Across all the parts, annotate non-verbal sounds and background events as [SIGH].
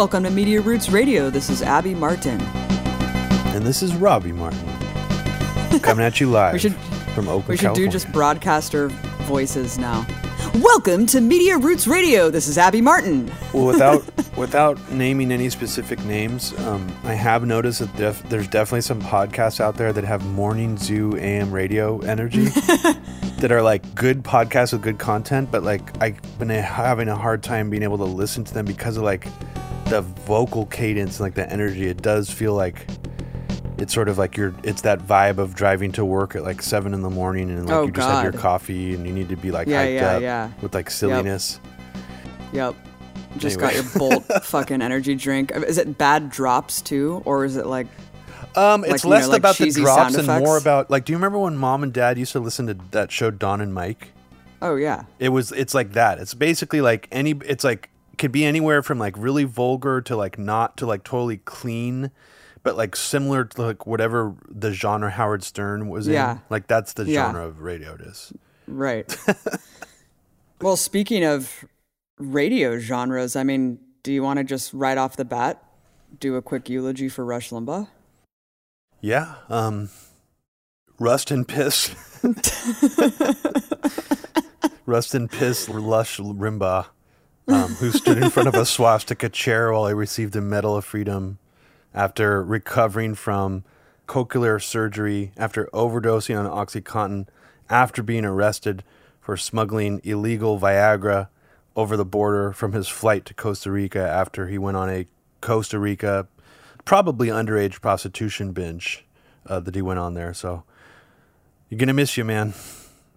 Welcome to Media Roots Radio. This is Abby Martin. And this is Robbie Martin. Coming at you [LAUGHS] live We should from Oakland, we should do California. just broadcaster voices now. Welcome to Media Roots Radio. This is Abby Martin. well, without [LAUGHS] without naming any specific names, um, I have noticed that def- there's definitely some podcasts out there that have morning zoo AM radio energy [LAUGHS] that are like good podcasts with good content, but like I've been having a hard time being able to listen to them because of like the vocal cadence and like the energy. It does feel like it's sort of like you're it's that vibe of driving to work at like seven in the morning and like Oh, you just had your coffee and you need to be like Yeah, hyped yeah, up yeah. with like silliness. Yep. Just Anyway. got your Bolt [LAUGHS] fucking energy drink. Is it bad drops too, or is it like Um, Like, it's you know, less like about the drops and more about like. Do you remember when mom and dad used to listen to that show Don and Mike? oh yeah, It was. It's like that. It's basically like any. It's like could be anywhere from like really vulgar to like not to like totally clean, but like similar to like whatever the genre Howard Stern was Yeah. in. Like that's the Yeah. genre of radio it is. right. [LAUGHS] well, speaking of radio genres, I mean, do you want to just right off the bat do a quick eulogy for Rush Limbaugh? Yeah. Um, Rust and Piss. [LAUGHS] [LAUGHS] Rust and Piss Lush Rimbaugh, um, who stood in front of a [LAUGHS] swastika chair while he received a Medal of Freedom after recovering from cochlear surgery after overdosing on Oxycontin after being arrested for smuggling illegal Viagra over the border from his flight to Costa Rica after he went on a Costa Rica, probably underage prostitution binge uh, that he went on there. So you're gonna miss you, man.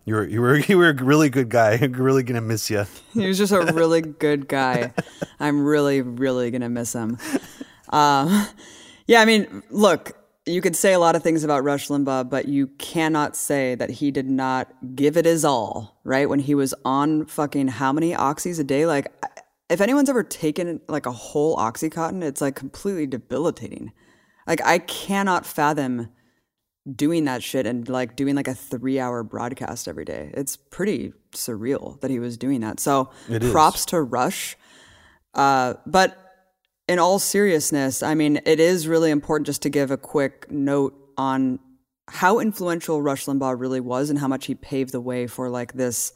You were you were [LAUGHS] you were a really good guy. [LAUGHS] really gonna miss you. [LAUGHS] He was just a really good guy. I'm really, really gonna miss him. Um, yeah, I mean, look, you could say a lot of things about Rush Limbaugh, but you cannot say that he did not give it his all, right? When he was on fucking how many oxys a day? Like, if anyone's ever taken like a whole oxycontin, it's like completely debilitating. Like, I cannot fathom doing that shit and like doing like a three hour broadcast every day. It's pretty surreal that he was doing that. So It is. props to Rush. Uh, but in all seriousness, I mean, it is really important just to give a quick note on how influential Rush Limbaugh really was and how much he paved the way for like this,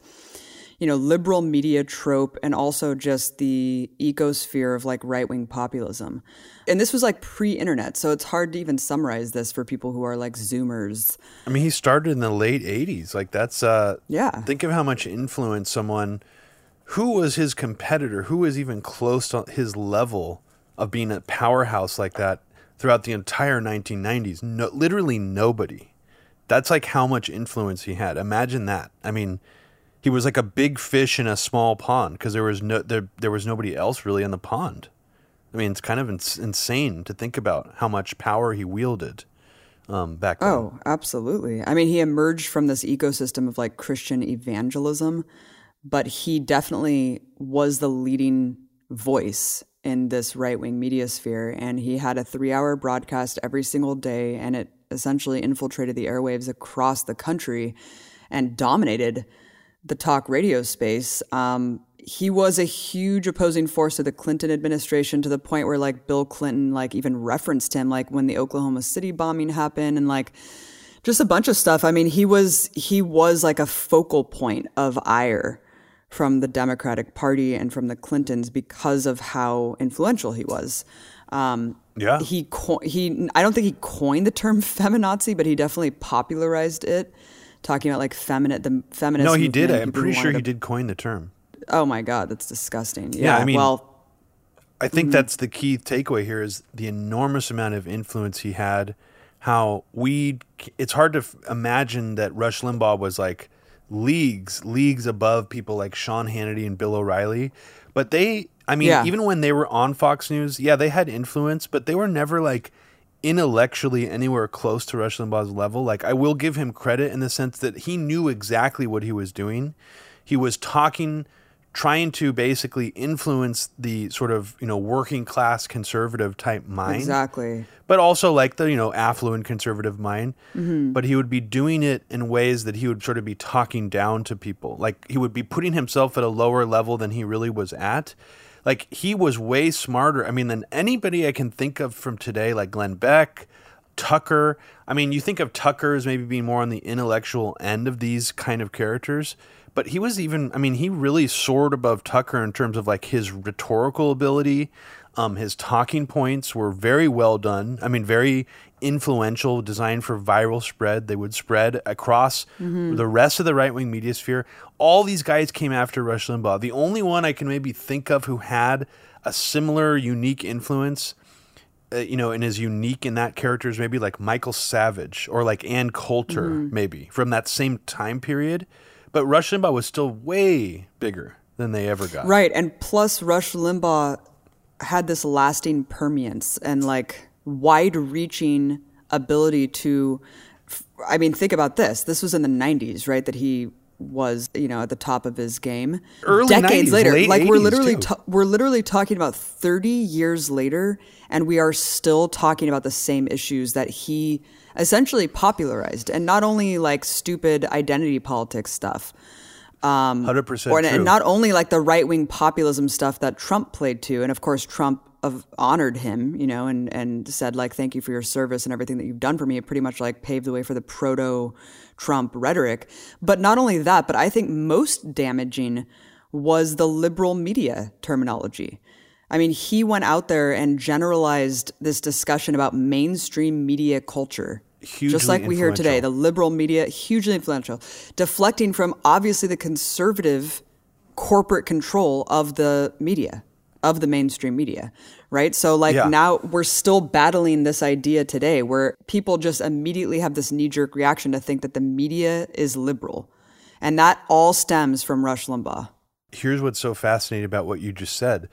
you know, liberal media trope and also just the ecosphere of like right wing populism. And this was like pre internet, so it's hard to even summarize this for people who are like Zoomers. I mean, he started in the late '80s. Like that's uh, Yeah. Think of how much influence someone who was his competitor, who was even close to his level of being a powerhouse like that throughout the entire 1990s. No, literally nobody. That's like how much influence he had. Imagine that. I mean, he was like a big fish in a small pond because there was no there, there was nobody else really in the pond. I mean, it's kind of ins- insane to think about how much power he wielded um, back then. Oh, absolutely. I mean, he emerged from this ecosystem of like Christian evangelism, but he definitely was the leading voice in this right wing media sphere. And he had a three hour broadcast every single day, and it essentially infiltrated the airwaves across the country and dominated the talk radio space. Um, he was a huge opposing force to the Clinton administration to the point where like Bill Clinton like even referenced him like when the Oklahoma City bombing happened and like just a bunch of stuff. I mean, he was he was like a focal point of ire from the Democratic Party and from the Clintons because of how influential he was. Um, Yeah. he co- he I don't think he coined the term [LAUGHS] feminazi, but he definitely popularized it, talking about like feminine the feminist. no, he did. I'm pretty sure he to- did coin the term. Oh my god, that's disgusting. Yeah, Yeah, I mean- well, I Mm-hmm. think that's the key takeaway here is the enormous amount of influence he had. How we, it's hard to f- imagine that Rush Limbaugh was like leagues, leagues above people like Sean Hannity and Bill O'Reilly. But they, I mean, Yeah. even when they were on Fox News, yeah, they had influence, but they were never like intellectually anywhere close to Rush Limbaugh's level. Like, I will give him credit in the sense that he knew exactly what he was doing. He was talking trying to basically influence the sort of you know working class conservative type mind Exactly. but also like the you know affluent conservative mind mm-hmm. but he would be doing it in ways that he would sort of be talking down to people like he would be putting himself at a lower level than he really was at like he was way smarter i mean than anybody i can think of from today like glenn beck tucker i mean you think of tucker as maybe being more on the intellectual end of these kind of characters but he was even i mean he really soared above tucker in terms of like his rhetorical ability um, his talking points were very well done. I mean, very influential, designed for viral spread. They would spread across the rest of the right wing media sphere. All these guys came after Rush Limbaugh. The only one I can maybe think of who had a similar, unique influence, uh, you know, and is unique in that character is maybe like Michael Savage or like Ann Coulter, maybe from that same time period. But Rush Limbaugh was still way bigger than they ever got. Right. And plus, Rush Limbaugh had this lasting permeance and like wide reaching ability to. I mean, think about this. This was in the 90s, right? That he was, you know, at the top of his game. Early Decades 90s, later, late like we're literally too. ta- we're literally talking about 30 years later, and we are still talking about the same issues that he essentially popularized, and not only like stupid identity politics stuff. Um, 100% or, true. and not only like the right wing populism stuff that Trump played to, and of course Trump of, honored him, you know, and and said like thank you for your service and everything that you've done for me. It pretty much like paved the way for the proto Trump rhetoric. But not only that, but I think most damaging was the liberal media terminology. I mean, he went out there and generalized this discussion about mainstream media culture. Hugely just like we hear today, the liberal media, hugely influential, deflecting from obviously the conservative corporate control of the media, of the mainstream media, right? So, like, Yeah. now we're still battling this idea today where people just immediately have this knee jerk reaction to think that the media is liberal. And that all stems from Rush Limbaugh. here's what's so fascinating about what you just said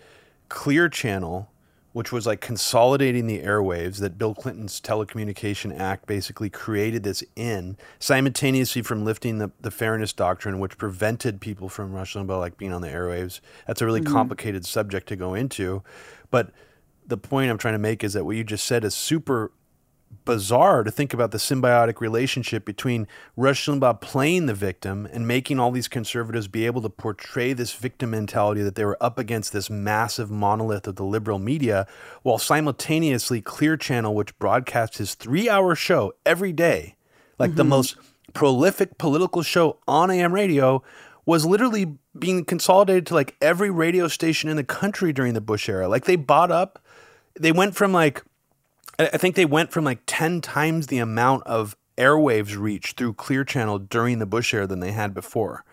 clear channel which was like consolidating the airwaves that bill clinton's telecommunication act basically created this in simultaneously from lifting the, the fairness doctrine which prevented people from rush limbaugh like being on the airwaves that's a really mm-hmm. complicated subject to go into but the point i'm trying to make is that what you just said is super bizarre to think about the symbiotic relationship between Rush Limbaugh playing the victim and making all these conservatives be able to portray this victim mentality that they were up against this massive monolith of the liberal media, while simultaneously Clear Channel, which broadcasts his three hour show every day, like the mm-hmm. most prolific political show on AM radio, was literally being consolidated to like every radio station in the country during the Bush era. Like they bought up, they went from like I think they went from like 10 times the amount of airwaves reach through Clear Channel during the Bush era than they had before.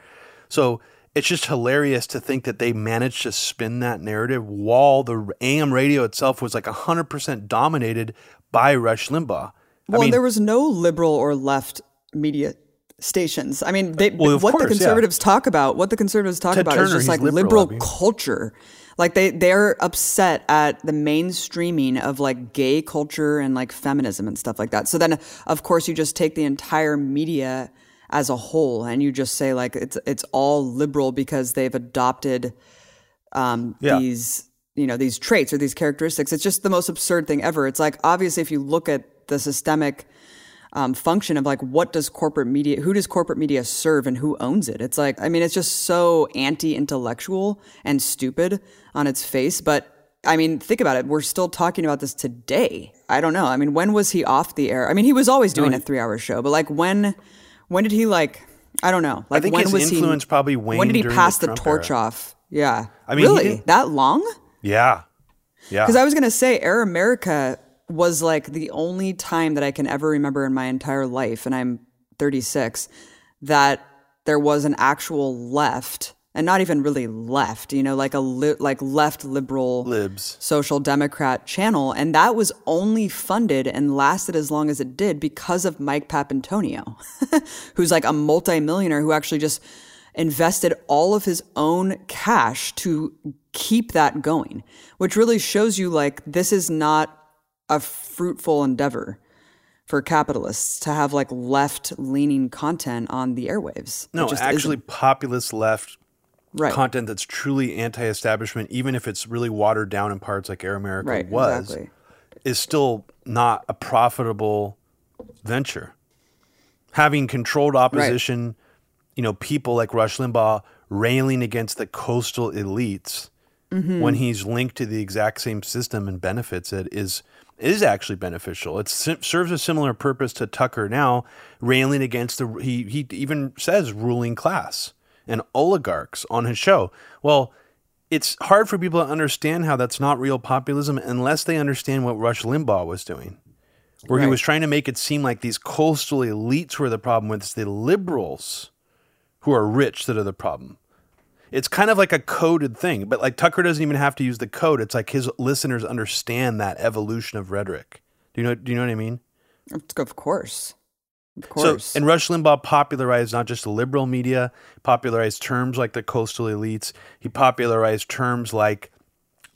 So it's just hilarious to think that they managed to spin that narrative while the AM radio itself was like 100% dominated by Rush Limbaugh. Well, I mean, there was no liberal or left media stations. I mean, they, Well, what course, the yeah. conservatives talk about, what the conservatives talk Ted about Turner, is just like liberal, liberal I mean. culture. Like they they're upset at the mainstreaming of like gay culture and like feminism and stuff like that. So then, of course, you just take the entire media as a whole and you just say like it's it's all liberal because they've adopted um, Yeah. these you know these traits or these characteristics. It's just the most absurd thing ever. It's like obviously if you look at the systemic um, function of like what does corporate media who does corporate media serve and who owns it? It's like i mean it's just so anti-intellectual and stupid on its face but i mean think about it. We're still talking about this today. I don't know. I mean when was he off the air? I mean he was always doing a three-hour show but like when when did he like i don't know. Like think when his was influence he probably when waned did he pass the the, torch era. off? Yeah. I mean, really? that long? Yeah. Yeah. because I was going to say Air America was like the only time that I can ever remember in my entire life, and I'm 36, that there was an actual left, and not even really left, you know, like a li- like left liberal Libs. social democrat channel, and that was only funded and lasted as long as it did because of Mike Papantonio, [LAUGHS] who's like a multimillionaire who actually just invested all of his own cash to keep that going, which really shows you like this is not a fruitful endeavor for capitalists to have like left leaning content on the airwaves. No, just actually, isn't. populist left Right. content that's truly anti-establishment, even if it's really watered down in parts like Air America Right, was, exactly. is still not a profitable venture. Having controlled opposition, you know, people like Rush Limbaugh railing against the coastal elites Mm-hmm. when he's linked to the exact same system and benefits it is is actually beneficial. It serves a similar purpose to Tucker now, railing against the he he even says ruling class and oligarchs on his show. Well, it's hard for people to understand how that's not real populism unless they understand what Rush Limbaugh was doing. Where he was trying to make it seem like these coastal elites were the problem, when it's the liberals who are rich that are the problem. It's kind of like a coded thing, but like Tucker doesn't even have to use the code. It's like his listeners understand that evolution of rhetoric. Do you know? Do you know what I mean? Of course. Of course. So, and Rush Limbaugh popularized not just the liberal media, popularized terms like the coastal elites. He popularized terms like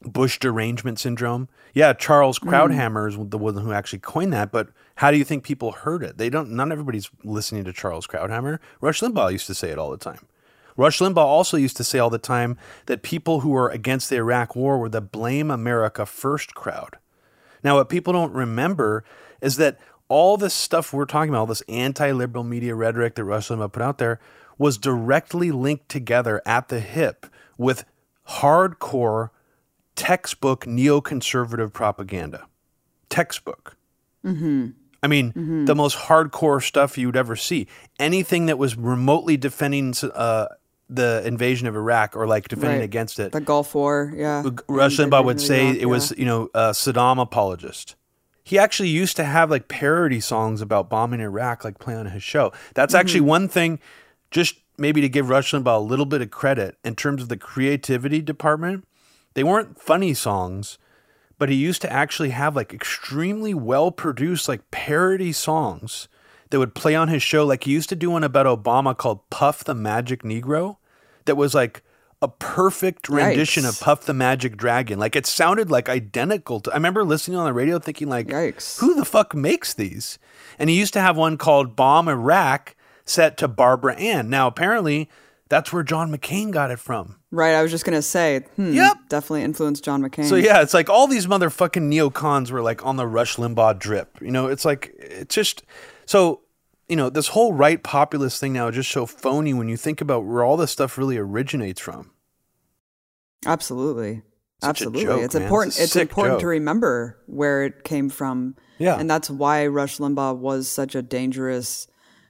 Bush derangement syndrome. Yeah, Charles mm-hmm. Krauthammer is the one who actually coined that. But how do you think people heard it? They don't. Not everybody's listening to Charles Krauthammer. Rush Limbaugh used to say it all the time. Rush Limbaugh also used to say all the time that people who were against the Iraq War were the blame America first crowd. Now, what people don't remember is that all this stuff we're talking about, all this anti liberal media rhetoric that Rush Limbaugh put out there, was directly linked together at the hip with hardcore textbook neoconservative propaganda. Textbook. I mean, the most hardcore stuff you would ever see. Anything that was remotely defending uh, the invasion of Iraq or like defending Right. against it, the Gulf War, yeah. Rush Limbaugh would say else, it was, yeah. you know, a Saddam apologist. He actually used to have like parody songs about bombing Iraq, like play on his show. That's actually Mm-hmm. one thing, just maybe to give Rush Limbaugh a little bit of credit in terms of the creativity department. They weren't funny songs, but he used to actually have like extremely well produced like parody songs that would play on his show. Like he used to do one about Obama called Puff the Magic Negro that was like a perfect rendition of Puff the Magic Dragon. Like it sounded like identical to I remember listening on the radio thinking like Yikes. who the fuck makes these? And he used to have one called Bomb Iraq set to Barbara Ann. Now apparently that's where John McCain got it from. Right, I was just gonna say, hmm, Yep. definitely influenced John McCain. So yeah, it's like all these motherfucking neocons were like on the Rush Limbaugh drip. You know, it's like it's just so you know this whole right populist thing now is just so phony when you think about where all this stuff really originates from. Absolutely. Such Absolutely. joke, it's man. important It's it's, important to remember where it came from. Yeah. And that's why Rush Limbaugh was such a dangerous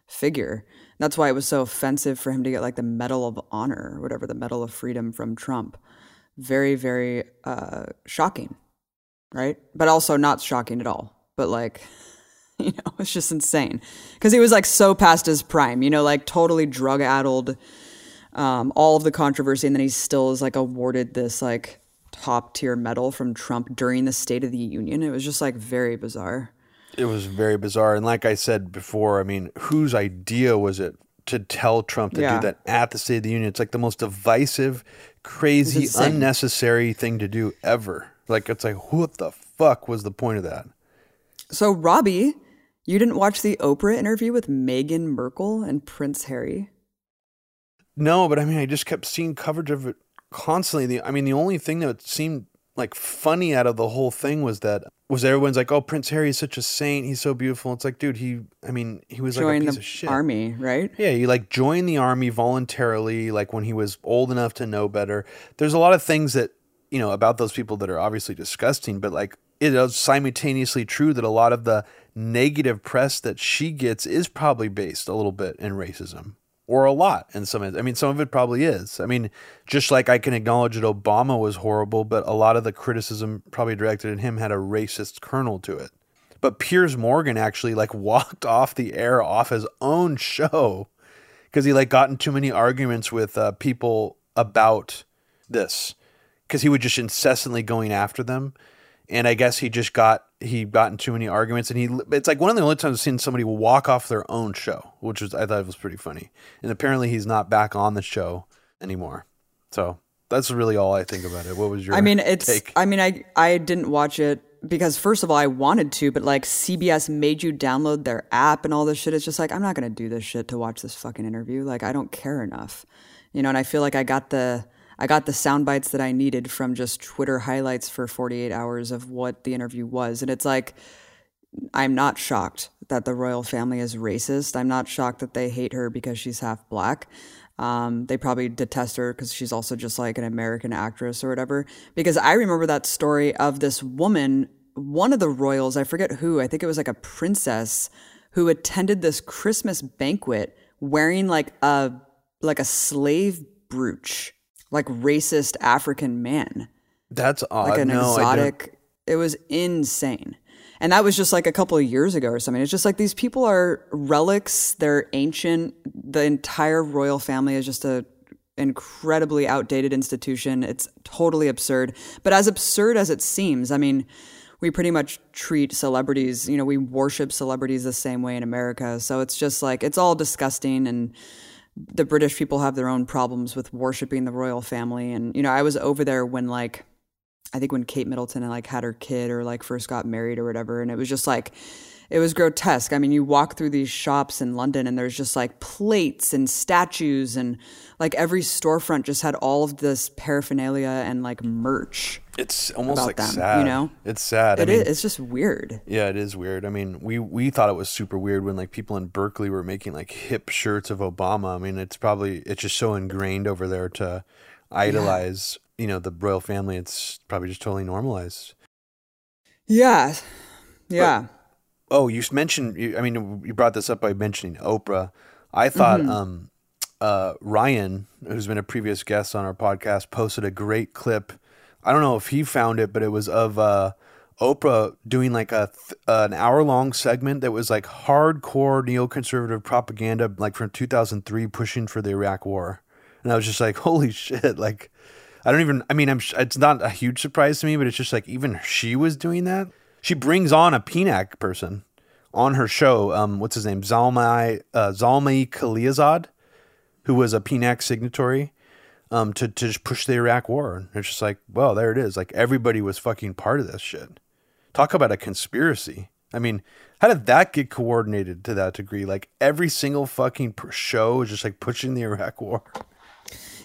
figure. That's why it was so offensive for him to get like the Medal of Honor or whatever, the Medal of Freedom from Trump. Very, very uh, shocking. Right? But also not shocking at all. But like [LAUGHS] [LAUGHS] you know, it's just insane. Because he was like so past his prime, you know, like totally drug addled, um, all of the controversy, and then he still is like awarded this like top tier medal from Trump during the State of the Union. It was just like very bizarre. It was very bizarre, and like I said before, I mean, whose idea was it to tell Trump to Yeah. do that at the State of the Union? It's like the most divisive, crazy, unnecessary thing to do ever. Like it's like, what the fuck was the point of that? So, Robbie, you didn't watch the Oprah interview with Meghan Markle and Prince Harry? No, but I mean, I just kept seeing coverage of it constantly. The, I mean, the only thing that seemed like funny out of the whole thing was that was everyone's like, "Oh, Prince Harry is such a saint. He's so beautiful." It's like, dude, he. I mean, he was like a piece the of shit. army, right? Yeah, he like joined the army voluntarily, like when he was old enough to know better. There's a lot of things that you know about those people that are obviously disgusting, but like it is simultaneously true that a lot of the negative press that she gets is probably based a little bit in racism or a lot in some. I mean, some of it probably is. I mean, just like I can acknowledge that Obama was horrible, but a lot of the criticism probably directed at him had a racist kernel to it. But Piers Morgan actually like [LAUGHS] walked off the air off his own show because he like got in too many arguments with uh, people about this because he would just incessantly going after them and i guess he just got he got in too many arguments and he it's like one of the only times i've seen somebody walk off their own show which was i thought it was pretty funny and apparently he's not back on the show anymore so that's really all i think about it what was your I mean, it's. take? I mean, I I didn't watch it because first of all, I wanted to, but like CBS made you download their app and all this shit. It's just like I'm not gonna do this shit to watch this fucking interview. Like I don't care enough. You know, and I feel like I got the I got the sound bites that I needed from just Twitter highlights for 48 hours of what the interview was. And it's like I'm not shocked that the royal family is racist. I'm not shocked that they hate her because she's half black. Um, they probably detest her because she's also just like an American actress or whatever. Because I remember that story of this woman, one of the royals, I forget who, I think it was like a princess who attended this Christmas banquet wearing like a like a slave brooch, like racist African man. That's odd. Like an no, exotic. It was insane. And that was just like a couple of years ago or something. It's just like these people are relics, they're ancient. The entire royal family is just a incredibly outdated institution. It's totally absurd. But as absurd as it seems, I mean, we pretty much treat celebrities, you know, we worship celebrities the same way in America. So it's just like it's all disgusting and the British people have their own problems with worshiping the royal family. And you know, I was over there when like I think when Kate Middleton like had her kid or like first got married or whatever. And it was just like it was grotesque. I mean, you walk through these shops in London and there's just like plates and statues and like every storefront just had all of this paraphernalia and like merch. It's almost like them, sad. you know? it's sad. It I mean, is, it's just weird. Yeah, it is weird. I mean, we we thought it was super weird when like people in Berkeley were making like hip shirts of Obama. I mean, it's probably it's just so ingrained over there to idolize, you know, the royal family. It's probably just totally normalized. Yeah. Yeah. Oh, you mentioned. you- I mean, you brought this up by mentioning Oprah. I thought Mm-hmm. um, uh, Ryan, who's been a previous guest on our podcast, posted a great clip. I don't know if he found it, but it was of uh, Oprah doing like a th- an hour long segment that was like hardcore neoconservative propaganda, like from 2003, pushing for the Iraq War. And I was just like, holy shit! Like, I don't even. I mean, I'm. It's not a huge surprise to me, but it's just like even she was doing that. She brings on a PNAC person on her show. Um, what's his name? Zalmai uh, Zalmai Khalilzad, who was a PNAC signatory. Um, to to just push the Iraq War. And it's just like, well, there it is. Like everybody was fucking part of this shit. Talk about a conspiracy. I mean, how did that get coordinated to that degree? Like every single fucking show is just like pushing the Iraq War.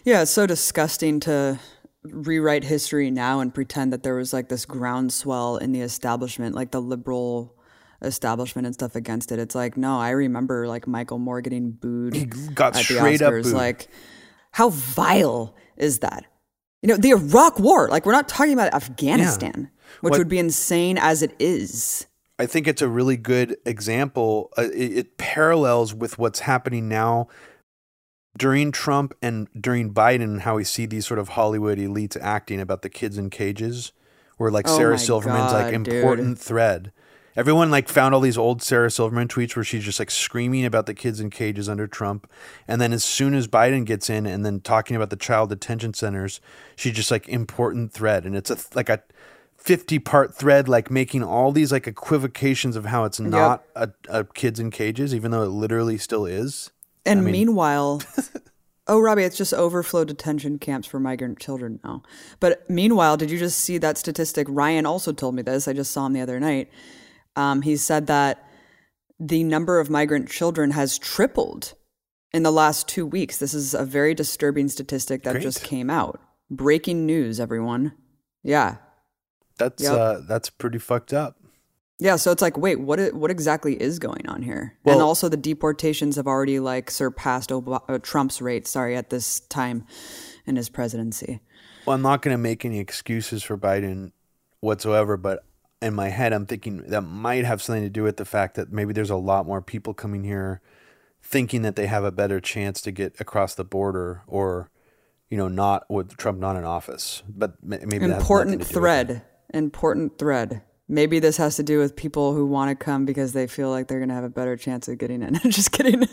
Yeah, it's so disgusting to rewrite history now and pretend that there was like this groundswell in the establishment, like the liberal establishment and stuff against it. It's like, no, I remember like Michael Moore getting booed He got at the straight up booed. Like, how vile is that? You know, the Iraq War, like we're not talking about Afghanistan, which What- would be insane as it is. I think it's a really good example. Uh, it, it parallels with what's happening now during Trump and during Biden, how we see these sort of Hollywood elites acting about the kids in cages, where like Oh Sarah Silverman's like God, dude. important thread. Everyone like found all these old Sarah Silverman tweets where she's just like screaming about the kids in cages under Trump, and then as soon as Biden gets in and then talking about the child detention centers, she's just like important thread, and it's a like a 50 part thread like making all these like equivocations of how it's not a, a kids in cages even though it literally still is And meanwhile, [LAUGHS] oh, Robbie, it's just overflow detention camps for migrant children now. But meanwhile, did you just see that statistic? Ryan also told me this. I just saw him the other night. Um, he said that the number of migrant children has tripled in the last two weeks. This is a very disturbing statistic that Great. just came out. Breaking news, everyone. Yeah. that's Yep. uh that's pretty fucked up Yeah, so it's like, wait, what? What exactly is going on here? Well- and also, the deportations have already like surpassed Ob- uh, Trump's rate. Sorry, at this time in his presidency. well i'm not going to make any excuses for biden whatsoever but in my head i'm thinking that might have something to do with the fact that maybe there's a lot more people coming here thinking that they have a better chance to get across the border or you know not with trump not in office but ma- maybe that has nothing Important do with it. thread. Important thread. Maybe this has to do with people who want to come because they feel like they're going to have a better chance of getting in. [LAUGHS] Just kidding. [LAUGHS]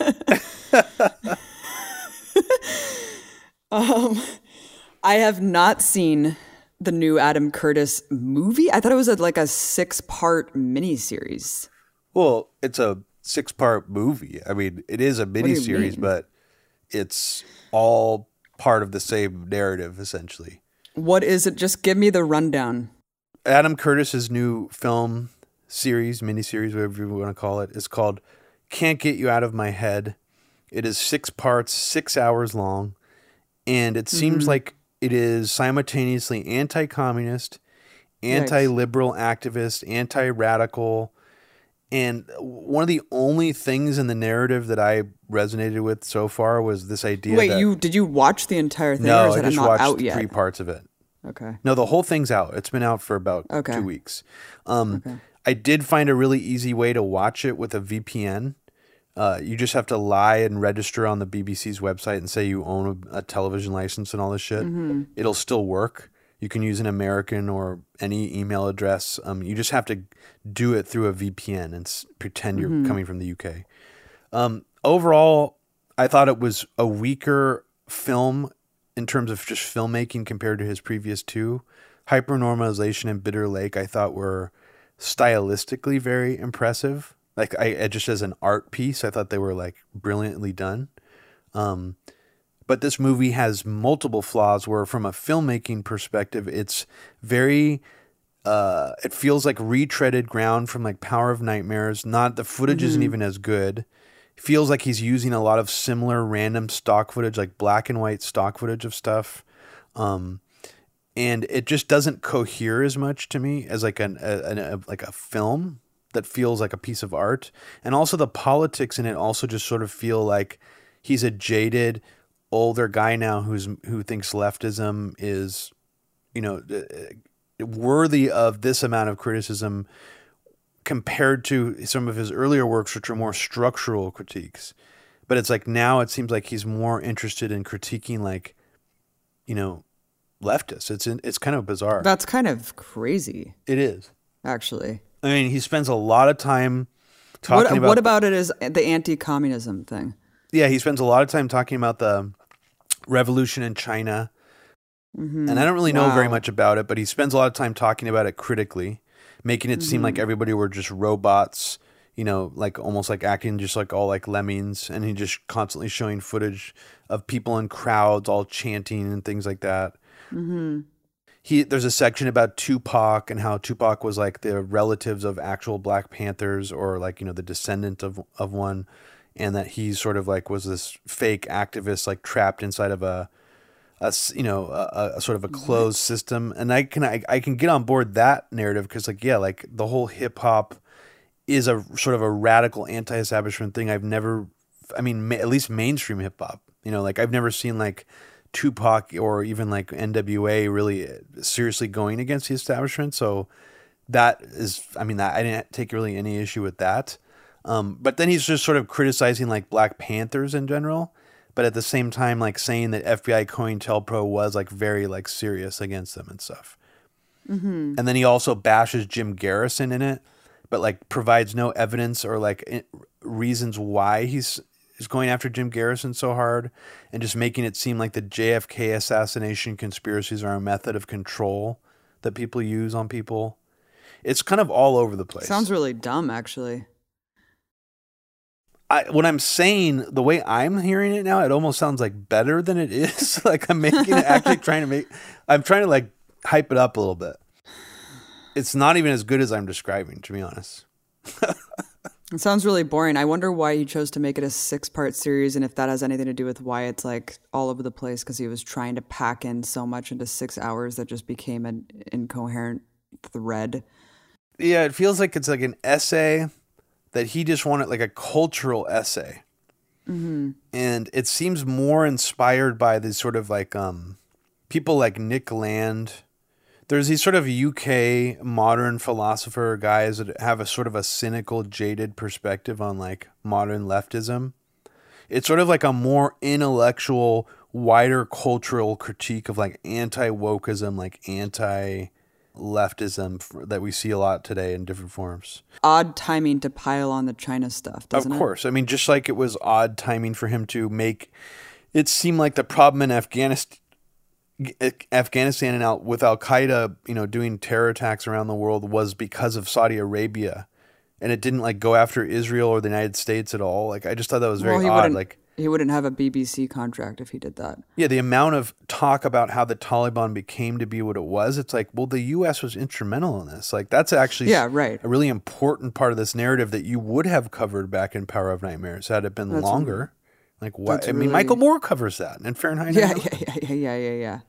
um, I have not seen the new Adam Curtis movie. I thought it was a, like a six-part miniseries. Well, it's a six part movie. I mean, it is a do you mini series, but it's all part of the same narrative, essentially. What is it? Just give me the rundown. Adam Curtis's new film series, miniseries, whatever you want to call it, is called Can't Get You Out of My Head. It is six parts, six hours long. and it seems Mm-hmm. like it is simultaneously anti-communist, anti-liberal activist, anti-radical, and one of the only things in the narrative that I resonated with so far was this idea. Wait, that, you did you watch the entire thing, or no, is I it just not watched out yet? three parts of it. Okay. No, the whole thing's out. It's been out for about Okay. two weeks. Um, I did find a really easy way to watch it with a VPN. Uh, you just have to lie and register on the BBC's website and say you own a, a television license and all this shit. It'll still work. You can use an American or any email address. Um, you just have to do it through a VPN and s- pretend you're coming from the UK. Um, overall, I thought it was a weaker film in terms of just filmmaking compared to his previous two. Hypernormalization and Bitter Lake, I thought were stylistically very impressive. Like I, just as an art piece, I thought they were like brilliantly done. Um, but this movie has multiple flaws where from a filmmaking perspective it's very uh it feels like retreaded ground from like power of nightmares not the footage isn't even as good feels like he's using a lot of similar random stock footage like black and white stock footage of stuff. Um and it just doesn't cohere as much to me as like an a, a, like a film that feels like a piece of art. And also the politics in it also just sort of feel like he's a jaded older guy now who's who thinks leftism is you know uh, worthy of this amount of criticism compared to some of his earlier works which are more structural critiques. But it's like now it seems like he's more interested in critiquing like you know leftists. It's in, it's kind of bizarre. That's kind of crazy, it is. actually. i mean he spends a lot of time talking What, about what about it is the anti-communism thing? yeah he spends a lot of time talking about the revolution in china. Mm-hmm. And i don't really know very much about it but he spends a lot of time talking about it critically making it seem like mm-hmm. everybody were just robots you know like almost like acting just like all like lemmings and he just constantly showing footage of people in crowds all chanting and things like that. Mm-hmm. He there's a section about Tupac and how Tupac was like the relatives of actual Black Panthers or like you know the descendant of of one, and that he sort of like was this fake activist like trapped inside of a, a you know a, a sort of a closed system. And I can I, I can get on board that narrative because like yeah like the whole hip hop is a sort of a radical anti-establishment thing. I've never, I mean, ma- at least mainstream hip hop. You know, like I've never seen like Tupac or even like NWA really seriously going against the establishment. So that is, I mean, that I didn't take really any issue with that. Um, but then he's just sort of criticizing like Black Panthers in general, but at the same time, like saying that FBI COINTELPRO was like very like serious against them and stuff. Mm-hmm. And then he also bashes Jim Garrison in it, but like provides no evidence or like reasons why he's is going after Jim Garrison so hard, and just making it seem like the JFK assassination conspiracies are a method of control that people use on people. It's kind of all over the place. Sounds really dumb, actually. I, what I'm saying, the way I'm hearing it now, it almost sounds like better than it is. [LAUGHS] like I'm making it actually [LAUGHS] trying to make, I'm trying to like hype it up a little bit. It's not even as good as I'm describing, to be honest. [LAUGHS] It sounds really boring. I wonder why he chose to make it a six-part series, and if that has anything to do with why it's like all over the place because he was trying to pack in so much into six hours that just became an incoherent thread. Yeah, it feels like it's like an essay that he just wanted, like a cultural essay. And it seems more inspired by these sort of like um, people like Nick Land. There's these sort of UK modern philosopher guys that have a sort of a cynical, jaded perspective on like modern leftism. It's sort of like a more intellectual, wider cultural critique of like anti wokeism, like anti leftism that we see a lot today in different forms. Odd timing to pile on the China stuff, doesn't of it? course. I mean, just like it was odd timing for him to make it seem like the problem in Afghanistan. Eh, Afghanistan and out with Al Qaeda, you know, doing terror attacks around the world was because of Saudi Arabia, and it didn't like go after Israel or the United States at all. Like I just thought that was very well, odd. Like he wouldn't have a BBC contract if he did that. yeah, the amount of talk about how the Taliban became to be what it was, it's like, well, the U.S. was instrumental in this. Like, that's actually Yeah, right. a really important part of this narrative that you would have covered back in Power of Nightmares had it been That's longer. Like what? I mean, really- Michael Moore covers that in Fahrenheit. Yeah, 9/11. yeah, yeah, yeah, yeah, yeah.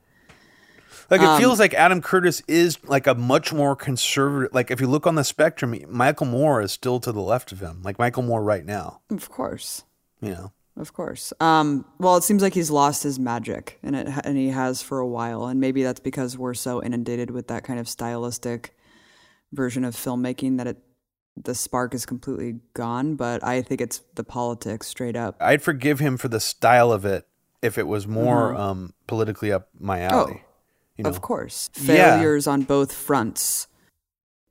Like it Um, feels like Adam Curtis is like a much more conservative. Like if you look on the spectrum, Michael Moore is still to the left of him. Like Michael Moore right now. Of course. You know. Of course. Um, well, it seems like he's lost his magic, and it and he has for a while, and maybe that's because we're so inundated with that kind of stylistic version of filmmaking that it the spark is completely gone. But I think it's the politics straight up. I'd forgive him for the style of it if it was more um, politically up my alley. you know. Of course, Yeah. failures on both fronts.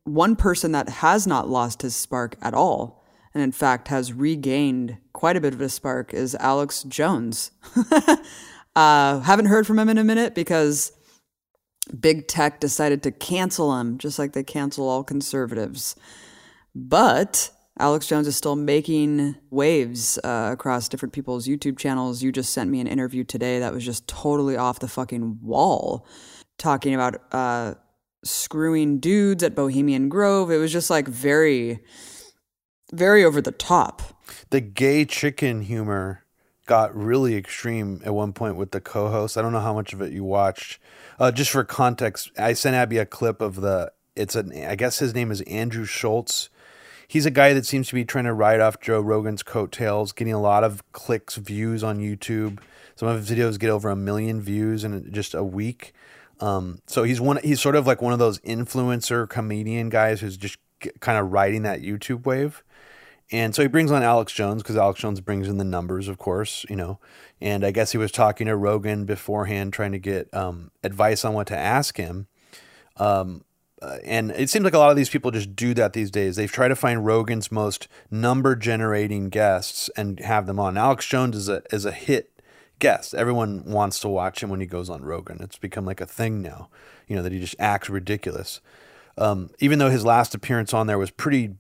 One person that has not lost his spark at all, and in fact has regained quite a bit of a spark, is Alex Jones. [LAUGHS] uh, haven't heard from him in a minute because big tech decided to cancel him, just like they cancel all conservatives. But Alex Jones is still making waves uh, across different people's YouTube channels. You just sent me an interview today that was just totally off the fucking wall, talking about uh, screwing dudes at Bohemian Grove. It was just like very, very over the top. the gay chicken humor got really extreme at one point with the co-host. I don't know how much of it you watched. Uh, just for context, I sent Abby a clip of the. It's an. I guess his name is Andrew Schulz. He's a guy that seems to be trying to ride off Joe Rogan's coattails, getting a lot of clicks, views on YouTube. Some of his videos get over a million views in just a week. Um, so he's one. He's sort of like one of those influencer comedian guys who's just kind of riding that YouTube wave. And so he brings on Alex Jones because Alex Jones brings in the numbers, of course, you know. And I guess he was talking to Rogan beforehand, trying to get um, advice on what to ask him. Um, uh, and it seems like a lot of these people just do that these days. They've tried to find Rogan's most number generating guests and have them on. Alex Jones is a is a hit guest. Everyone wants to watch him when he goes on Rogan. It's become like a thing now, you know, that he just acts ridiculous. Um, even though his last appearance on there was pretty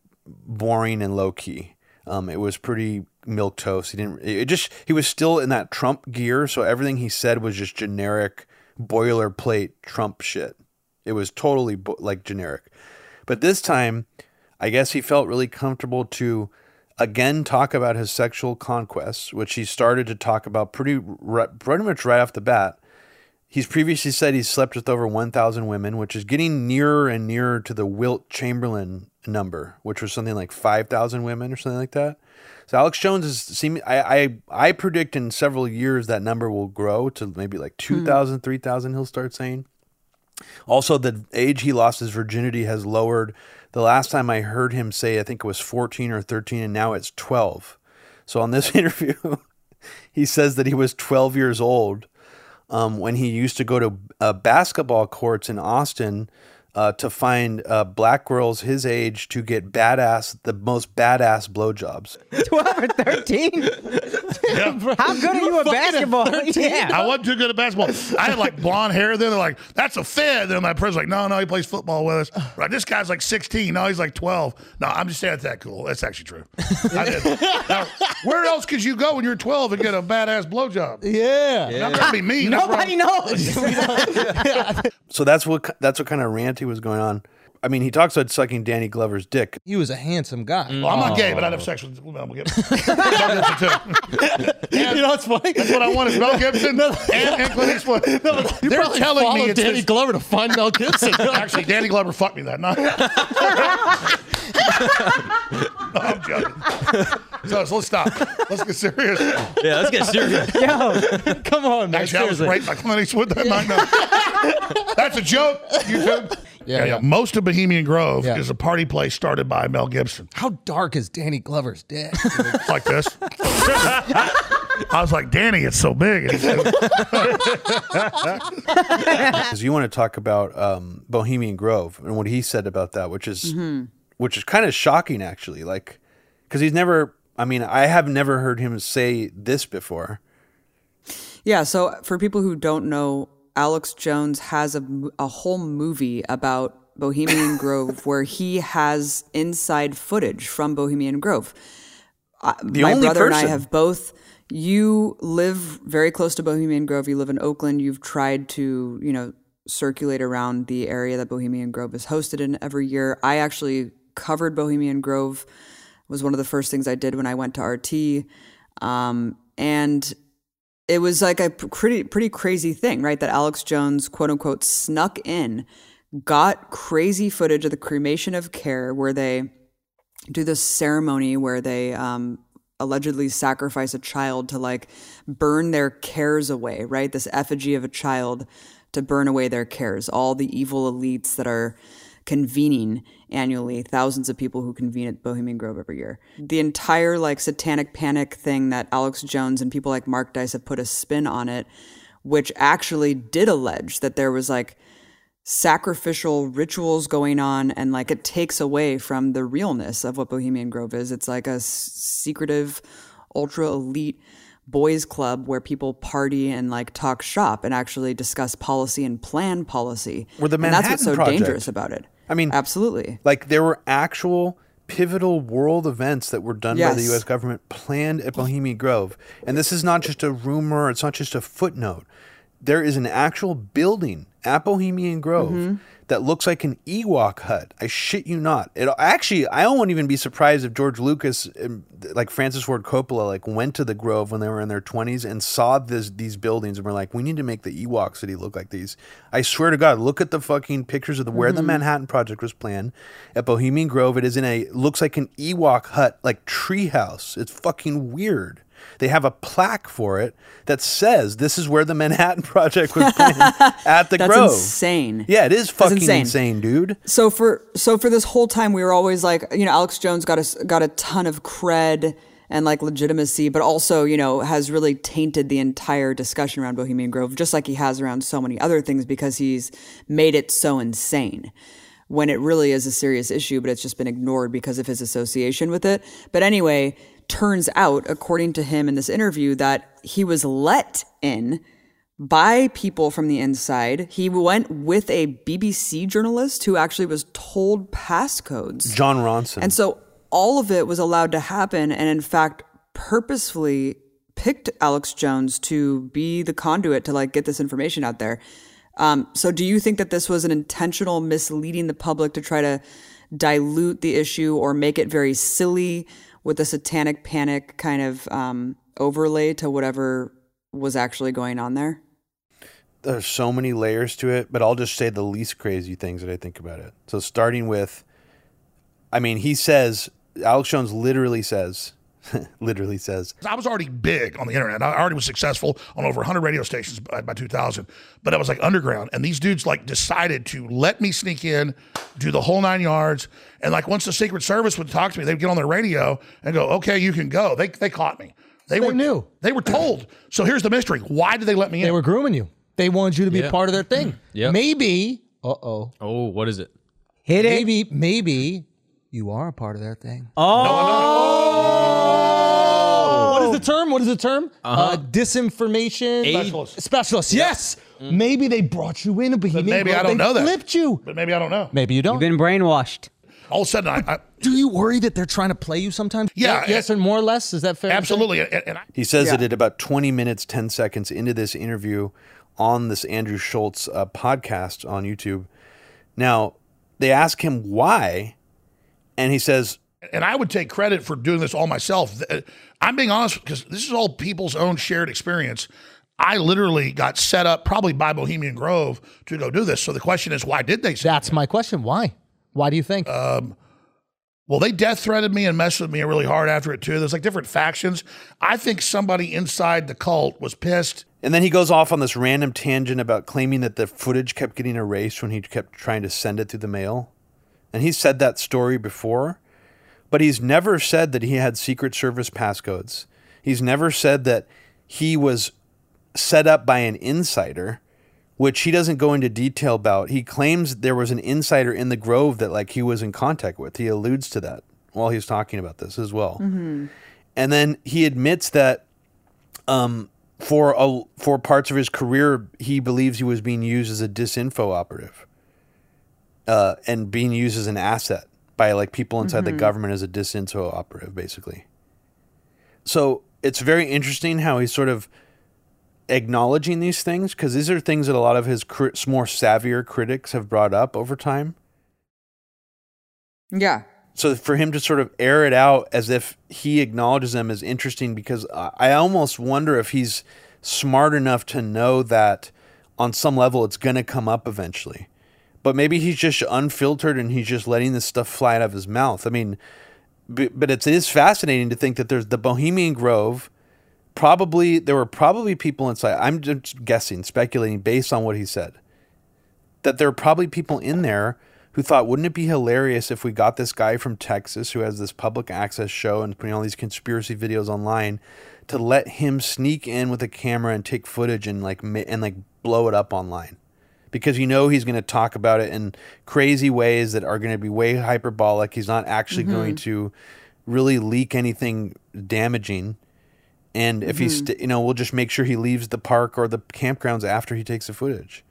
boring and low key. Um, it was pretty milk toast. He didn't. It just he was still in that Trump gear, so everything he said was just generic boilerplate Trump shit. It was totally bo- like generic. But this time, I guess he felt really comfortable to again talk about his sexual conquests, which he started to talk about pretty pretty much right off the bat. He's previously said he's slept with over 1,000 women, which is getting nearer and nearer to the Wilt Chamberlain number, which was something like 5,000 women or something like that. So Alex Jones is seeming. I, I I predict in several years that number will grow to maybe like 2,000, 3,000. He'll start saying. Also, the age he lost his virginity has lowered. The last time I heard him say, I think it was 14 or 13, and now it's 12. So on this [LAUGHS] interview, he says that he was 12 years old um, when he used to go to uh, basketball courts in Austin uh, to find uh, black girls his age to get badass, the most badass blowjobs. [LAUGHS] 12 or 13? Yeah. [LAUGHS] How good are you at basketball? [LAUGHS] Yeah. I wasn't too good at basketball. I had like blonde hair. Then they're like, "That's a fed." Then my friend's like, "No, no, he plays football with us." Right? This guy's like 16. No, he's like 12. No, I'm just saying it's that cool. That's actually true. I did. Now, where else could you go when you're 12 and get a badass blowjob? Yeah. I'm trying to be mean. Nobody wrong. knows. So that's what that's what kind of rant he was going on. I mean, he talks about sucking Danny Glover's dick. he was a handsome guy. Mm. Well, I'm not gay, but I'd have oh. sex with Mel Gibson. Mel Gibson too. you know what's funny? That's what I want is Mel [LAUGHS] Gibson and, and Clint Eastwood. They're telling me it's Danny this- Glover to find Mel Gibson. [LAUGHS] Actually, Danny Glover fucked me that night. [LAUGHS] no, I'm joking. So, so let's stop. Let's get serious. yeah, let's get serious. Yo, come on, man. Actually, I was seriously. raped by Clint Eastwood that night. No. That's a joke, YouTube. Yeah, yeah. Most of Bohemian Grove Yeah. is a party place started by Mel Gibson. How dark is Danny Glover's dick? [LAUGHS] Like this. [LAUGHS] I was like, Danny, it's so big. And he said, Because you want to talk about um, Bohemian Grove and what he said about that, which is which is kind of shocking actually. Like, because he's never. I mean, I have never heard him say this before. Yeah, so for people who don't know, Alex Jones has a, a whole movie about Bohemian [LAUGHS] Grove where he has inside footage from Bohemian Grove. I, my only brother and I have both. You live very close to Bohemian Grove. You live in Oakland. You've tried to, you know, circulate around the area that Bohemian Grove is hosted in every year. I actually covered Bohemian Grove. Was one of the first things I did when I went to RT. Um, and it was like a pretty pretty crazy thing, right? That Alex Jones, quote unquote, snuck in, got crazy footage of the cremation of care, where they do this ceremony where they um, allegedly sacrifice a child to like burn their cares away, right? This effigy of a child to burn away their cares. All the evil elites that are convening annually, thousands of people who convene at Bohemian Grove every year. The entire like satanic panic thing that Alex Jones and people like Mark Dice have put a spin on it, which actually did allege that there was like sacrificial rituals going on and like it takes away from the realness of what Bohemian Grove is. It's like a s- secretive, ultra elite boys club where people party and like talk shop and actually discuss policy and plan policy. Or the Manhattan and that's what's so Project. dangerous about it. I mean, absolutely. Like there were actual pivotal world events that were done by the US government planned at Bohemian Grove. And this is not just a rumor, it's not just a footnote. There is an actual building at Bohemian Grove Mm-hmm. That looks like an Ewok hut. I shit you not. It actually I won't even be surprised if George Lucas like Francis Ford Coppola like went to the Grove when they were in their 20s and saw this these buildings and were like we need to make the Ewok city look like these. I swear to god, look at the fucking pictures of the where the mm-hmm. Manhattan project was planned at Bohemian Grove. It is in a looks like an Ewok hut like treehouse. It's fucking weird. They have a plaque for it that says this is where the Manhattan [LAUGHS] Project was planned at the [LAUGHS] That's Grove. insane. Yeah, it is fucking insane. insane. dude. So for so for this whole time, we were always like, you know, Alex Jones got a got a ton of cred and like legitimacy, but also you know has really tainted the entire discussion around Bohemian Grove, just like he has around so many other things, because he's made it so insane when it really is a serious issue, but it's just been ignored because of his association with it. But anyway, turns out, according to him in this interview, that he was let in by people from the inside. He went with a BBC journalist who actually was told passcodes. Jon Ronson. And so all of it was allowed to happen, and in fact, purposefully picked Alex Jones to be the conduit to like get this information out there. Um, so, do you think that this was an intentional misleading the public to try to dilute the issue or make it very silly with a satanic panic kind of um, overlay to whatever was actually going on there? there's so many layers to it, but I'll just say the least crazy things that I think about it. So starting with, I mean, he says Alex Jones literally says, [LAUGHS] literally says, I was already big on the internet. I already was successful on over 100 radio stations by, by 2000, but I was like underground. And these dudes like decided to let me sneak in, do the whole nine yards. And like once the Secret Service would talk to me, they'd get on their radio and go, okay, you can go. They, they caught me. They, were new. They were told. So here's the mystery. Why did they let me in? They were grooming you. They wanted you to be Yeah. part of their thing. [CLEARS THROAT] Yep. Maybe, uh oh, Oh, what is it? Hit it. maybe, maybe you are a part of their thing. Oh, What is the term? What is the term? uh disinformation Specialist. Specialist. Yes. Maybe they brought you in, but, he maybe I don't know that. Flipped you. but maybe I don't know. Maybe you don't. You've been brainwashed. All of a sudden, I, I Do you worry that they're trying to play you sometimes? Yeah, Yes, and more or less. Is that fair? absolutely. And, and I, he says Yeah. it at about 20 minutes, 10 seconds into this interview on this Andrew Schulz uh, podcast on YouTube. Now, they ask him why, and he says, and I would take credit for doing this all myself. Uh, I'm being honest because this is all people's own shared experience. I literally got set up probably by Bohemian Grove to go do this. So the question is, why did they? Say That's my question. Why? Why do you think? Um, well, they death threatened me and messed with me really hard after it too. There's like different factions. I think somebody inside the cult was pissed. And then he goes off on this random tangent about claiming that the footage kept getting erased when he kept trying to send it through the mail. And he said that story before, but he's never said that he had Secret Service passcodes. He's never said that he was set up by an insider, which he doesn't go into detail about. He claims there was an insider in the Grove that like he was in contact with. He alludes to that while he's talking about this as well. And then he admits that um, for a, for parts of his career, he believes he was being used as a disinfo operative, uh, and being used as an asset by like people inside the mm-hmm. government as a disinfo operative, basically. So it's very interesting how he's sort of acknowledging these things because these are things that a lot of his more savvier critics have brought up over time. Yeah. So for him to sort of air it out as if he acknowledges them is interesting because I I almost wonder if he's smart enough to know that on some level it's going to come up eventually. But maybe he's just unfiltered and he's just letting this stuff fly out of his mouth. I mean, but it's, it is fascinating to think that there's the Bohemian Grove. Probably there were probably people inside. I'm just guessing, speculating based on what he said. That there are probably people in there who thought, wouldn't it be hilarious if we got this guy from Texas who has this public access show and putting all these conspiracy videos online to let him sneak in with a camera and take footage and like and like blow it up online because you know he's going to talk about it in crazy ways that are going to be way hyperbolic. He's not actually mm-hmm. going to really leak anything damaging. And if he's, mm-hmm. st- you know, we'll just make sure he leaves the park or the campgrounds after he takes the footage.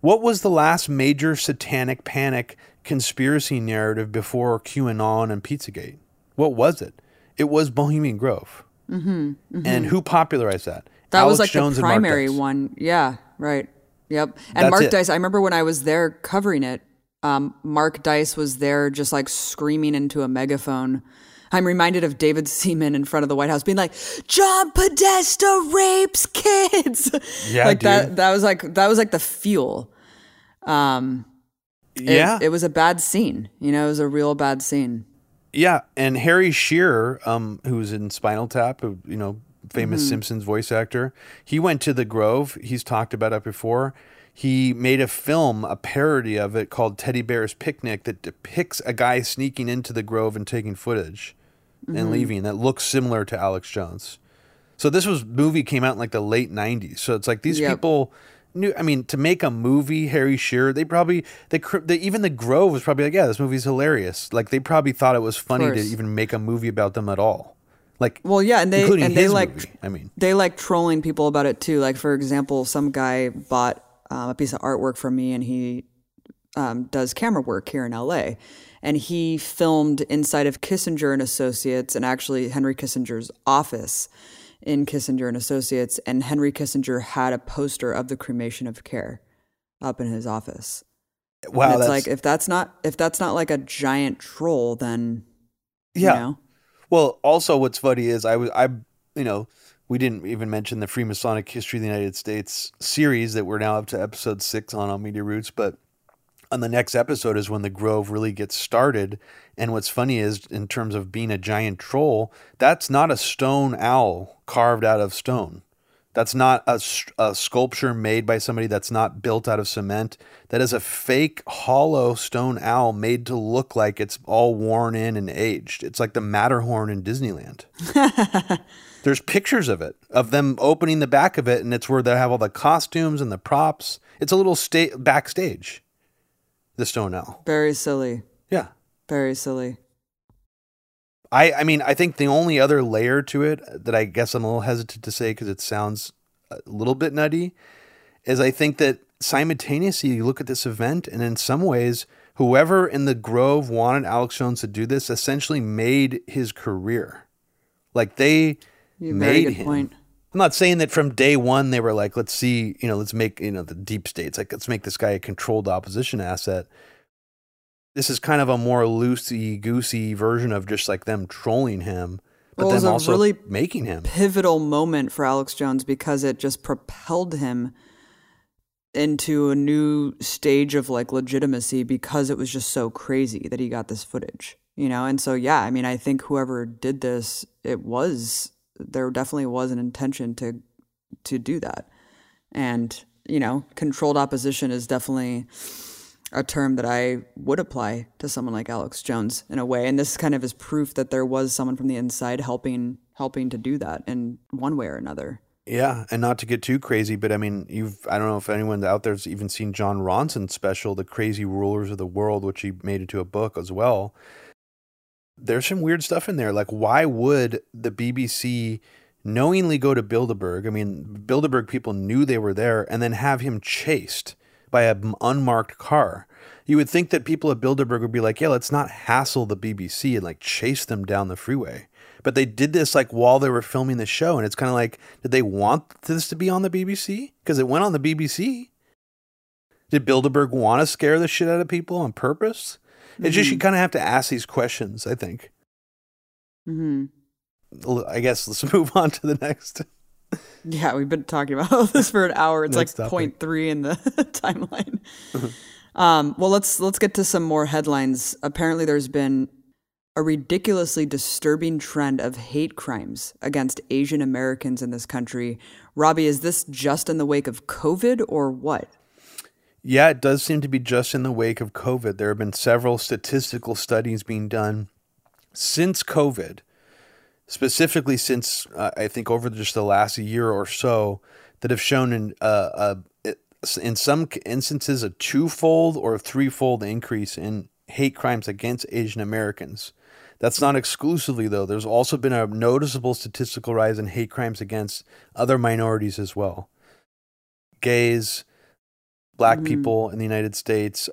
What was the last major satanic panic conspiracy narrative before QAnon and Pizzagate? What was it? It was Bohemian Grove. Mm-hmm, mm-hmm. And who popularized that? That was like Jones the primary one. Yeah, right. Yep. And That's Mark it. Dice, I remember when I was there covering it, um, Mark Dice was there just like screaming into a megaphone. I'm reminded of David Seaman in front of the White House being like, John Podesta rapes kids. [LAUGHS] Yeah, like that dude. that was like that was like the fuel. Um it- Yeah. It, was a bad scene. You know, it was a real bad scene. Yeah, and Harry Shearer, um, was in Spinal Tap, who, you know, famous mm-hmm. Simpsons voice actor, he went to the Grove. He's talked about it before. He made a film, a parody of it called Teddy Bear's Picnic, that depicts a guy sneaking into the Grove and taking footage and mm-hmm. leaving that looks similar to Alex Jones. So this was movie came out in like the late '90s. So it's like these Yep. people knew. I mean, to make a movie, Harry Shearer, they probably the, cr- the even the Grove was probably like, yeah, this movie's hilarious. Like they probably thought it was funny to even make a movie about them at all. Like, Well, yeah, and they and they like movie. I mean, they like trolling people about it too. Like for example, some guy bought um, a piece of artwork from me, and he um, does camera work here in LA, and he filmed inside of Kissinger and Associates, and actually Henry Kissinger's office in Kissinger and Associates, and Henry Kissinger had a poster of the cremation of care up in his office. wow, and it's that's like if that's not if that's not like a giant troll, then yeah. you know, Well, also what's funny is I was I you know we didn't even mention the Freemasonic History of the United States series that we're now up to episode six on on Media Roots, but on the next episode is when the Grove really gets started. And what's funny is, in terms of being a giant troll, that's not a stone owl carved out of stone. That's not a, a, sculpture made by somebody that's not built out of cement. That is a fake hollow stone owl made to look like it's all worn in and aged. It's like the Matterhorn in Disneyland. [LAUGHS] There's pictures of it, of them opening the back of it, and it's where they have all the costumes and the props. It's a little sta- backstage, the stone owl. very silly, Yeah. very silly. I, I mean, I think the only other layer to it that I guess I'm a little hesitant to say because it sounds a little bit nutty is I think that simultaneously you look at this event and in some ways, whoever in the Grove wanted Alex Jones to do this essentially made his career. Like they Yeah, made him. point. I'm not saying that from day one they were like, let's see, you know, let's make, you know, the deep states, like, let's make this guy a controlled opposition asset. This is kind of a more loosey goosey version of just like them trolling him, but Well, it was then a also really making him. pivotal moment for Alex Jones because it just propelled him into a new stage of like legitimacy because it was just so crazy that he got this footage, you know? And so, yeah, I mean, I think whoever did this, it was, there definitely was an intention to, to do that. And, you know, controlled opposition is definitely a term that I would apply to someone like Alex Jones in a way. And this kind of is proof that there was someone from the inside helping helping to do that in one way or another. Yeah, and not to get too crazy, but I mean, you've I don't know if anyone out there's even seen Jon Ronson's special, The Crazy Rulers of the World, which he made into a book as well. There's some weird stuff in there. Like, why would the BBC knowingly go to Bilderberg? I mean, Bilderberg people knew they were there, and then have him chased by an unmarked car. You would think that people at Bilderberg would be like, yeah, let's not hassle the BBC and like chase them down the freeway. But they did this like while they were filming the show, and it's kind of like, did they want this to be on the BBC? Because it went on the BBC. Did Bilderberg want to scare the shit out of people on purpose? It's just you kind of have to ask these questions. I think. hmm L- I guess let's [LAUGHS] move on to the next. Yeah, we've been talking about all this for an hour. It's like three in the [LAUGHS] timeline. um, well, let's let's get to some more headlines. Apparently, there's been a ridiculously disturbing trend of hate crimes against Asian Americans in this country. Robbie, is this just in the wake of COVID or what? Yeah, it does seem to be just in the wake of COVID. There have been several statistical studies being done since COVID, specifically since uh, I think over just the last year or so, that have shown in uh, uh, in some instances a twofold or threefold increase in hate crimes against Asian Americans. That's not exclusively though. There's also been a noticeable statistical rise in hate crimes against other minorities as well. Gays, black people in the United States,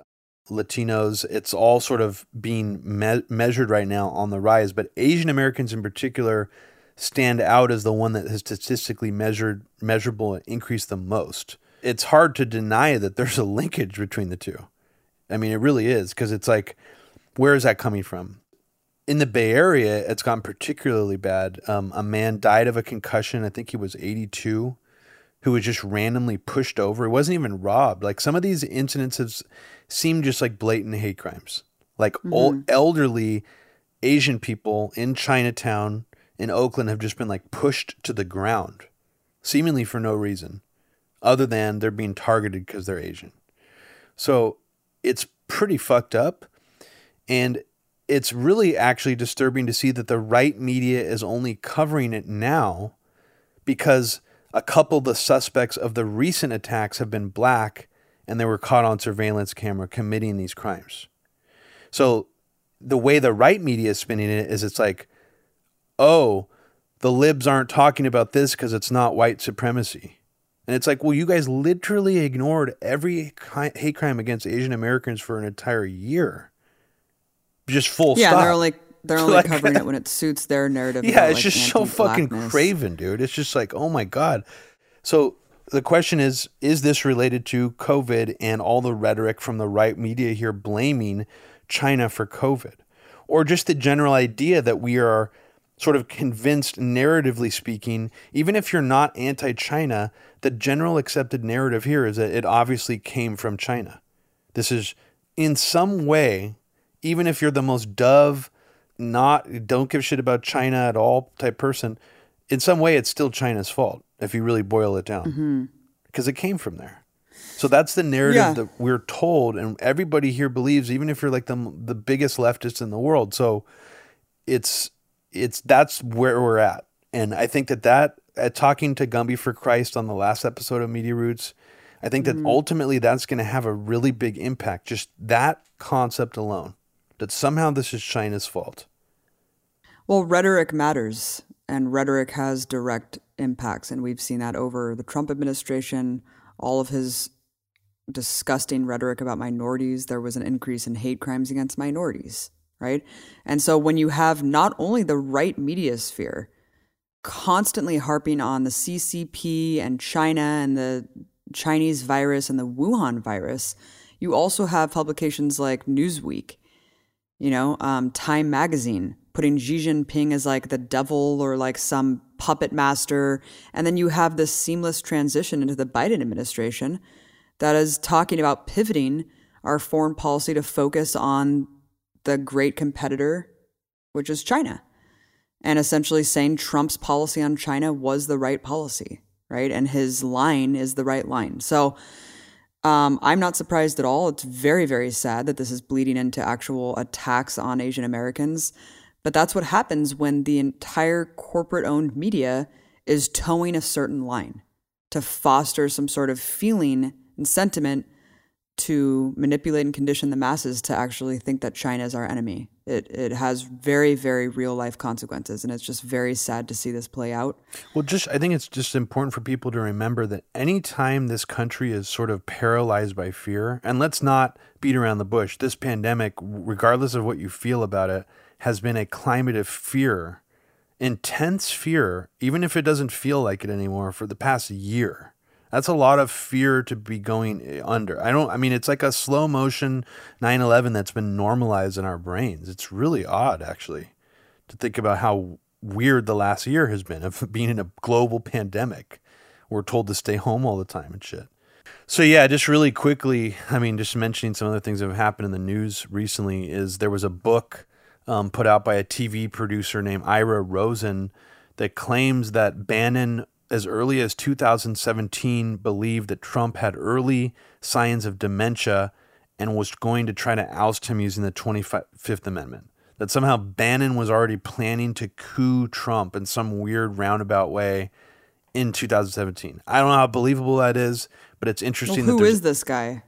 Latinos, it's all sort of being me- measured right now on the rise. But Asian Americans in particular stand out as the one that has statistically measured measurable increase the most. It's hard to deny that there's a linkage between the two. I mean, it really is because it's like, where is that coming from? In the Bay Area, it's gotten particularly bad. Um, a man died of a concussion. I think he was 82 who was just randomly pushed over. It wasn't even robbed. Like some of these incidents have seemed just like blatant hate crimes. Like mm-hmm. old elderly Asian people in Chinatown in Oakland have just been like pushed to the ground, seemingly for no reason, other than they're being targeted because they're Asian. So it's pretty fucked up. And it's really actually disturbing to see that the right media is only covering it now because a couple of the suspects of the recent attacks have been black and they were caught on surveillance camera committing these crimes. So the way the right media is spinning it is it's like, oh, the libs aren't talking about this because it's not white supremacy. And it's like, well, you guys literally ignored every hate crime against Asian Americans for an entire year. Just full yeah, stop. Yeah, they're only they're [LAUGHS] only Like- covering it when it suits their narrative. Yeah, about, it's like, just so fucking craven, dude. It's just like, oh my god. So the question is, is this related to COVID and all the rhetoric from the right media here blaming China for COVID? Or just the general idea that we are sort of convinced, narratively speaking, even if you're not anti China, the general accepted narrative here is that it obviously came from China. This is in some way, even if you're the most dove, not don't give shit about China at all type person, in some way it's still China's fault if you really boil it down. Because it came from there. So that's the narrative Yeah. that we're told, and everybody here believes, even if you're like the the biggest leftist in the world. So it's it's that's where we're at, and I think that that uh, talking to Gumby for Christ on the last episode of Media Roots, I think that ultimately that's going to have a really big impact. Just that concept alone, that somehow this is China's fault. Well, rhetoric matters, and rhetoric has direct impacts, and we've seen that over the Trump administration. All of his disgusting rhetoric about minorities, there was an increase in hate crimes against minorities, right? And so when you have not only the right media sphere constantly harping on the CCP and China and the Chinese virus and the Wuhan virus, you also have publications like Newsweek you know, um, Time Magazine putting Xi Jinping as like the devil or like some puppet master. And then you have this seamless transition into the Biden administration that is talking about pivoting our foreign policy to focus on the great competitor, which is China, and essentially saying Trump's policy on China was the right policy, right? And his line is the right line. So, um, I'm not surprised at all. It's very, very sad that this is bleeding into actual attacks on Asian Americans. But that's what happens when the entire corporate owned media is toeing a certain line to foster some sort of feeling and sentiment to manipulate and condition the masses to actually think that China is our enemy. It, it has very, very real life consequences. And it's just very sad to see this play out. Well, just I think it's just important for people to remember that anytime this country is sort of paralyzed by fear, and let's not beat around the bush, this pandemic, regardless of what you feel about it, has been a climate of fear, intense fear, even if it doesn't feel like it anymore, for the past year. That's a lot of fear to be going under. I don't, I mean, it's like a slow motion 9 11 that's been normalized in our brains. It's really odd, actually, to think about how weird the last year has been of [LAUGHS] being in a global pandemic. We're told to stay home all the time and shit. So yeah, just really quickly, I mean, just mentioning some other things that have happened in the news recently is there was a book um, put out by a TV producer named Ira Rosen that claims that Bannon, as early as 2017, believed that Trump had early signs of dementia and was going to try to oust him using the 25th Amendment. That somehow Bannon was already planning to coup Trump in some weird roundabout way in 2017. I don't know how believable that is, but it's interesting. that who there's- this guy?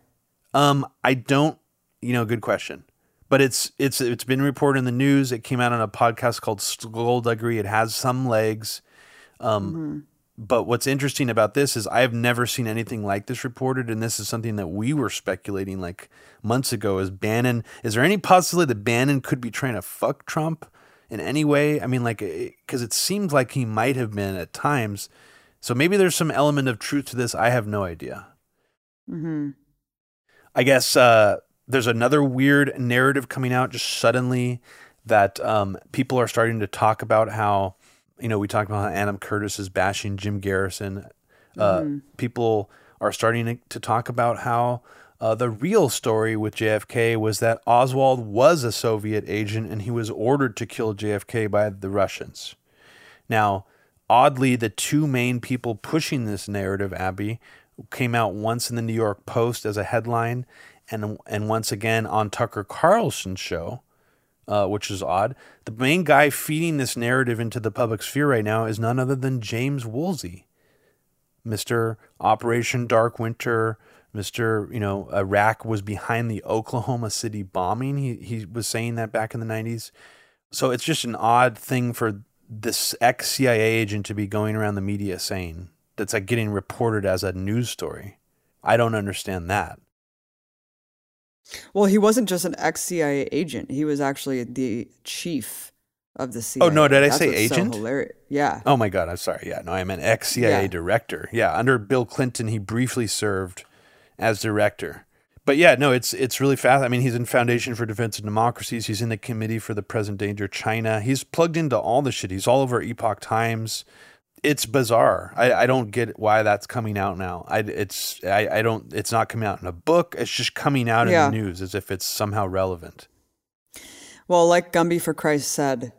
um, I don't. You know, good question. But it's it's it's been reported in the news. It came out on a podcast called Skullduggery. It has some legs. Um, But what's interesting about this is I have never seen anything like this reported, and this is something that we were speculating like months ago. Is Bannon? Is there any possibility that Bannon could be trying to fuck Trump in any way? I mean, like, because it seems like he might have been at times. So maybe there's some element of truth to this. I have no idea. hmm I guess uh, there's another weird narrative coming out just suddenly that um, people are starting to talk about how, you know, we talked about how Adam Curtis is bashing Jim Garrison. Uh, People are starting to, to talk about how uh, the real story with JFK was that Oswald was a Soviet agent and he was ordered to kill JFK by the Russians. Now, oddly, the two main people pushing this narrative, Abby, came out once in the New York Post as a headline, and and once again on Tucker Carlson's show, uh, which is odd. The main guy feeding this narrative into the public sphere right now is none other than James Woolsey, Mister Operation Dark Winter. Mr. You know, Iraq was behind the Oklahoma City bombing. He he was saying that back in the nineties. So it's just an odd thing for this ex CIA agent to be going around the media saying that's like getting reported as a news story. I don't understand that. Well, he wasn't just an ex CIA agent. He was actually the chief of the CIA. Oh, no, did I That's say what's so agent? hilarious. Yeah. Oh my God, I'm sorry. Yeah, no, I meant ex CIA Yeah. director. Yeah, under Bill Clinton, he briefly served as director. But yeah, no, it's it's really fast. I mean, he's in Foundation for Defense of Democracies. He's in the Committee for the Present Danger China. He's plugged into all the shit. He's all over Epoch Times. It's bizarre. I, I don't get why that's coming out now. I it's I, I don't. It's not coming out in a book. It's just coming out Yeah. in the news as if it's somehow relevant. Well, like Gumby for Christ said,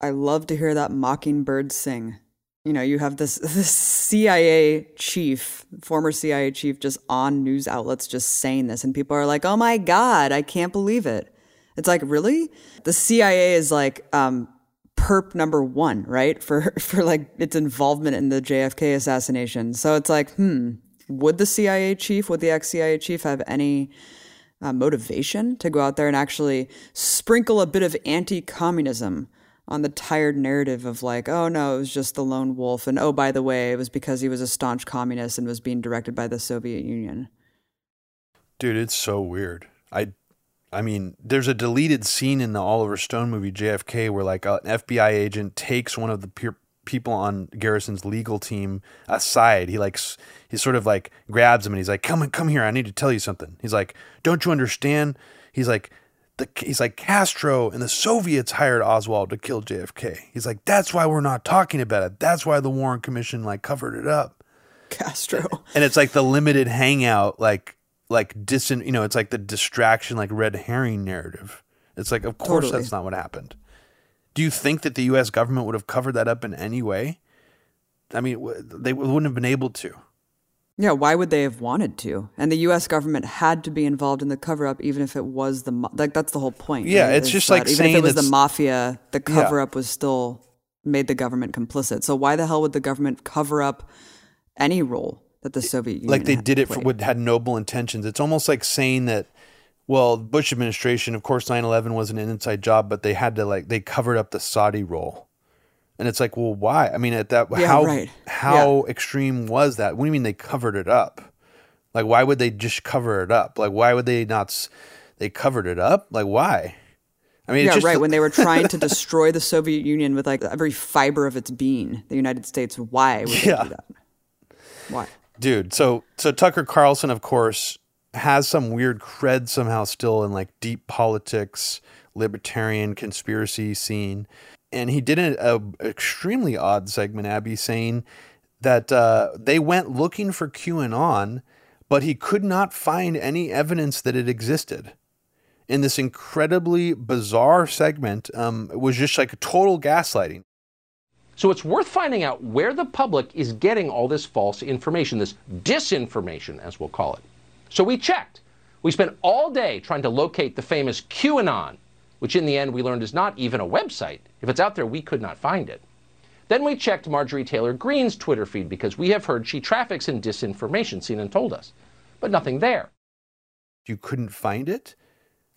I love to hear that mockingbird sing. You know, you have this [LAUGHS] this CIA chief, former CIA chief, just on news outlets just saying this, and people are like, "Oh my god, I can't believe it." It's like, really? The CIA is like um, perp number one, right? For [LAUGHS] for like its involvement in the JFK assassination. So it's like, hmm, would the CIA chief, would the ex CIA chief have any uh, motivation to go out there and actually sprinkle a bit of anti-communism on the tired narrative of like, oh no, it was just the lone wolf, and oh by the way, it was because he was a staunch communist and was being directed by the Soviet Union. Dude, it's so weird. I I mean, there's a deleted scene in the Oliver Stone movie JFK where like an FBI agent takes one of the peer, people on Garrison's legal team aside. He like he sort of like grabs him and he's like, "Come come here, I need to tell you something." He's like, "Don't you understand?" He's like the, he's like Castro and the Soviets hired Oswald to kill JFK. He's like, that's why we're not talking about it. That's why the Warren Commission like covered it up Castro. and it's like the limited hangout like like distant you know it's like the distraction like red herring narrative it's like of course Totally. that's not what happened do you think that the us government would have covered that up in any way i mean they wouldn't have been able to Yeah, why would they have wanted to? And the U.S. government had to be involved in the cover-up, even if it was the ma- like. That's the whole point. Yeah, right? it's just that like even saying if it was the mafia, the cover-up was still made the government complicit. So why the hell would the government cover up any role that the Soviet Union like they did it for with had noble intentions it's almost like saying that well the bush administration of course 9-11 was an inside job but they had to like they covered up the saudi role and it's like well why i mean at that Yeah, how right. how extreme was that what do you mean they covered it up like why would they just cover it up like why would they not they covered it up like why i mean it's yeah, just right. When they were [LAUGHS] trying to destroy the Soviet Union with like every fiber of its being, the United States, why would they Yeah. do that? Why? Dude. So so Tucker Carlson, of course, has some weird cred somehow still in like deep politics, libertarian conspiracy scene, and he did an a extremely odd segment, Abby, saying that uh, they went looking for QAnon, but he could not find any evidence that it existed. In this incredibly bizarre segment, um, it was just like total gaslighting. So it's worth finding out where the public is getting all this false information, this disinformation, as we'll call it. So we checked. We spent all day trying to locate the famous QAnon, which in the end we learned is not even a website. If it's out there, we could not find it. Then we checked Marjorie Taylor Greene's Twitter feed because we have heard she traffics in disinformation, CNN told us. But nothing there. You couldn't find it?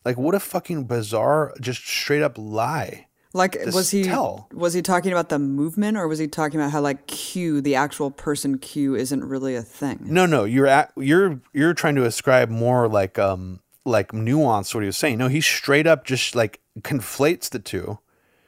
Like, what a fucking bizarre, just straight up lie. Like, Just was he tell. was he talking about the movement, or was he talking about how like Q, the actual person Q, isn't really a thing? No, no, you're at, you're you're trying to ascribe more like um like nuance to what he was saying. No, he straight up just like conflates the two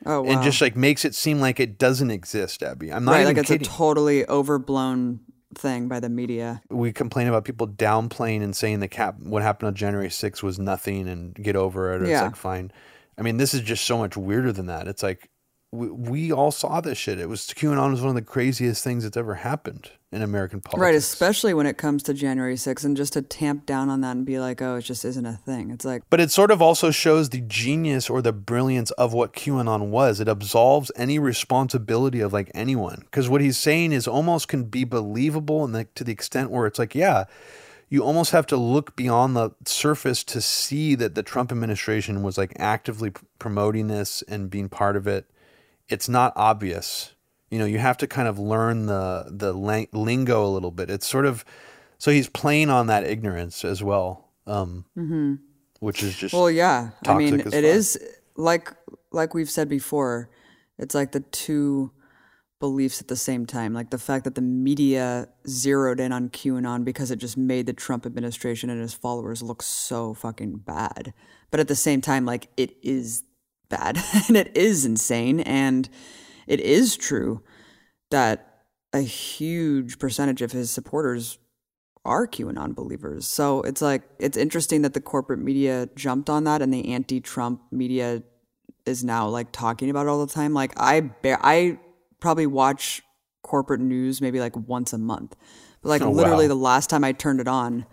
Oh wow! and just like makes it seem like it doesn't exist, Abby. I'm not right, like it's kidding. a totally overblown thing by the media. we complain about people downplaying and saying the cap what happened on January 6th was nothing and get over it or it's like fine. I mean, this is just so much weirder than that. It's like we, we all saw this shit. It was QAnon was one of the craziest things that's ever happened in American politics. Right, especially when it comes to January 6th, and just to tamp down on that and be like, oh, it just isn't a thing. It's like, But it sort of also shows the genius or the brilliance of what QAnon was. It absolves any responsibility of like anyone because what he's saying is almost can be believable and like to the extent where it's like, yeah, you almost have to look beyond the surface to see that the Trump administration was like actively promoting this and being part of it. It's not obvious. You know, you have to kind of learn the the lang- lingo a little bit. It's sort of so he's playing on that ignorance as well. Um, mm-hmm. which is just well, yeah. I mean, it fuck. is like like we've said before. It's like the two beliefs at the same time. Like the fact that the media zeroed in on QAnon because it just made the Trump administration and his followers look so fucking bad. But at the same time, like it is bad [LAUGHS] and it is insane and it is true that a huge percentage of his supporters are QAnon believers. So it's like it's interesting that the corporate media jumped on that and the anti-Trump media is now like talking about it all the time. Like I bear, I probably watch corporate news maybe like once a month. But like Oh, literally wow. the last time I turned it on,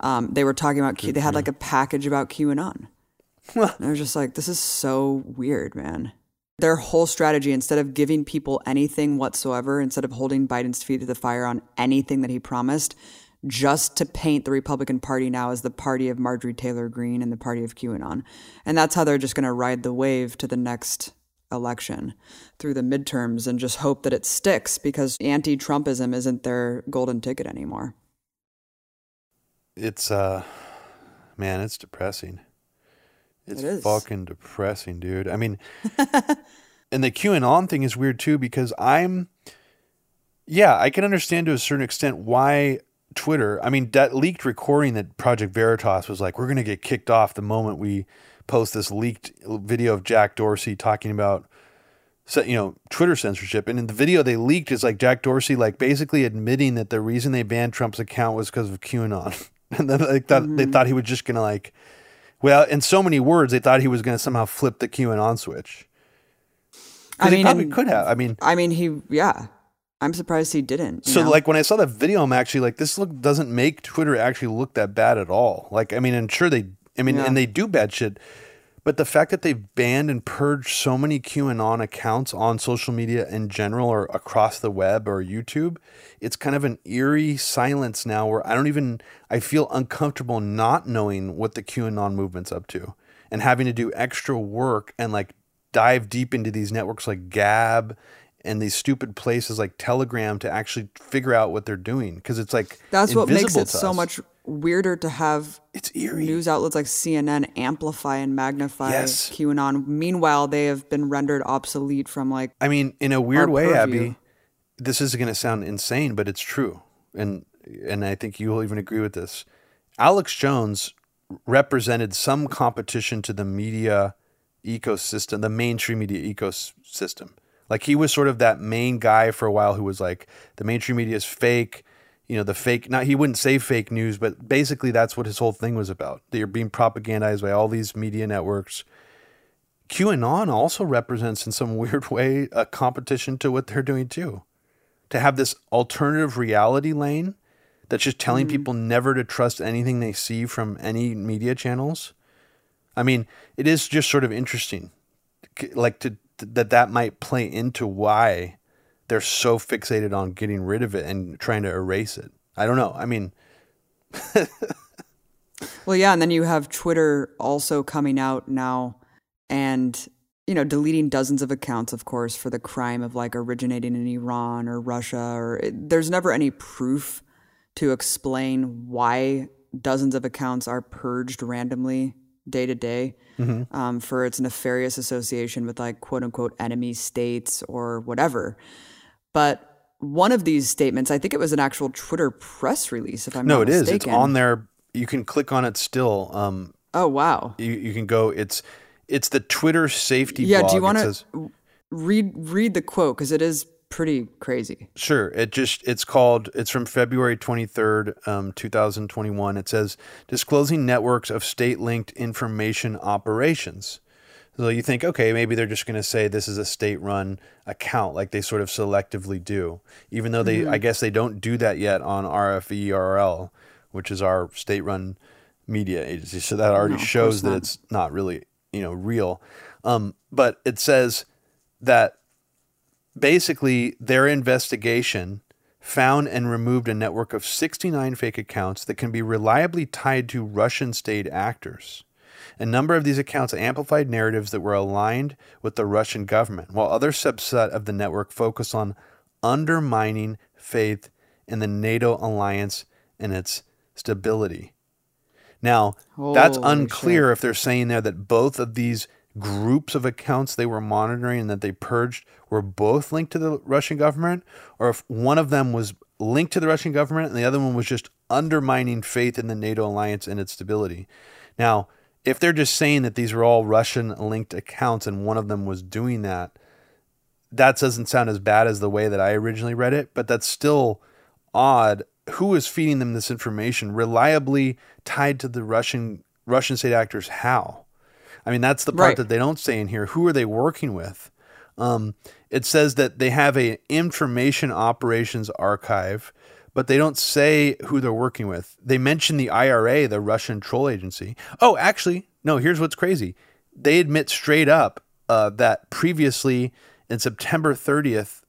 um, they were talking about Q, they had like a package about QAnon. [LAUGHS] and I was just like, this is so weird, man. Their whole strategy, instead of giving people anything whatsoever, instead of holding Biden's feet to the fire on anything that he promised, just to paint the Republican Party now as the party of Marjorie Taylor Greene and the party of QAnon. And that's how they're just going to ride the wave to the next election through the midterms and just hope that it sticks because anti Trumpism isn't their golden ticket anymore. it's uh man, it's depressing. It's It is. fucking depressing, dude. I mean [LAUGHS] and the QAnon thing is weird too because I'm yeah, I can understand to a certain extent why Twitter, I mean that leaked recording that Project Veritas was like, we're gonna get kicked off the moment we post this leaked video of Jack Dorsey talking about you know Twitter censorship, and in the video they leaked is like Jack Dorsey like basically admitting that the reason they banned Trump's account was because of QAnon, [LAUGHS] and then they thought they thought he was just gonna like, well, in so many words, they thought he was gonna somehow flip the QAnon switch. I he mean, probably and- could have. I mean, I mean, he, yeah. I'm surprised he didn't. so know? like when I saw that video, I'm actually like, this look doesn't make Twitter actually look that bad at all. Like, I mean, I'm sure they, I mean, Yeah. and they do bad shit, but the fact that they've banned and purged so many QAnon accounts on social media in general or across the web or YouTube, it's kind of an eerie silence now where I don't even, I feel uncomfortable not knowing what the QAnon movement's up to and having to do extra work and like dive deep into these networks like Gab and these stupid places like Telegram to actually figure out what they're doing because it's like That's what makes it so us. much weirder to have It's eerie. news outlets like CNN amplify and magnify Yes. QAnon. Meanwhile, they have been rendered obsolete from like I mean, in a weird way, purview. Abby, this is going to sound insane, but it's true, and and I think you will even agree with this. Alex Jones represented some competition to the media ecosystem, the mainstream media ecosystem. Like he was sort of that main guy for a while who was like, the mainstream media is fake. You know the fake. Not he wouldn't say fake news, but basically that's what his whole thing was about. That you're being propagandized by all these media networks. QAnon also represents in some [LAUGHS] weird way a competition to what they're doing too. To have this alternative reality lane that's just telling mm-hmm. people never to trust anything they see from any media channels. I mean, it is just sort of interesting, like to that that might play into why they're so fixated on getting rid of it and trying to erase it. I don't know. I mean, [LAUGHS] Well, yeah, and then you have Twitter also coming out now and you know deleting dozens of accounts of course for the crime of like originating in Iran or Russia or it, there's never any proof to explain why dozens of accounts are purged randomly day to day um, for its nefarious association with like quote unquote enemy states or whatever. But one of these statements, I think it was an actual Twitter press release, if I'm no, not it is. mistaken. It's on there. You can click on it still. Um, Oh wow! you, you can go. It's it's the Twitter safety. Yeah, blog. do you want to read read the quote because it is pretty crazy. Sure. It just it's called it's from February 23rd, um, 2021. It says disclosing networks of state-linked information operations. So you think, okay, maybe they're just going to say this is a state-run account, like they sort of selectively do, even though they, I guess, they don't do that yet on RFERL, which is our state-run media agency. So that already No, shows that it's not really, you know, real. Um, but it says that basically their investigation found and removed a network of 69 fake accounts that can be reliably tied to Russian state actors. A number of these accounts amplified narratives that were aligned with the Russian government, while other subset of the network focused on undermining faith in the NATO alliance and its stability. Now, that's Holy unclear if they're saying there that both of these groups of accounts they were monitoring and that they purged were both linked to the Russian government, or if one of them was linked to the Russian government and the other one was just undermining faith in the NATO alliance and its stability. Now, if they're just saying that these were all Russian linked accounts and one of them was doing that, that doesn't sound as bad as the way that I originally read it, but that's still odd. Who is feeding them this information reliably tied to the Russian Russian state actors? How? I mean, that's the part Right. that they don't say in here. Who are they working with? Um, it says that they have a information operations archive, but they don't say who they're working with. They mention the IRA, the Russian troll agency. Oh, actually, no. Here's what's crazy. They admit straight up uh, that previously in September 30th,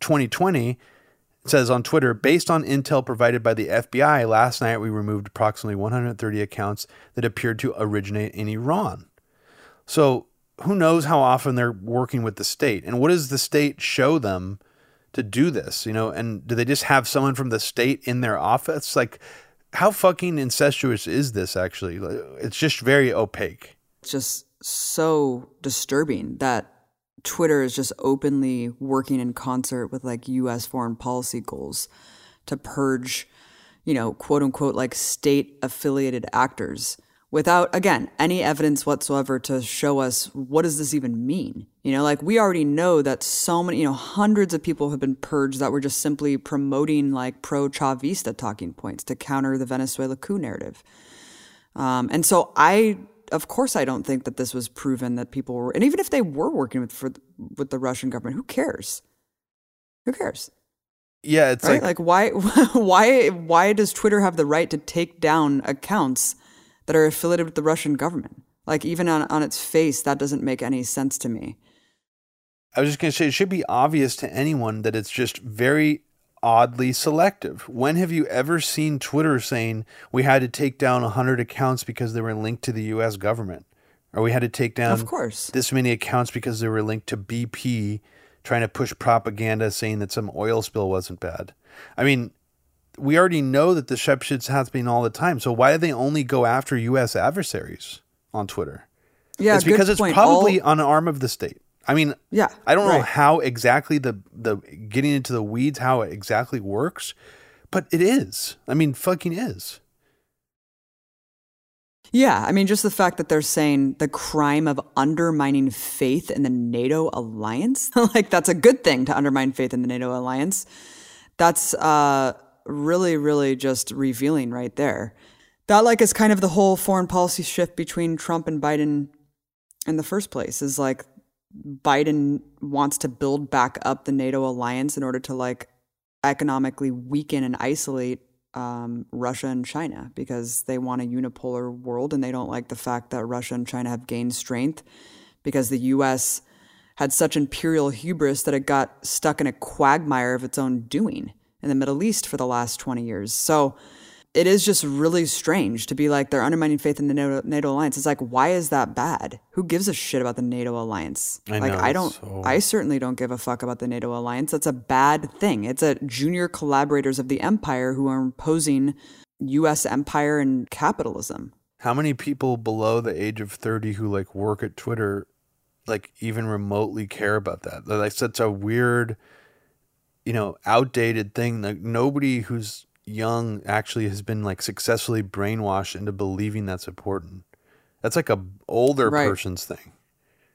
2020, it says on Twitter, based on intel provided by the FBI, last night we removed approximately 130 accounts that appeared to originate in Iran. So who knows how often they're working with the state and what does the state show them to do this, you know? And do they just have someone from the state in their office? Like, how fucking incestuous is this actually? It's just very opaque. It's just so disturbing that Twitter is just openly working in concert with like US foreign policy goals to purge, you know, quote unquote, like state affiliated actors without, again, any evidence whatsoever to show us what does this even mean? You know, like we already know that so many, you know, hundreds of people have been purged that were just simply promoting like pro Chavista talking points to counter the Venezuela coup narrative. Um, and so I, of course, I don't think that this was proven that people were, and even if they were working with for with the Russian government, who cares? Who cares? Yeah, it's right? like, Like, why, [LAUGHS] why, why does Twitter have the right to take down accounts that are affiliated with the Russian government? Like, even on on its face, that doesn't make any sense to me. I was just going to say, it should be obvious to anyone that it's just very oddly selective. When have you ever seen Twitter saying we had to take down 100 accounts because they were linked to the US government? Or we had to take down Of course. this many accounts because they were linked to BP trying to push propaganda saying that some oil spill wasn't bad. I mean, we already know that the shep shit's happening all the time. So why do they only go after US adversaries on Twitter? Yeah, it's because it's point. probably All- an arm of the state. I mean, Yeah, I don't know how exactly the the getting into the weeds how it exactly works, but it is. I mean, fucking is. Yeah, I mean, just the fact that they're saying the crime of undermining faith in the NATO alliance, [LAUGHS] like that's a good thing to undermine faith in the NATO alliance. That's uh, really, really just revealing right there. That like is kind of the whole foreign policy shift between Trump and Biden in the first place is like Biden wants to build back up the NATO alliance in order to like economically weaken and isolate um, Russia and China because they want a unipolar world and they don't like the fact that Russia and China have gained strength because the U.S. had such imperial hubris that it got stuck in a quagmire of its own doing in the Middle East for the last 20 years. So it is just really strange to be like they're undermining faith in the NATO, NATO alliance. It's like, why is that bad? Who gives a shit about the NATO alliance? I like, know, I don't, so- I certainly don't give a fuck about the NATO alliance. That's a bad thing. It's a junior collaborators of the empire who are imposing U.S. empire and capitalism. How many people below the age of 30 who like work at Twitter like even remotely care about that? Like such a weird, you know, outdated thing. Like nobody who's young actually has been like successfully brainwashed into believing that's important. That's like a older Right. person's thing.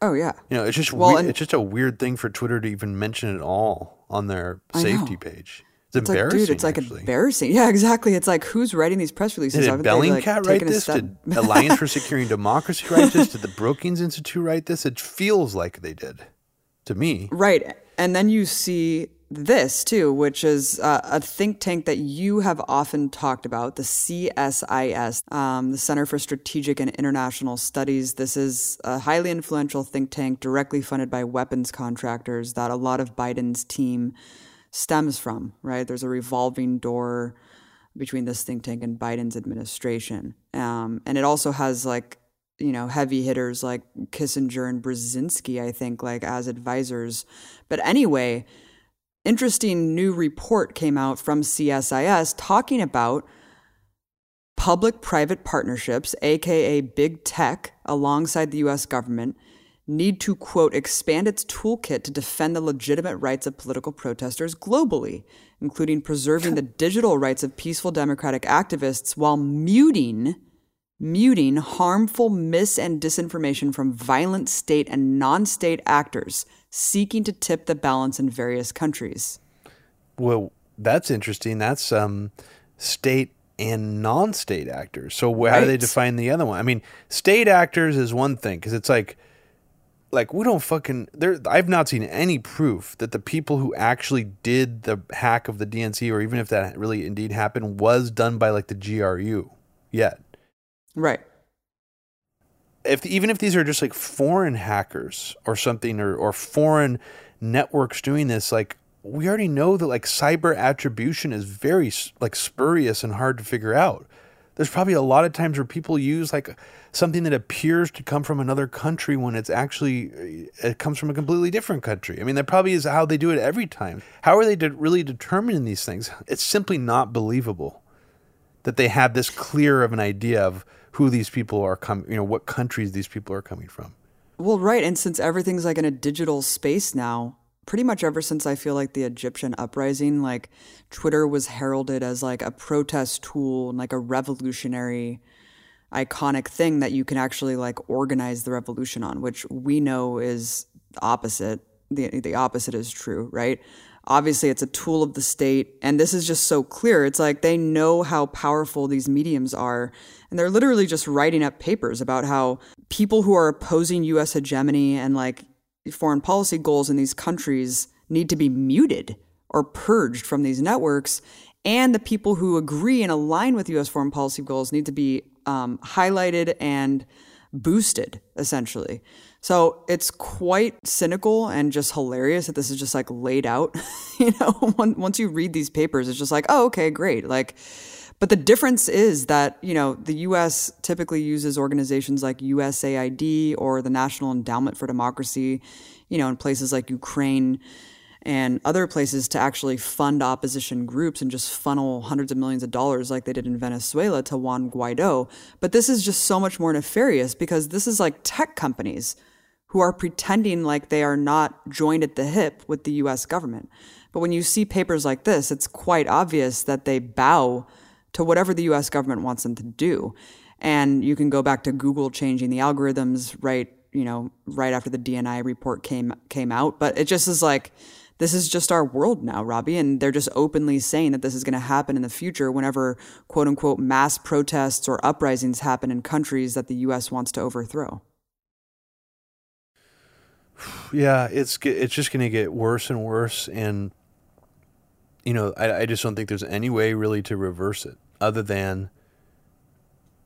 Oh yeah, You know, it's just Well, and- it's just a weird thing for Twitter to even mention it all on their safety page. It's, it's like, embarrassing. dude, it's like actually. embarrassing. Yeah, exactly. It's like who's writing these press releases? Did Haven't they, like, Bellingcat write this? Did [LAUGHS] Alliance for Securing Democracy write this? Did the Brookings Institute write this? It feels like they did to me. Right. And then you see this too, which is uh, a think tank that you have often talked about, the CSIS, um, the Center for Strategic and International Studies. This is a highly influential think tank directly funded by weapons contractors that a lot of Biden's team stems from, right? There's a revolving door between this think tank and Biden's administration. Um, and it also has like, you know, heavy hitters like Kissinger and Brzezinski, I think, like as advisors. But anyway, interesting new report came out from CSIS talking about public private partnerships, aka big tech, alongside the US government, need to, quote, expand its toolkit to defend the legitimate rights of political protesters globally, including preserving the digital rights of peaceful democratic activists while muting muting harmful mis and disinformation from violent state and non-state actors seeking to tip the balance in various countries. Well, that's interesting. That's um, state and non-state actors. So how do they define the other one? I mean, state actors is one thing because it's like, like we don't fucking there. I've not seen any proof that the people who actually did the hack of the DNC, or even if that really indeed happened, was done by like the GRU yet. Right. if even if these are just like foreign hackers or something or, or foreign networks doing this like we already know that like cyber attribution is very like spurious and hard to figure out. There's probably a lot of times where people use like something that appears to come from another country when it's actually uh, it comes from a completely different country. I mean that probably is how they do it every time. How are they de- really determining these things? It's simply not believable that they have this clear of an idea of who these people are coming, you know, what countries these people are coming from. Well, right. And since everything's like in a digital space now, pretty much ever since I feel like the Egyptian uprising, like Twitter was heralded as like a protest tool and like a revolutionary iconic thing that you can actually like organize the revolution on, which we know is opposite. The the opposite is true, right? Obviously, it's a tool of the state, and this is just so clear. It's like they know how powerful these mediums are, and they're literally just writing up papers about how people who are opposing U.S. hegemony and like foreign policy goals in these countries need to be muted or purged from these networks, and the people who agree and align with U.S. foreign policy goals need to be um, highlighted and boosted, essentially. So it's quite cynical and just hilarious that this is just like laid out. [LAUGHS] you know, once you read these papers, it's just like, oh, okay, great. Like, but the difference is that, you know, the US typically uses organizations like USAID or the National Endowment for Democracy, you know, in places like Ukraine and other places to actually fund opposition groups and just funnel hundreds of millions of dollars like they did in Venezuela to Juan Guaido. But this is just so much more nefarious because this is like tech companies who are pretending like they are not joined at the hip with the US government. But when you see papers like this, it's quite obvious that they bow to whatever the US government wants them to do. And you can go back to Google changing the algorithms right, you know, right after the DNI report came came out, but it just is like this is just our world now, Robbie. And they're just openly saying that this is going to happen in the future whenever quote unquote mass protests or uprisings happen in countries that the US wants to overthrow. Yeah, it's it's just going to get worse and worse, and you know, I, I just don't think there's any way really to reverse it other than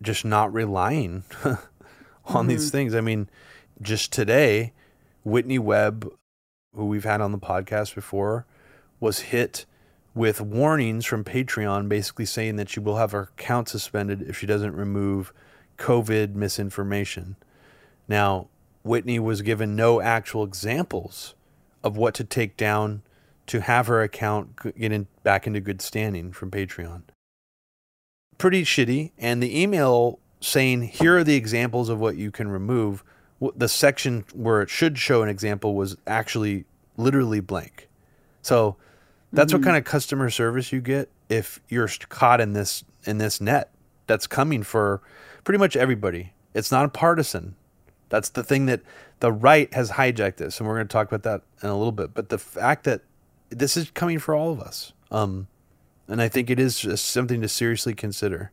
just not relying [LAUGHS] on these mm-hmm. things. I mean, just today, Whitney Webb, who we've had on the podcast before, was hit with warnings from Patreon basically saying that she will have her account suspended if she doesn't remove COVID misinformation. Now, Whitney was given no actual examples of what to take down to have her account get in, back into good standing from Patreon. Pretty shitty. And the email saying, here are the examples of what you can remove, the section where it should show an example was actually literally blank. So that's what mm-hmm. kind of customer service you get if you're caught in this in this net that's coming for pretty much everybody. It's not partisan. That's the thing that the right has hijacked this, and we're going to talk about that in a little bit. But the fact that this is coming for all of us, um, and I think it is just something to seriously consider,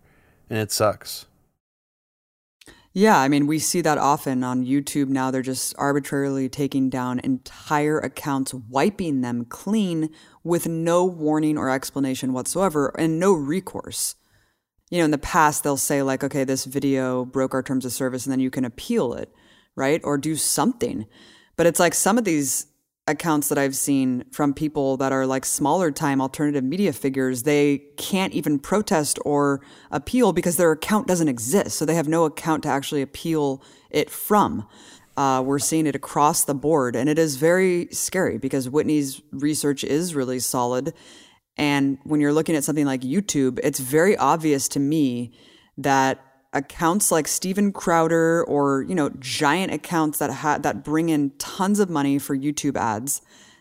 and it sucks. Yeah, I mean, we see that often on YouTube now. They're just arbitrarily taking down entire accounts, wiping them clean with no warning or explanation whatsoever and no recourse. You know, in the past, they'll say, like, okay, this video broke our terms of service, and then you can appeal it, right? Or do something. But it's like some of these accounts that I've seen from people that are like smaller time alternative media figures, they can't even protest or appeal because their account doesn't exist. So they have no account to actually appeal it from. Uh, we're seeing it across the board, and it is very scary because Whitney's research is really solid. And when you're looking at something like YouTube, it's very obvious to me that accounts like Steven Crowder or you know giant accounts that ha- that bring in tons of money for YouTube ads,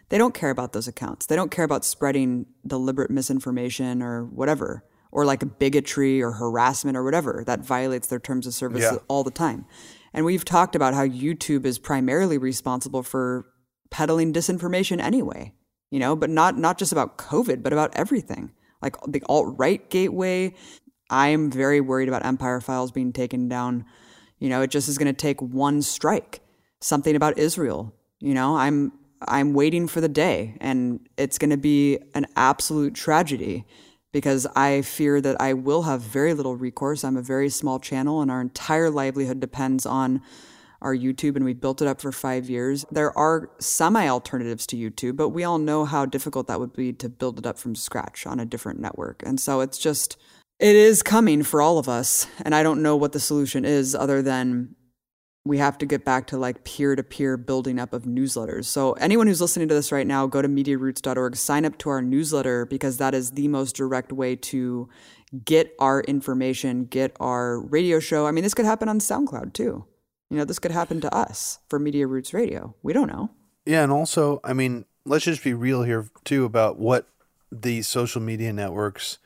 they don't care about those accounts. They don't care about spreading deliberate misinformation or whatever, or like bigotry or harassment or whatever that violates their terms of service Yeah. all the time. And we've talked about how YouTube is primarily responsible for peddling disinformation anyway, you know, but not not just about COVID, but about everything. Like the alt-right gateway, I'm very worried about Empire Files being taken down. You know, it just is going to take one strike. Something about Israel. You know, I'm I'm waiting for the day and it's going to be an absolute tragedy because I fear that I will have very little recourse. I'm a very small channel and our entire livelihood depends on our YouTube and we built it up for 5 years. There are semi alternatives to YouTube, but we all know how difficult that would be to build it up from scratch on a different network. And so it's just it is coming for all of us. And I don't know what the solution is other than we have to get back to like peer to peer building up of newsletters. So, anyone who's listening to this right now, go to mediaroots.org, sign up to our newsletter because that is the most direct way to get our information, get our radio show. I mean, this could happen on SoundCloud too. You know, this could happen to us for Media Roots Radio. We don't know. Yeah, and also, I mean, let's just be real here too about what these social media networks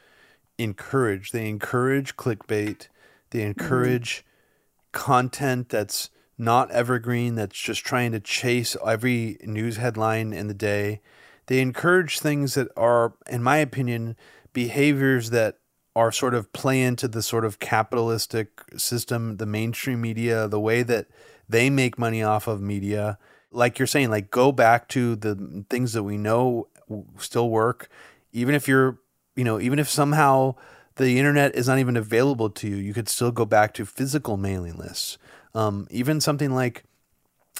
encourage. They encourage clickbait. They mm-hmm. encourage content that's not evergreen, that's just trying to chase every news headline in the day. They encourage things that are, in my opinion, behaviors that are sort of play into the sort of capitalistic system, the mainstream media, the way that they make money off of media. Like you're saying, like go back to the things that we know still work, even if you're, you know, even if somehow the internet is not even available to you, you could still go back to physical mailing lists. Um, even something like,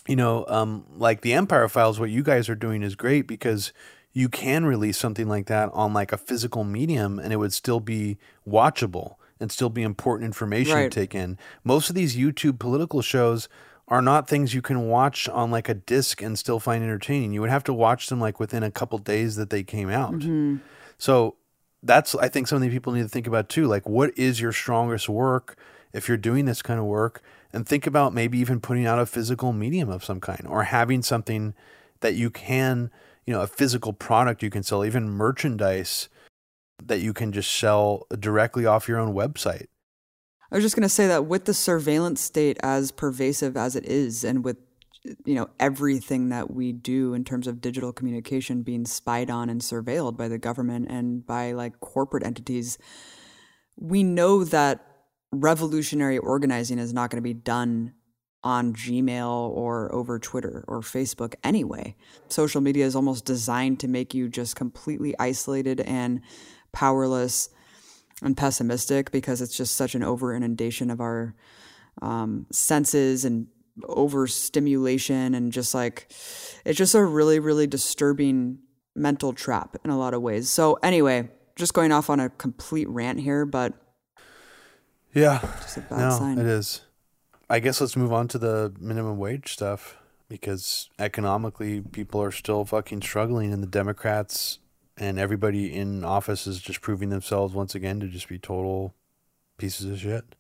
you know, um, like the Empire Files, what you guys are doing is great because you can release something like that on like a physical medium and it would still be watchable and still be important information Right. to take in. Most of these YouTube political shows are not things you can watch on like a disc and still find entertaining. You would have to watch them like within a couple days that they came out. So that's I think something people need to think about too. Like what is your strongest work if you're doing this kind of work? And think about maybe even putting out a physical medium of some kind or having something that you can, you know, a physical product you can sell, even merchandise that you can just sell directly off your own website. I was just going to say that with the surveillance state as pervasive as it is, and with you know everything that we do in terms of digital communication being spied on and surveilled by the government and by like corporate entities we know that revolutionary organizing is not going to be done on Gmail or over Twitter or Facebook anyway. Social media is almost designed to make you just completely isolated and powerless and pessimistic because it's just such an over inundation of our um, senses and overstimulation and just like it's just a really really disturbing mental trap in a lot of ways. So anyway, just going off on a complete rant here, but Yeah. Just a bad no, sign. it is. I guess let's move on to the minimum wage stuff because economically people are still fucking struggling and the Democrats and everybody in office is just proving themselves once again to just be total pieces of shit.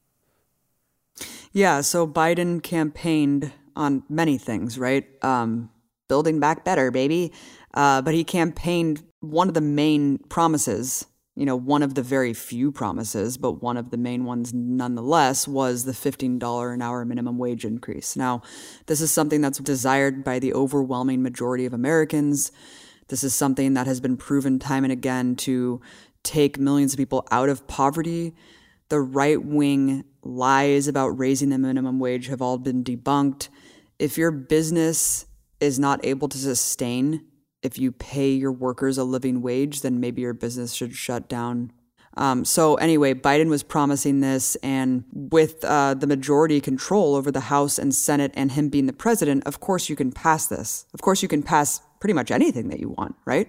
Yeah, so Biden campaigned on many things, right? Um, building back better, baby. Uh, but he campaigned one of the main promises, you know, one of the very few promises, but one of the main ones nonetheless, was the $15 an hour minimum wage increase. Now, this is something that's desired by the overwhelming majority of Americans. This is something that has been proven time and again to take millions of people out of poverty. The right wing lies about raising the minimum wage have all been debunked. If your business is not able to sustain, if you pay your workers a living wage, then maybe your business should shut down. Um, so, anyway, Biden was promising this, and with uh, the majority control over the House and Senate and him being the president, of course you can pass this. Of course you can pass pretty much anything that you want, right?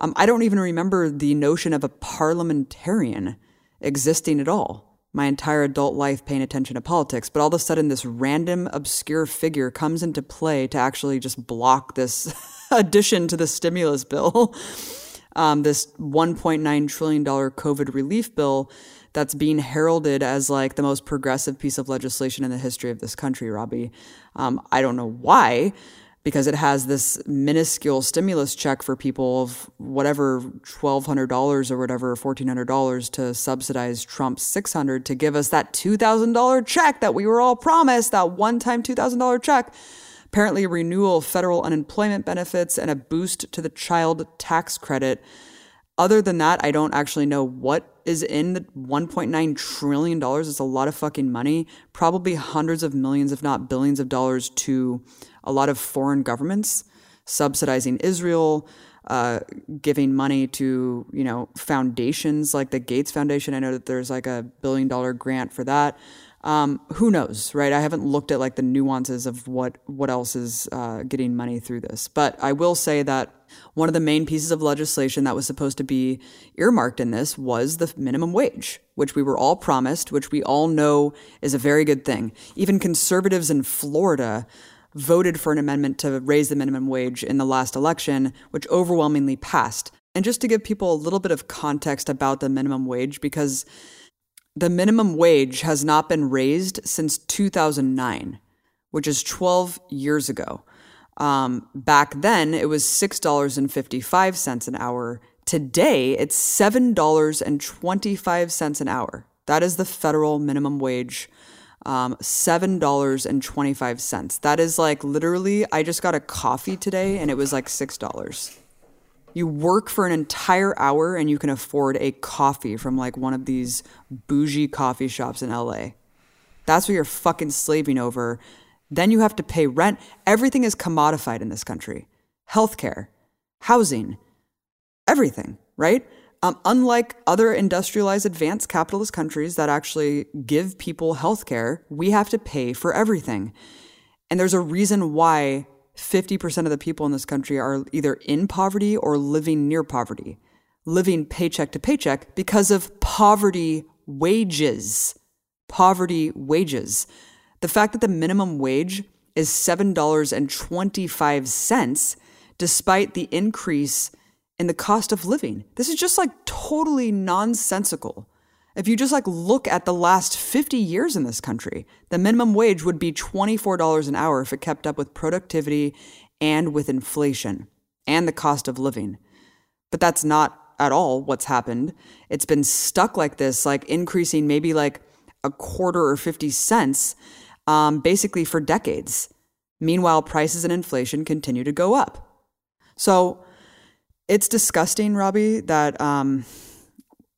Um, I don't even remember the notion of a parliamentarian existing at all my entire adult life paying attention to politics, but all of a sudden this random obscure figure comes into play to actually just block this [LAUGHS] addition to the stimulus bill. [LAUGHS] Um, this $1.9 trillion COVID relief bill that's being heralded as like the most progressive piece of legislation in the history of this country, Robbie. Um, I don't know why, because it has this minuscule stimulus check for people of whatever $1,200 or whatever, $1,400 to subsidize Trump's 600 to give us that $2,000 check that we were all promised, that one time $2,000 check. Apparently, renewal of federal unemployment benefits and a boost to the child tax credit. Other than that, I don't actually know what is in the $1.9 trillion. It's a lot of fucking money. Probably hundreds of millions, if not billions of dollars to a lot of foreign governments subsidizing Israel, uh, giving money to, you know, foundations like the Gates Foundation. I know that there's like a billion dollar grant for that. Um, who knows, right? I haven't looked at like the nuances of what what else is uh, getting money through this, but I will say that one of the main pieces of legislation that was supposed to be earmarked in this was the minimum wage, which we were all promised, which we all know is a very good thing. Even conservatives in Florida voted for an amendment to raise the minimum wage in the last election, which overwhelmingly passed. And just to give people a little bit of context about the minimum wage, because the minimum wage has not been raised since 2009, which is 12 years ago. Um, back then, it was $6.55 an hour. Today, it's $7.25 an hour. That is the federal minimum wage. Um, $7.25. That is like literally, I just got a coffee today and it was like $6. You work for an entire hour and you can afford a coffee from like one of these bougie coffee shops in LA. That's what you're fucking slaving over. Then you have to pay rent. Everything is commodified in this country healthcare, housing, everything, right? Um, unlike other industrialized advanced capitalist countries that actually give people healthcare, we have to pay for everything. And there's a reason why 50% of the people in this country are either in poverty or living near poverty, living paycheck to paycheck because of poverty wages. Poverty wages. The fact that the minimum wage is $7.25, despite the increase in the cost of living. This is just like totally nonsensical. If you just like look at the last 50 years in this country, the minimum wage would be $24 an hour if it kept up with productivity and with inflation and the cost of living. But that's not at all what's happened. It's been stuck like this, like increasing maybe like a quarter or 50 cents, um, basically for decades. Meanwhile, prices and inflation continue to go up. So it's disgusting, Robbie, that um,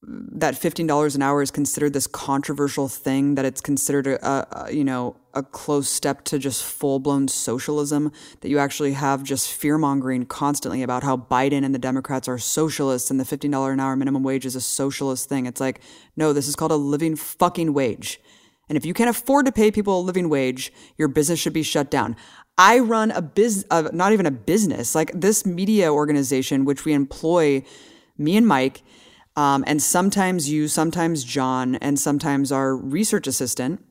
that fifteen dollars an hour is considered this controversial thing. That it's considered a, a you know a close step to just full blown socialism. That you actually have just fear mongering constantly about how Biden and the Democrats are socialists and the fifteen dollar an hour minimum wage is a socialist thing. It's like no, this is called a living fucking wage. And if you can't afford to pay people a living wage, your business should be shut down. I run a business, uh, not even a business, like this media organization, which we employ, me and Mike, um, and sometimes you, sometimes John, and sometimes our research assistant.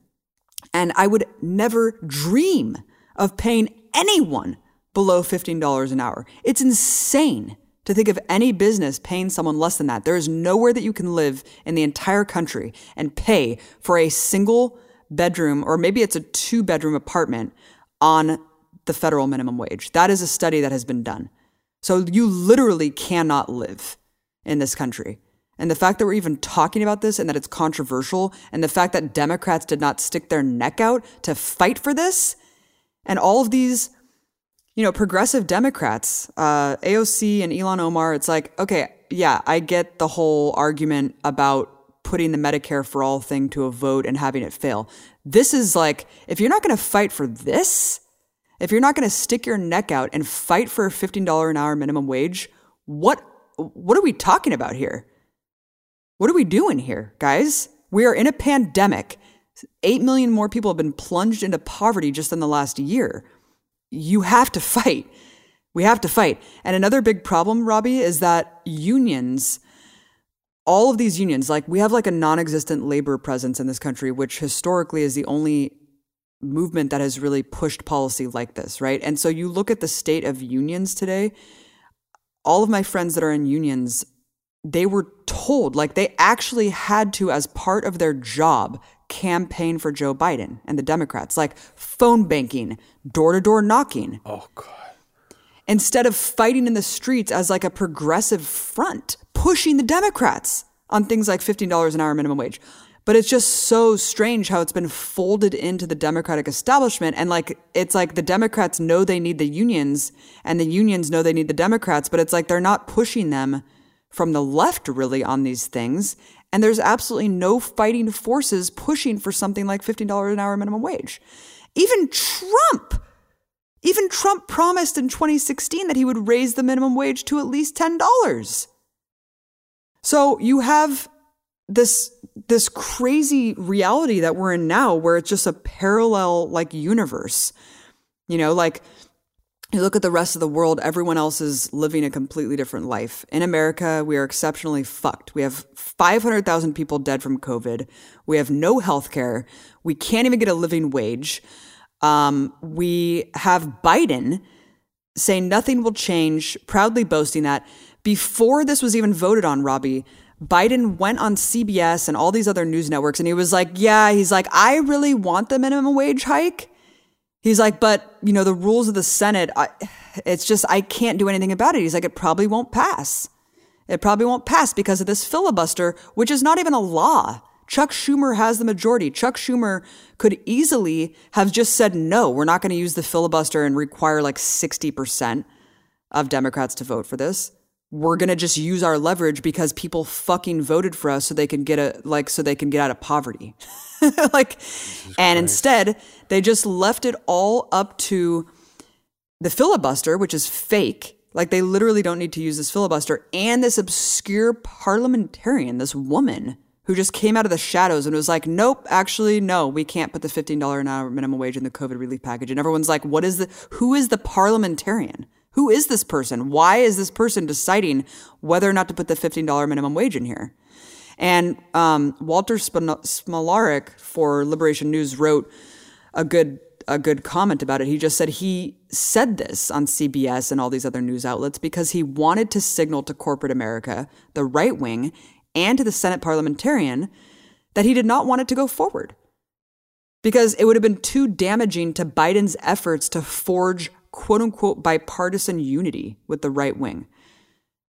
And I would never dream of paying anyone below $15 an hour. It's insane to think of any business paying someone less than that. There is nowhere that you can live in the entire country and pay for a single bedroom, or maybe it's a two bedroom apartment on the federal minimum wage. That is a study that has been done. So you literally cannot live in this country. And the fact that we're even talking about this and that it's controversial, and the fact that Democrats did not stick their neck out to fight for this, and all of these you know, progressive Democrats, uh, AOC and Ilhan Omar, it's like, okay, yeah, I get the whole argument about putting the Medicare for all thing to a vote and having it fail. This is like, if you're not going to fight for this, if you're not going to stick your neck out and fight for a $15 an hour minimum wage, what what are we talking about here? What are we doing here, guys? We are in a pandemic. 8 million more people have been plunged into poverty just in the last year you have to fight. We have to fight. And another big problem, Robbie, is that unions, all of these unions, like we have like a non existent labor presence in this country, which historically is the only movement that has really pushed policy like this, right? And so you look at the state of unions today, all of my friends that are in unions, they were told, like they actually had to, as part of their job, campaign for Joe Biden and the Democrats, like phone banking, door to door knocking. Oh God. Instead of fighting in the streets as like a progressive front, pushing the Democrats on things like $15 an hour minimum wage. But it's just so strange how it's been folded into the Democratic establishment. And like, it's like the Democrats know they need the unions and the unions know they need the Democrats, but it's like they're not pushing them from the left really on these things. And there's absolutely no fighting forces pushing for something like $15 an hour minimum wage. Even Trump, even Trump promised in 2016 that he would raise the minimum wage to at least $10. So you have this this crazy reality that we're in now where it's just a parallel like universe. You know, like you look at the rest of the world, everyone else is living a completely different life. In America, we are exceptionally fucked. We have 500,000 people dead from COVID. We have no health care. We can't even get a living wage. Um, we have Biden saying nothing will change, proudly boasting that. Before this was even voted on, Robbie, Biden went on CBS and all these other news networks and he was like, Yeah, he's like, I really want the minimum wage hike. He's like, but you know, the rules of the Senate, I, it's just, I can't do anything about it. He's like, it probably won't pass. It probably won't pass because of this filibuster, which is not even a law. Chuck Schumer has the majority. Chuck Schumer could easily have just said, no, we're not going to use the filibuster and require like 60% of Democrats to vote for this. We're going to just use our leverage because people fucking voted for us so they can get a, like, so they can get out of poverty. [LAUGHS] like, and instead, they just left it all up to the filibuster, which is fake. Like, they literally don't need to use this filibuster, and this obscure parliamentarian, this woman who just came out of the shadows and was like, nope, actually, no, we can't put the $15 an hour minimum wage in the COVID relief package. And everyone's like, what is the, who is the parliamentarian? Who is this person? Why is this person deciding whether or not to put the $15 minimum wage in here? And um, Walter Smolarek for Liberation News wrote a good a good comment about it. He just said he said this on CBS and all these other news outlets because he wanted to signal to corporate America, the right wing, and to the Senate parliamentarian that he did not want it to go forward. Because it would have been too damaging to Biden's efforts to forge quote unquote bipartisan unity with the right wing.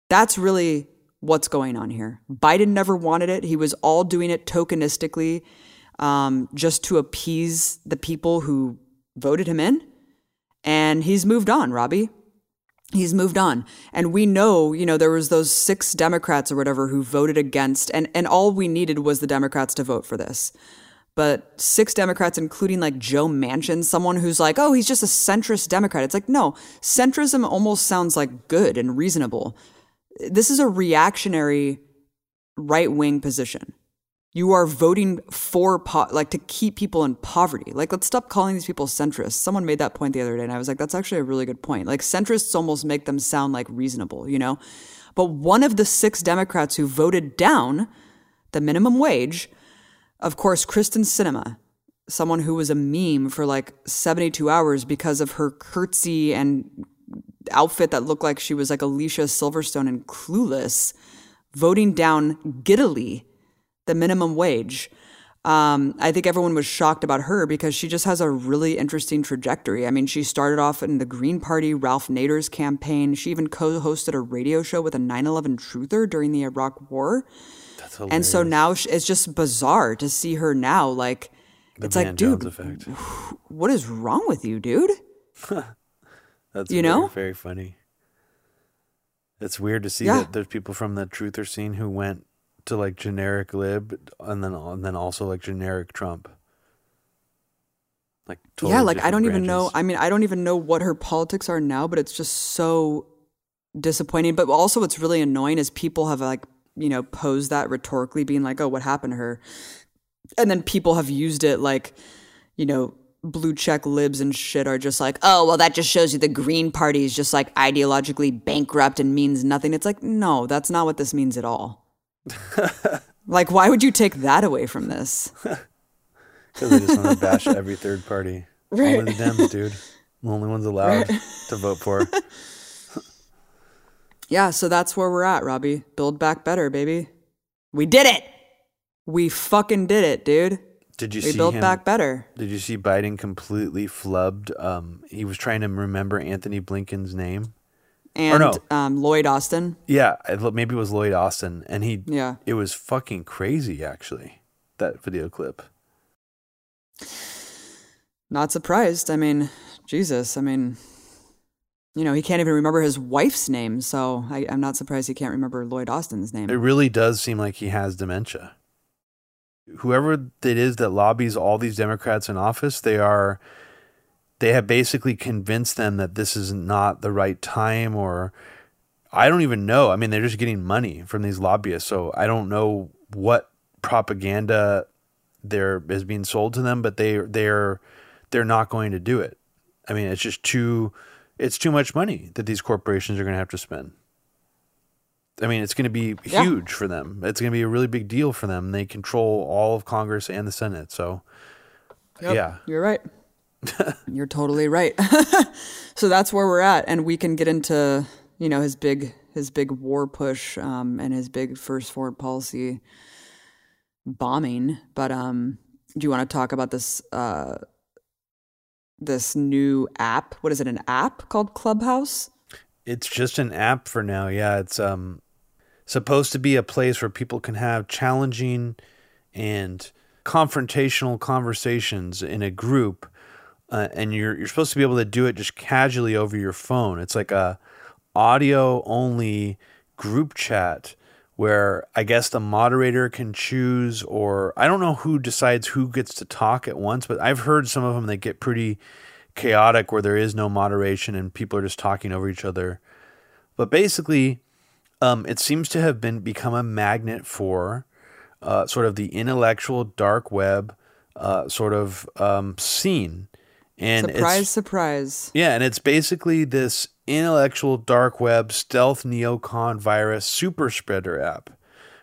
That's really what's going on here. Biden never wanted it. He was all doing it tokenistically um, just to appease the people who voted him in. And he's moved on, Robbie. He's moved on. And we know, you know, there was those six Democrats or whatever who voted against and, and all we needed was the Democrats to vote for this. But six Democrats, including like Joe Manchin, someone who's like, oh, he's just a centrist Democrat. It's like, no, centrism almost sounds like good and reasonable. This is a reactionary right wing position. You are voting for po- like to keep people in poverty. Like let's stop calling these people centrists. Someone made that point the other day and I was like that's actually a really good point. Like centrists almost make them sound like reasonable, you know? But one of the six Democrats who voted down the minimum wage, of course, Kyrsten Sinema, someone who was a meme for like 72 hours because of her curtsy and outfit that looked like she was like Alicia Silverstone and clueless, voting down giddily the minimum wage. Um, I think everyone was shocked about her because she just has a really interesting trajectory. I mean, she started off in the Green Party, Ralph Nader's campaign. She even co hosted a radio show with a 9 11 truther during the Iraq War. That's And so now sh- it's just bizarre to see her now. Like, the it's like, Jones dude, effect. what is wrong with you, dude? [LAUGHS] That's you very, know? very funny. It's weird to see Yeah. that there's people from the truther scene who went to like generic lib and then and then also like generic Trump. Like totally yeah, like I don't even know. I mean, I don't even know what her politics are now, but it's just so disappointing. But also, what's really annoying is people have like you know posed that rhetorically, being like, "Oh, what happened to her?" And then people have used it like, you know, blue check libs and shit are just like, "Oh, well, that just shows you the Green Party is just like ideologically bankrupt and means nothing." It's like, no, that's not what this means at all. [LAUGHS] like, why would you take that away from this? [LAUGHS] Because they just want to bash every third party. Right. Only the Dems, dude. The only ones allowed [LAUGHS] to vote for. Yeah, so that's where we're at, Robbie. Build back better, baby. We did it. We fucking did it, dude. Did you We see built him? back better. Did you see Biden completely flubbed? Um, he was trying to remember Antony Blinken's name. And no. um, Lloyd Austin. Yeah, maybe it was Lloyd Austin, and he. Yeah. It was fucking crazy, actually. That video clip. Not surprised. I mean, Jesus. I mean, you know, he can't even remember his wife's name, so I, I'm not surprised he can't remember Lloyd Austin's name. It really does seem like he has dementia. Whoever it is that lobbies all these Democrats in office, they are they have basically convinced them that this is not the right time or I don't even know. I mean, they're just getting money from these lobbyists, so I don't know what propaganda there is being sold to them, but they they're they're not going to do it. I mean, it's just too it's too much money that these corporations are going to have to spend. I mean, it's going to be Yeah. huge for them. It's going to be a really big deal for them. They control all of Congress and the Senate. So, Yep, yeah. You're right. [LAUGHS] You're totally right. [LAUGHS] so that's where we're at, and we can get into you know his big his big war push um, and his big first foreign policy bombing. But um, do you want to talk about this uh, this new app? What is it? An app called Clubhouse? It's just an app for now. Yeah, it's um supposed to be a place where people can have challenging and confrontational conversations in a group, uh, and you're you're supposed to be able to do it just casually over your phone. It's like a audio only group chat where I guess the moderator can choose, or I don't know who decides who gets to talk at once, but I've heard some of them that get pretty chaotic where there is no moderation and people are just talking over each other. But basically, um, it seems to have been become a magnet for uh, sort of the intellectual dark web uh, sort of um, scene. And surprise, surprise. yeah, and it's basically this intellectual dark web stealth neocon virus super spreader app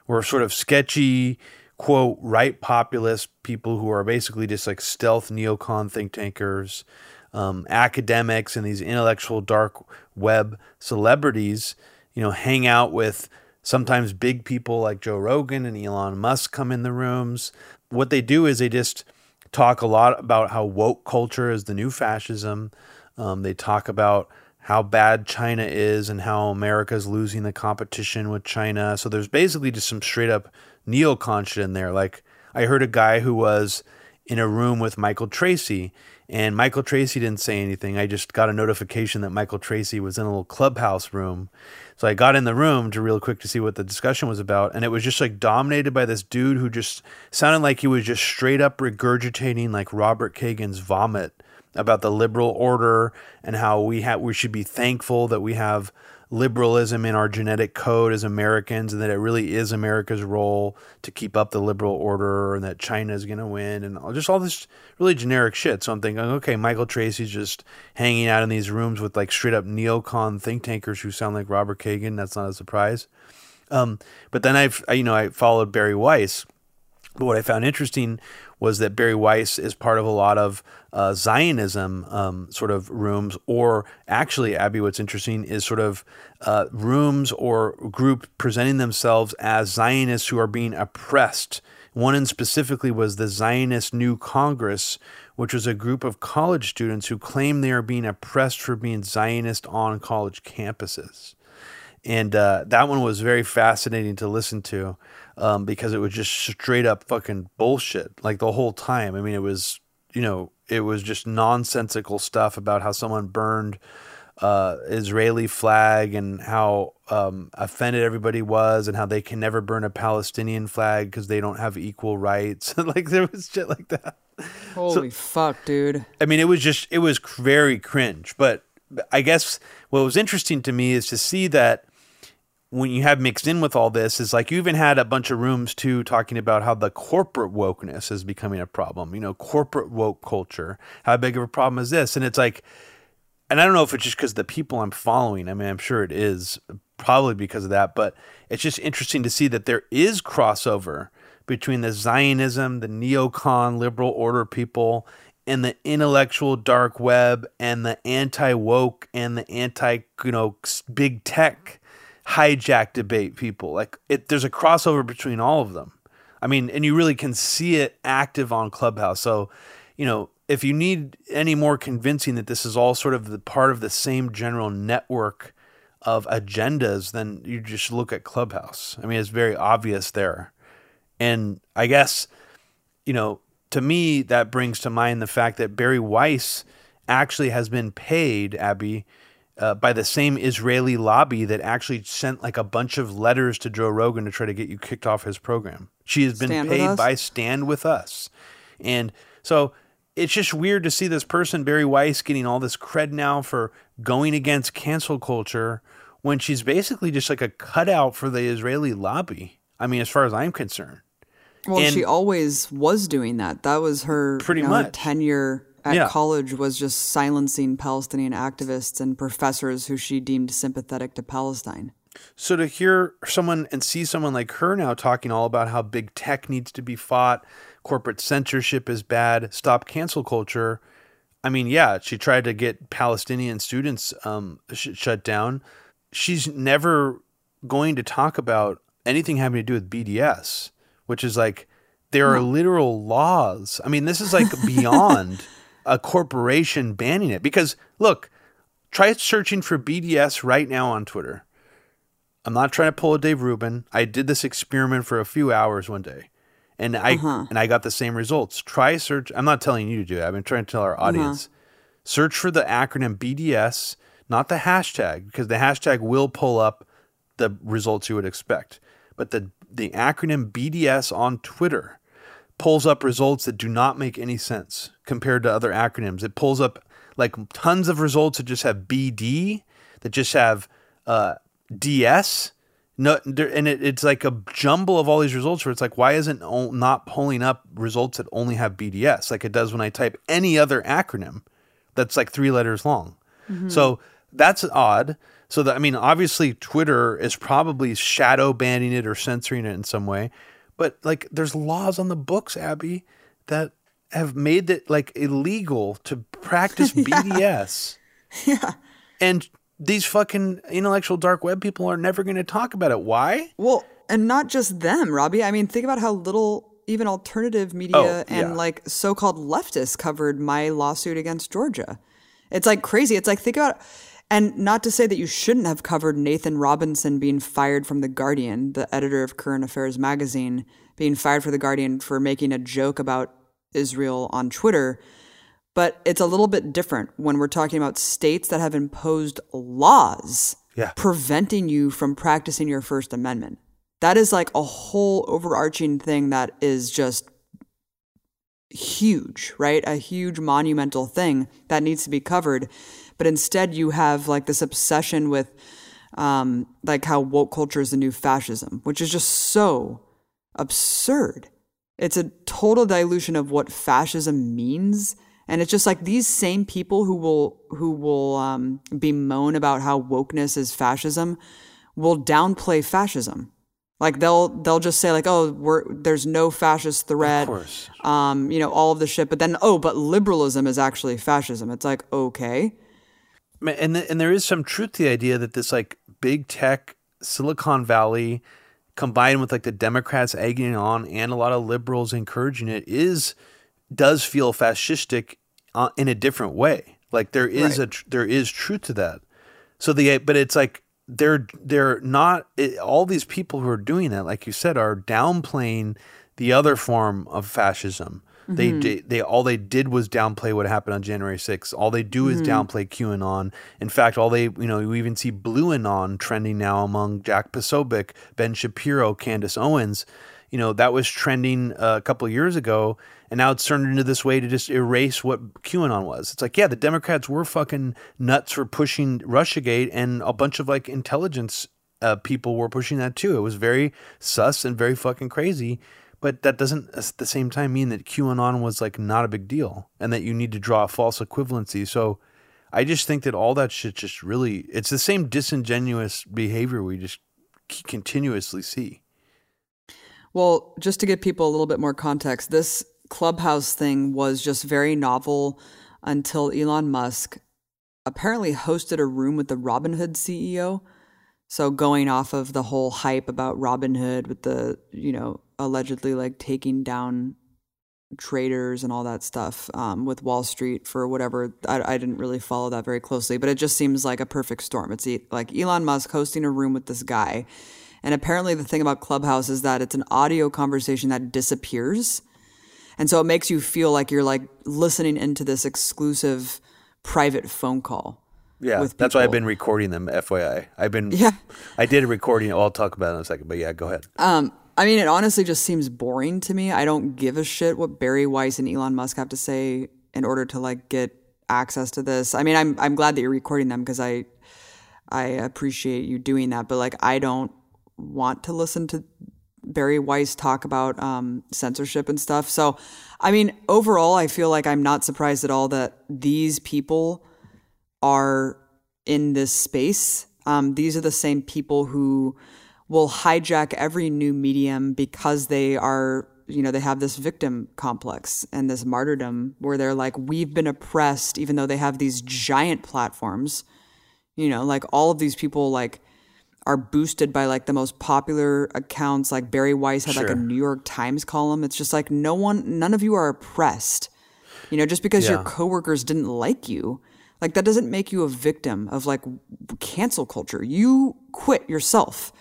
where sort of sketchy, quote, right populist people who are basically just like stealth neocon think tankers, um, academics, and these intellectual dark web celebrities, you know, hang out with sometimes big people like Joe Rogan and Elon Musk come in the rooms. What they do is they just talk a lot about how woke culture is the new fascism. Um, they talk about how bad China is and how America is losing the competition with China. So there's basically just some straight up neocon shit in there. Like I heard a guy who was in a room with Michael Tracey. And Michael Tracey didn't say anything. I just got a notification that Michael Tracey was in a little clubhouse room. So I got in the room to real quick to see what the discussion was about. And it was just like dominated by this dude who just sounded like he was just straight up regurgitating like Robert Kagan's vomit about the liberal order and how we have we should be thankful that we have liberalism in our genetic code as Americans and that it really is America's role to keep up the liberal order and that China is going to win and just all this really generic shit. So I'm thinking, okay, Michael Tracey's just hanging out in these rooms with like straight up neocon think tankers who sound like Robert Kagan. That's not a surprise. Um, but then I've, I, you know, I followed Bari Weiss. But what I found interesting was that Bari Weiss is part of a lot of uh, Zionism um, sort of rooms, or actually, Abby, what's interesting is sort of uh, rooms or group presenting themselves as Zionists who are being oppressed. One in specifically was the Zionist New Congress, which was a group of college students who claim they are being oppressed for being Zionist on college campuses and uh, that one was very fascinating to listen to um, because it was just straight up fucking bullshit like the whole time. I mean, it was you know it was just nonsensical stuff about how someone burned uh, Israeli flag and how um, offended everybody was and how they can never burn a Palestinian flag because they don't have equal rights. [LAUGHS] like there was shit like that. Holy fuck, dude. I mean, it was just it was very cringe. But I guess what was interesting to me is to see that when you have mixed in with all this is like you even had a bunch of rooms too talking about how the corporate wokeness is becoming a problem. You know, corporate woke culture. How big of a problem is this? And it's like, and I don't know if it's just because the people I'm following. I mean, I'm sure it is probably because of that, but it's just interesting to see that there is crossover between the Zionism, the neocon liberal order people, and the intellectual dark web, and the anti woke and the anti you know big tech hijack debate people. Like it, there's a crossover between all of them. I mean, and you really can see it active on Clubhouse. So, you know, if you need any more convincing that this is all sort of the part of the same general network of agendas, then you just look at Clubhouse. I mean, it's very obvious there. And I guess, you know, to me, that brings to mind the fact that Bari Weiss actually has been paid, Abby, uh, by the same Israeli lobby that actually sent like a bunch of letters to Joe Rogan to try to get you kicked off his program. She has been Stand paid by Stand With Us. And so it's just weird to see this person, Bari Weiss, getting all this cred now for going against cancel culture when she's basically just like a cutout for the Israeli lobby. I mean, as far as I'm concerned. Well, And- she always was doing that. That was her Pretty you know, much. tenure at Yeah. college was just silencing Palestinian activists and professors who she deemed sympathetic to Palestine. So to hear someone and see someone like her now talking all about how big tech needs to be fought, corporate censorship is bad, stop cancel culture. I mean, yeah, she tried to get Palestinian students um, sh- shut down. She's never going to talk about anything having to do with BDS, which is like there are literal laws. I mean, this is like beyond [LAUGHS] a corporation banning it. Because look, try searching for BDS right now on Twitter. I'm not trying to pull a Dave Rubin. I did this experiment for a few hours one day, and I uh-huh. and I got the same results. Try search. I'm not telling you to do it. I've been trying to tell our uh-huh. audience. Search for the acronym BDS, not the hashtag, because the hashtag will pull up the results you would expect. But the the acronym BDS on Twitter pulls up results that do not make any sense compared to other acronyms. It pulls up like tons of results that just have BD, that just have uh, DS. No, and it, it's like a jumble of all these results where it's like, why isn't not pulling up results that only have BDS like it does when I type any other acronym that's like three letters long? So that's odd. So that I mean, obviously, Twitter is probably shadow banning it or censoring it in some way, but like, there's laws on the books, Abby, that have made it like illegal to practice [LAUGHS] BDS. Yeah. And these fucking intellectual dark web people are never going to talk about it. Why? Well, and not just them, Robbie. I mean, think about how little even alternative media Oh, and yeah. like so-called leftists covered my lawsuit against Georgia. It's like crazy. It's like think about and not to say that you shouldn't have covered Nathan Robinson being fired from The Guardian, the editor of Current Affairs magazine, being fired for The Guardian for making a joke about Israel on Twitter. But it's a little bit different when we're talking about states that have imposed laws Yeah. preventing you from practicing your First Amendment. That is like a whole overarching thing that is just huge, right? A huge monumental thing that needs to be covered. But instead, you have like this obsession with um, like how woke culture is the new fascism, which is just so absurd. It's a total dilution of what fascism means. And it's just like these same people who will who will um, bemoan about how wokeness is fascism will downplay fascism. Like they'll they'll just say like, oh, we're there's no fascist threat, course. um, you know, all of the shit. But then, oh, but liberalism is actually fascism. It's like okay, and th- and there is some truth to the idea that this like big tech Silicon Valley combined with like the Democrats egging on and a lot of liberals encouraging it is does feel fascistic uh, in a different way. Like there is Right. a tr- there is truth to that. So the but it's like they're they're not it, all these people who are doing that, like you said, are downplaying the other form of fascism. They di- they all they did was downplay what happened on January 6th. All they do is downplay QAnon. In fact, all they you know you even see Blue Anon trending now among Jack Posobiec, Ben Shapiro, Candace Owens. You know that was trending uh, a couple years ago, and now it's turned into this way to just erase what QAnon was. It's like, yeah, the Democrats were fucking nuts for pushing RussiaGate, and a bunch of like intelligence uh, people were pushing that too. It was very sus and very fucking crazy. But that doesn't at the same time mean that QAnon was like not a big deal and that you need to draw a false equivalency. So I just think that all that shit just really, it's the same disingenuous behavior we just continuously see. Well, just to give people a little bit more context, this clubhouse thing was just very novel until Elon Musk apparently hosted a room with the Robinhood CEO. So going off of the whole hype about Robinhood with the, you know, allegedly like taking down traders and all that stuff um, with Wall Street for whatever. I, I didn't really follow that very closely, but it just seems like a perfect storm. It's e- like Elon Musk hosting a room with this guy. And apparently, the thing about Clubhouse is that it's an audio conversation that disappears. And so it makes you feel like you're like listening into this exclusive private phone call. Yeah, that's why I've been recording them. FYI, I've been. Yeah. I did a recording. I'll talk about it in a second. But yeah, go ahead. Um, I mean, it honestly just seems boring to me. I don't give a shit what Bari Weiss and Elon Musk have to say in order to like get access to this. I mean, I'm I'm glad that you're recording them because I I appreciate you doing that. But like, I don't want to listen to Bari Weiss talk about um, censorship and stuff. So, I mean, overall, I feel like I'm not surprised at all that these people are in this space. Um, these are the same people who will hijack every new medium because they are, you know, they have this victim complex and this martyrdom where they're like, we've been oppressed, even though they have these giant platforms. You know, like all of these people, like, are boosted by like the most popular accounts. Like Bari Weiss had like a New York Times column. It's just like no one, none of you are oppressed. You know, just because your coworkers didn't like you, like that doesn't make you a victim of like cancel culture. You quit yourself,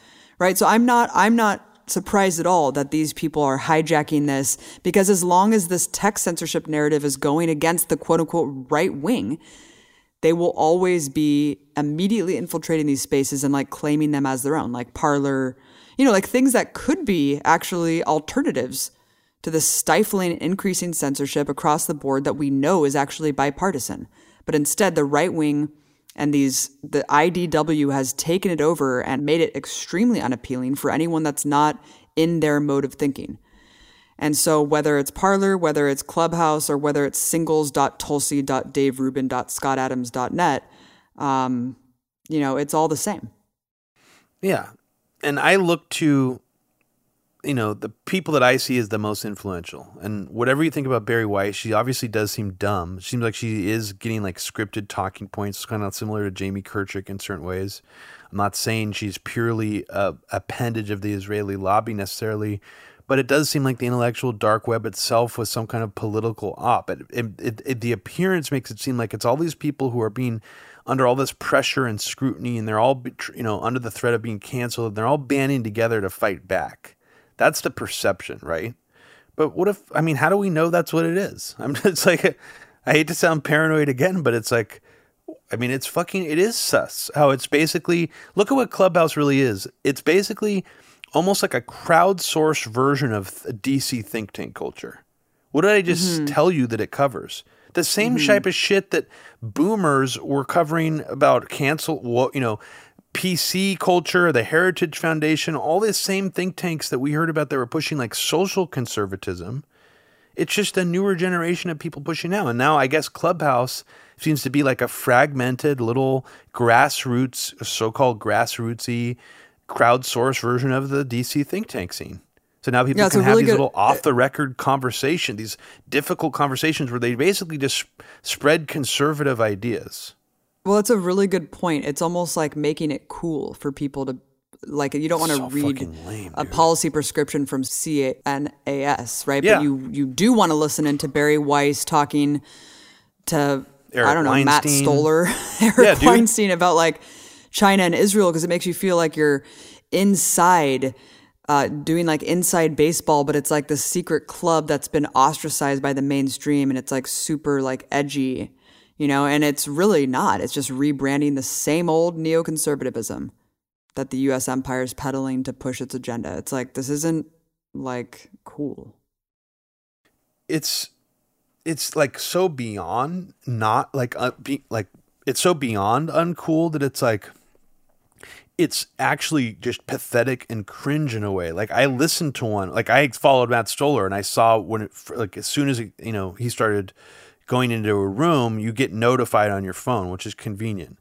right? So I'm not, I'm not surprised at all that these people are hijacking this because as long as this tech censorship narrative is going against the quote unquote right wing, they will always be immediately infiltrating these spaces and like claiming them as their own, like Parler, you know, like things that could be actually alternatives to the stifling, increasing censorship across the board that we know is actually bipartisan. But instead, the right wing and these, the IDW has taken it over and made it extremely unappealing for anyone that's not in their mode of thinking. And so whether it's Parler, whether it's Clubhouse, or whether it's singles.tulsi.daverubin.scottadams.net, um, you know, it's all the same. Yeah. And I look to, you know, the people that I see as the most influential. And whatever you think about Barry White, she obviously does seem dumb. Seems like she is getting like scripted talking points, kind of similar to Jamie Kirchick in certain ways. I'm not saying she's purely a appendage of the Israeli lobby necessarily, but it does seem like the intellectual dark web itself was some kind of political op. It, it, it- the appearance makes it seem like it's all these people who are being under all this pressure and scrutiny, and they're all you know under the threat of being canceled. And they're all banding together to fight back. That's the perception, right? But what if? I mean, how do we know that's what it is? [LAUGHS] I'm it's like, I hate to sound paranoid again, but it's like, I mean, it's fucking, it is sus. How it's basically look at what Clubhouse really is. It's basically almost like a crowdsourced version of a DC think tank culture. What did I just mm-hmm. tell you that it covers? The same mm-hmm. type of shit that boomers were covering about cancel, what you know, PC culture, the Heritage Foundation, all these same think tanks that we heard about that were pushing like social conservatism. It's just a newer generation of people pushing now. And now I guess Clubhouse seems to be like a fragmented little grassroots, so called grassrootsy, crowdsourced version of the DC think tank scene. So now people Yeah, can have really these good- little off the record conversation, these difficult conversations where they basically just spread conservative ideas. Well, it's a really good point. It's almost like making it cool for people to like you don't want to So read lame, a policy prescription from CNAS, right? Yeah. But you you do want to listen into Bari Weiss talking to I don't know Matt Stoller, [LAUGHS] Eric Yeah, dude. Weinstein about like China and Israel because it makes you feel like you're inside. Uh, doing like inside baseball, but it's like the secret club that's been ostracized by the mainstream, and it's like super like edgy, you know. And it's really not. It's just rebranding the same old neoconservatism that the U.S. empire is peddling to push its agenda. It's like this isn't like cool. it's it's like so beyond not like uh, be, like it's so beyond uncool that it's like it's actually just pathetic and cringe in a way. Like I listened to one, like I followed Matt Stoller and I saw when it like as soon as he, you know he started going into a room, you get notified on your phone, which is convenient.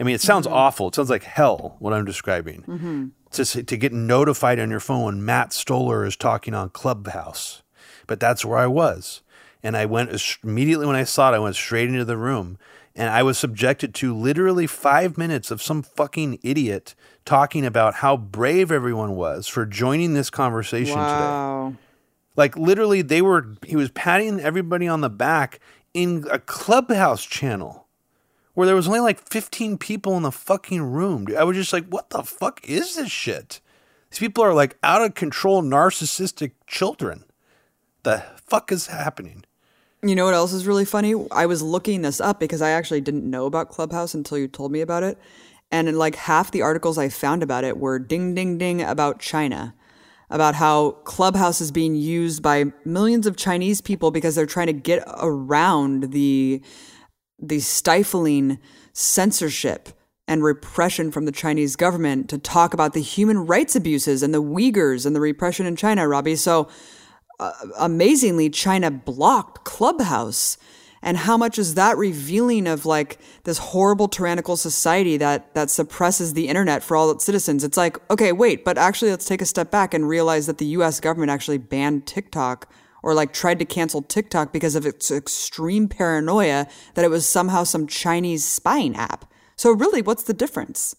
I mean, it sounds mm-hmm. awful. It sounds like hell what I'm describing. Mm-hmm. Just to get notified on your phone when Matt Stoller is talking on Clubhouse. But that's where I was. And I went immediately when I saw it, I went straight into the room. And I was subjected to literally five minutes of some fucking idiot talking about how brave everyone was for joining this conversation today. Like literally, they were. He was patting everybody on the back in a clubhouse channel where there was only like 15 people in the fucking room. I was just like, what the fuck is this shit? These people are like out of control, narcissistic children. The fuck is happening? You know what else is really funny? I was looking this up because I actually didn't know about Clubhouse until you told me about it. And like half the articles I found about it were ding, ding, ding about China, about how Clubhouse is being used by millions of Chinese people because they're trying to get around the the stifling censorship and repression from the Chinese government to talk about the human rights abuses and the Uyghurs and the repression in China, Robbie. So uh, amazingly, China blocked Clubhouse. And how much is that revealing of like this horrible tyrannical society that that suppresses the internet for all its citizens? It's like, okay, wait, but actually let's take a step back and realize that the US government actually banned TikTok or like tried to cancel TikTok because of its extreme paranoia that it was somehow some Chinese spying app. So really, what's the difference?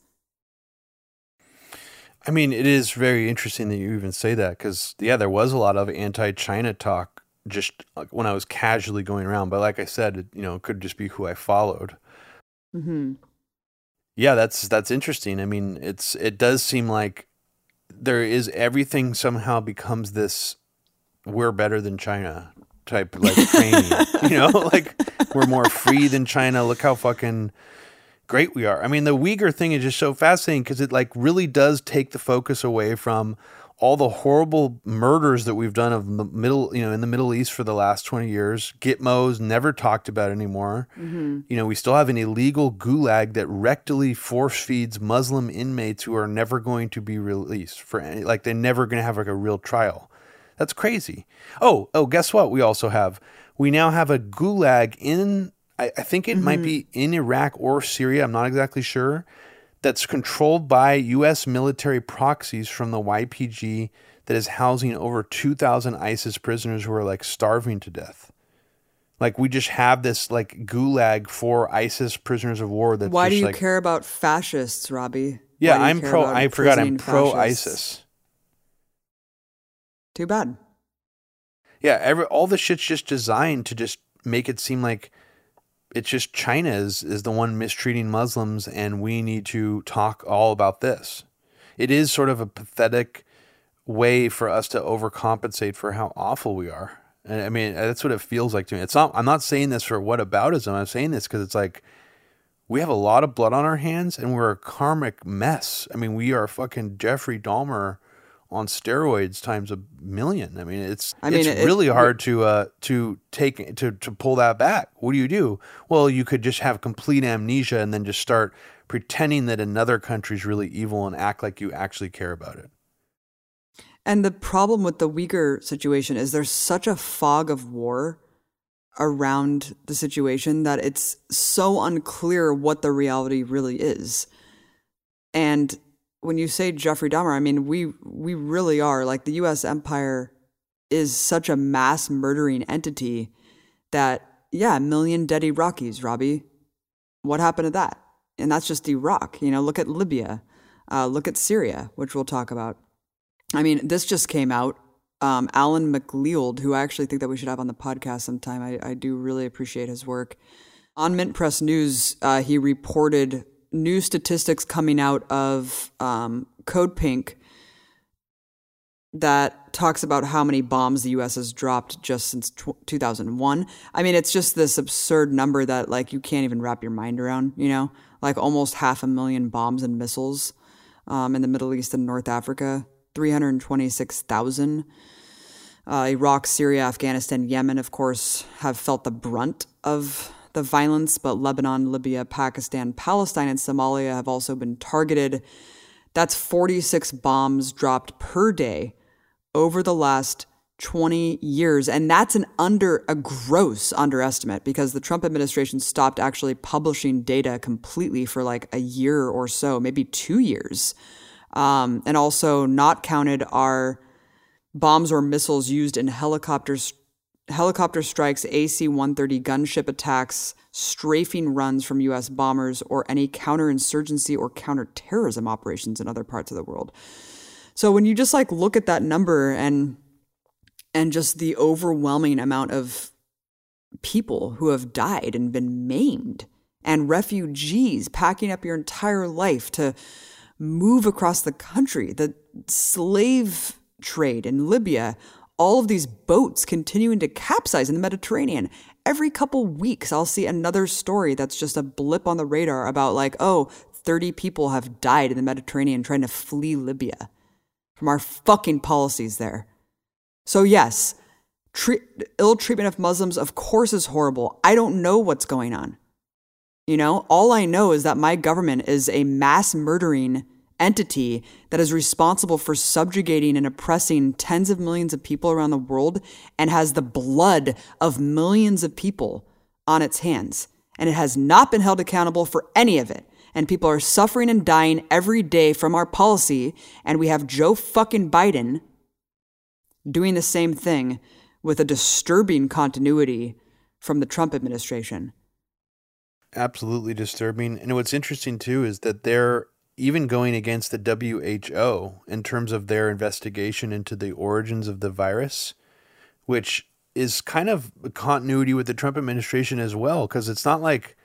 I mean, it is very interesting that you even say that because, yeah, there was a lot of anti China talk just like, when I was casually going around. But like I said, it, you know, it could just be who I followed. hmm Yeah, that's that's interesting. I mean, it's it does seem like there is everything somehow becomes this we're better than China type like training. you know, [LAUGHS] like we're more free than China. Look how fucking great we are. I mean, the Uyghur thing is just so fascinating because it like really does take the focus away from all the horrible murders that we've done of the middle, you know, in the Middle East for the last 20 years. Gitmos never talked about anymore. Mm-hmm. You know, we still have an illegal gulag that rectally force feeds Muslim inmates who are never going to be released for any, like they're never going to have like a real trial. That's crazy. Oh, oh, guess what? We also have, we now have a gulag in, I, I think it might mm-hmm. be in Iraq or Syria. I'm not exactly sure. That's controlled by U.S. military proxies from the YPG that is housing over 2,000 ISIS prisoners who are like starving to death. Like we just have this like gulag for ISIS prisoners of war. That's Why do you like, care about fascists, Robbie? Yeah, Why do you I'm pro. I forgot. I'm pro fascists? ISIS. Too bad. Yeah, every all the shit's just designed to just make it seem like it's just China is, is the one mistreating Muslims and we need to talk all about this. It is sort of a pathetic way for us to overcompensate for how awful we are. And I mean, that's what it feels like to me. It's not. I'm not saying this for whataboutism. I'm saying this because it's like we have a lot of blood on our hands, and we're a karmic mess. I mean, we are fucking Jeffrey Dahmer on steroids times a million. I mean, it's I mean, it's it- really hard to uh to take to to pull that back. What do you do? Well, you could just have complete amnesia and then just start pretending that another country's really evil and act like you actually care about it. And the problem with the Uyghur situation is there's such a fog of war around the situation that it's so unclear what the reality really is. And when you say Jeffrey Dahmer, I mean we we really are like the US empire is such a mass murdering entity that yeah, a million dead Iraqis, Robbie. What happened to that? And that's just Iraq. You know, look at Libya. Uh, look at Syria, which we'll talk about. I mean, this just came out. Um, Alan MacLeod, who I actually think that we should have on the podcast sometime. I, I do really appreciate his work. On Mint Press News, uh, he reported new statistics coming out of um, Code Pink that talks about how many bombs the U.S. has dropped just since tw 2001. I mean, it's just this absurd number that like you can't even wrap your mind around. You know, like almost half a million bombs and missiles um, in the Middle East and North Africa. 326,000. Uh, Iraq, Syria, Afghanistan, Yemen, of course, have felt the brunt of the violence, but Lebanon, Libya, Pakistan, Palestine, and Somalia have also been targeted. That's 46 bombs dropped per day over the last 20 years. And that's an under a gross underestimate because the Trump administration stopped actually publishing data completely for like a year or so, maybe two years. Um, and also not counted are bombs or missiles used in helicopters helicopter strikes, AC-130 gunship attacks, strafing runs from US bombers or any counterinsurgency or counterterrorism operations in other parts of the world. So when you just like look at that number and and just the overwhelming amount of people who have died and been maimed and refugees packing up your entire life to move across the country, the slave trade in Libya, all of these boats continuing to capsize in the Mediterranean. Every couple weeks, I'll see another story that's just a blip on the radar about, like, oh, 30 people have died in the Mediterranean trying to flee Libya from our fucking policies there. So, yes, ill treatment of Muslims, of course, is horrible. I don't know what's going on. You know, all I know is that my government is a mass murdering entity that is responsible for subjugating and oppressing tens of millions of people around the world and has the blood of millions of people on its hands. And it has not been held accountable for any of it. And people are suffering and dying every day from our policy. And we have Joe fucking Biden doing the same thing with a disturbing continuity from the Trump administration. absolutely disturbing. And what's interesting too is that they're even going against the WHO in terms of their investigation into the origins of the virus, which is kind of a continuity with the Trump administration as well, because it's not like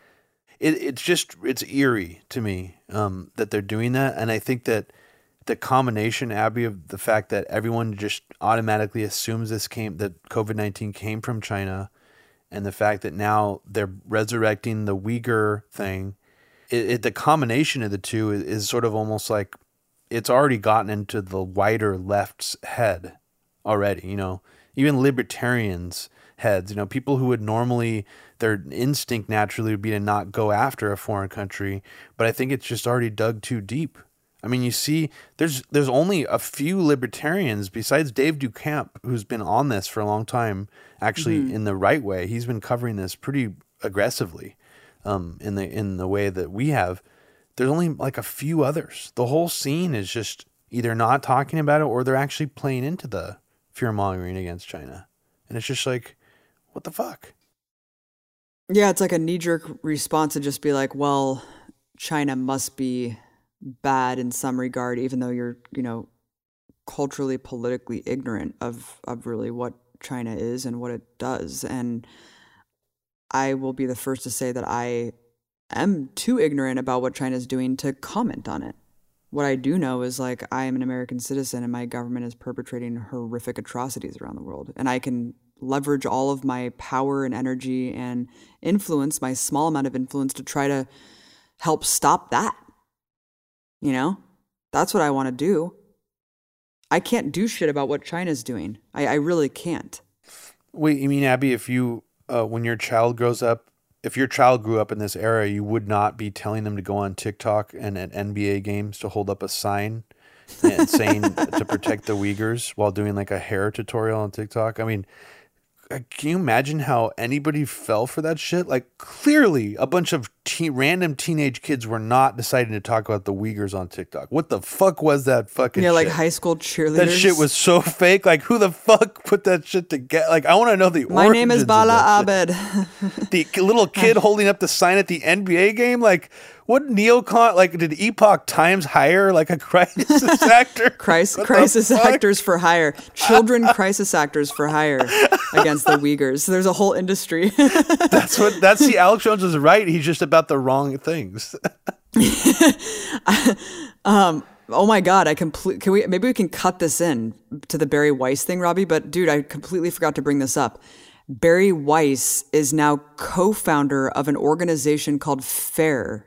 it, it's just it's eerie to me um, that they're doing that, and I think that the combination, Abby, of the fact that everyone just automatically assumes this came that COVID nineteen came from China, and the fact that now they're resurrecting the Uyghur thing, it, it, the combination of the two is, is sort of almost like it's already gotten into the wider left's head already. You know, even libertarians' heads. You know, people who would normally their instinct naturally would be to not go after a foreign country, but I think it's just already dug too deep. I mean, you see, there's there's only a few libertarians besides Dave DeCamp, who's been on this for a long time, actually mm-hmm. in the right way. He's been covering this pretty aggressively, um, in the in the way that we have. There's only like a few others. The whole scene is just either not talking about it or they're actually playing into the fear mongering against China, and it's just like, what the fuck? Yeah, it's like a knee jerk response to just be like, well, China must be bad in some regard, even though you're, you know, culturally, politically ignorant of, of really what China is and what it does. And I will be the first to say that I am too ignorant about what China's doing to comment on it. What I do know is like I am an American citizen and my government is perpetrating horrific atrocities around the world. And I can leverage all of my power and energy and influence, my small amount of influence, to try to help stop that. You know? That's what I want to do. I can't do shit about what China's doing. I, I really can't. Wait, you mean Abby? If you, uh, when your child grows up, if your child grew up in this era, you would not be telling them to go on TikTok and at NBA games to hold up a sign and saying [LAUGHS] to protect the Uyghurs while doing like a hair tutorial on TikTok. I mean, Uh, can you imagine how anybody fell for that shit? Like, clearly, a bunch of teen, random teenage kids were not deciding to talk about the Uyghurs on TikTok. What the fuck was that fucking? Yeah, like high school cheerleaders. That shit was so [LAUGHS] fake. Like, who the fuck put that shit together? Like, I want to know the. My name is Bala. Abed. The little [LAUGHS] kid holding up the sign at the NBA game. Like, what neocon? Like, did Epoch Times hire like a [LAUGHS] crisis actor? [LAUGHS] Crisis, crisis actors for hire. Children [LAUGHS] crisis actors for hire against the Uyghurs. There's a whole industry. That's what. That's the Alex Jones is right. He's just about the wrong things. Um, oh my god, I complete. Can we? Maybe we can cut this in to the Bari Weiss thing, Robbie. But dude, I completely forgot to bring this up. Bari Weiss is now co-founder of an organization called FAIR,